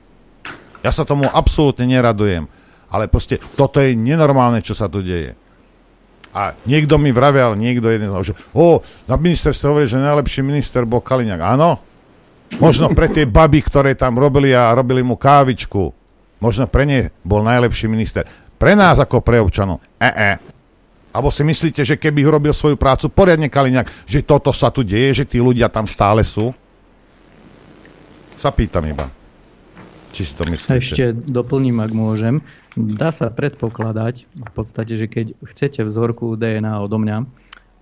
Speaker 8: Ja sa tomu absolútne neradujem. Ale proste toto je nenormálne, čo sa tu deje. A niekto mi vravel, niekto jeden, že o, na ministerstve hovorí, že najlepší minister bol Kaliňák. Áno, možno pre tie baby, ktoré tam robili a robili mu kávičku, možno pre ne bol najlepší minister. Pre nás ako pre občanov, e, e. Alebo si myslíte, že keby robil svoju prácu poriadne Kaliňák, že toto sa tu deje, že tí ľudia tam stále sú? Sa pýtam iba. Či si to myslíte?
Speaker 20: Ešte doplním, ak môžem. Dá sa predpokladať v podstate, že keď chcete vzorku DNA odo mňa,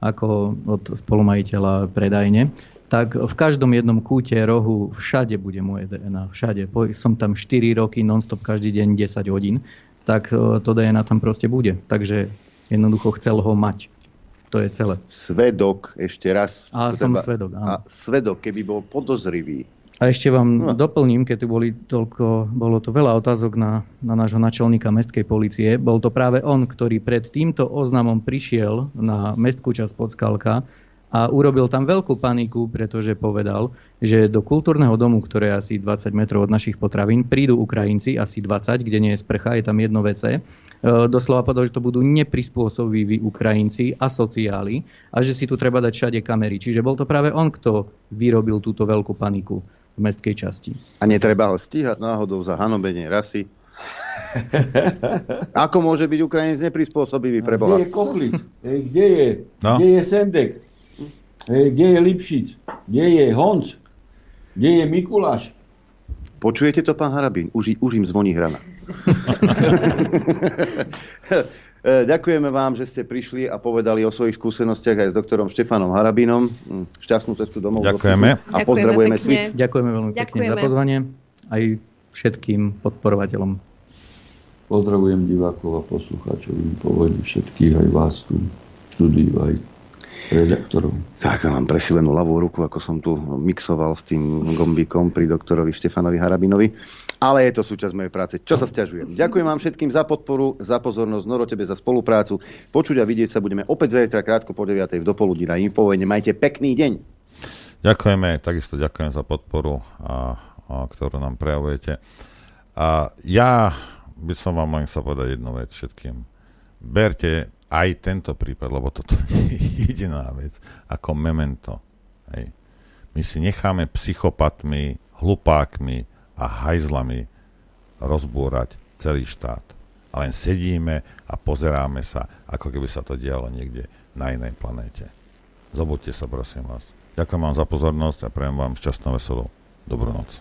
Speaker 20: ako od spolumajiteľa predajne, tak v každom jednom kúte rohu všade bude moje DNA. Všade. Som tam 4 roky, non-stop každý deň 10 hodín. Tak e, to DNA tam proste bude. Takže jednoducho chcel ho mať. To je celé.
Speaker 2: Svedok, ešte raz.
Speaker 20: A som svedok, áno.
Speaker 2: A svedok, keby bol podozrivý,
Speaker 20: a ešte vám no. doplním, keď tu boli toľko, bolo to veľa otázok na, na nášho načelníka mestskej policie. Bol to práve on, ktorý pred týmto oznamom prišiel na mestskú časť Podskalka a urobil tam veľkú paniku, pretože povedal, že do kultúrneho domu, ktoré je asi 20 metrov od našich potravín, prídu Ukrajinci, asi 20, kde nie je sprcha, je tam jedno WC. E, doslova povedal, že to budú neprispôsobiví Ukrajinci a sociáli a že si tu treba dať všade kamery. Čiže bol to práve on, kto vyrobil túto veľkú paniku v mestskej časti.
Speaker 2: A netreba ho stíhať náhodou za hanobenie rasy? [LAUGHS] Ako môže byť Ukrajinec neprispôsobivý pre Boha?
Speaker 28: Kde je Kochlic? [LAUGHS] Kde je, no. kde je Sendek? Kde je Lipšic? Kde je Honc? Kde je Mikuláš?
Speaker 2: Počujete to, pán Harabín? Už, už im zvoní hrana. [LAUGHS] [LAUGHS] Ďakujeme vám, že ste prišli a povedali o svojich skúsenostiach aj s doktorom Štefanom Harabinom. Hm, šťastnú cestu domov.
Speaker 8: Ďakujeme.
Speaker 2: A pozdravujeme svit.
Speaker 20: Ďakujeme veľmi pekne Ďakujeme. za pozvanie aj všetkým podporovateľom.
Speaker 19: Pozdravujem divákov a poslucháčov Infovojny všetkých, aj vás tu štúdiu, aj redaktorov.
Speaker 2: Tak, mám presilenú ľavú ruku, ako som tu mixoval s tým gombíkom pri doktorovi Štefanovi Harabinovi. Ale je to súčasť mojej práce. Čo sa stiažujem? Ďakujem vám všetkým za podporu, za pozornosť, Noro tebe za spoluprácu. Počuť a vidieť sa budeme opäť zajtra krátko po 9. v dopoludní na Infovojne. Majte pekný deň.
Speaker 8: Ďakujeme, takisto ďakujem za podporu, a, a, ktorú nám prejavujete. A ja by som vám len chcel povedať jednu vec všetkým. Berte aj tento prípad, lebo toto [LAUGHS] je jediná vec, ako memento. Hej. My si necháme psychopatmi, hlupákmi, a hajzlami rozbúrať celý štát. A len sedíme a pozeráme sa, ako keby sa to dialo niekde na inej planéte. Zobudte sa, prosím vás. Ďakujem vám za pozornosť a prejem vám šťastnú veselú dobrú noc.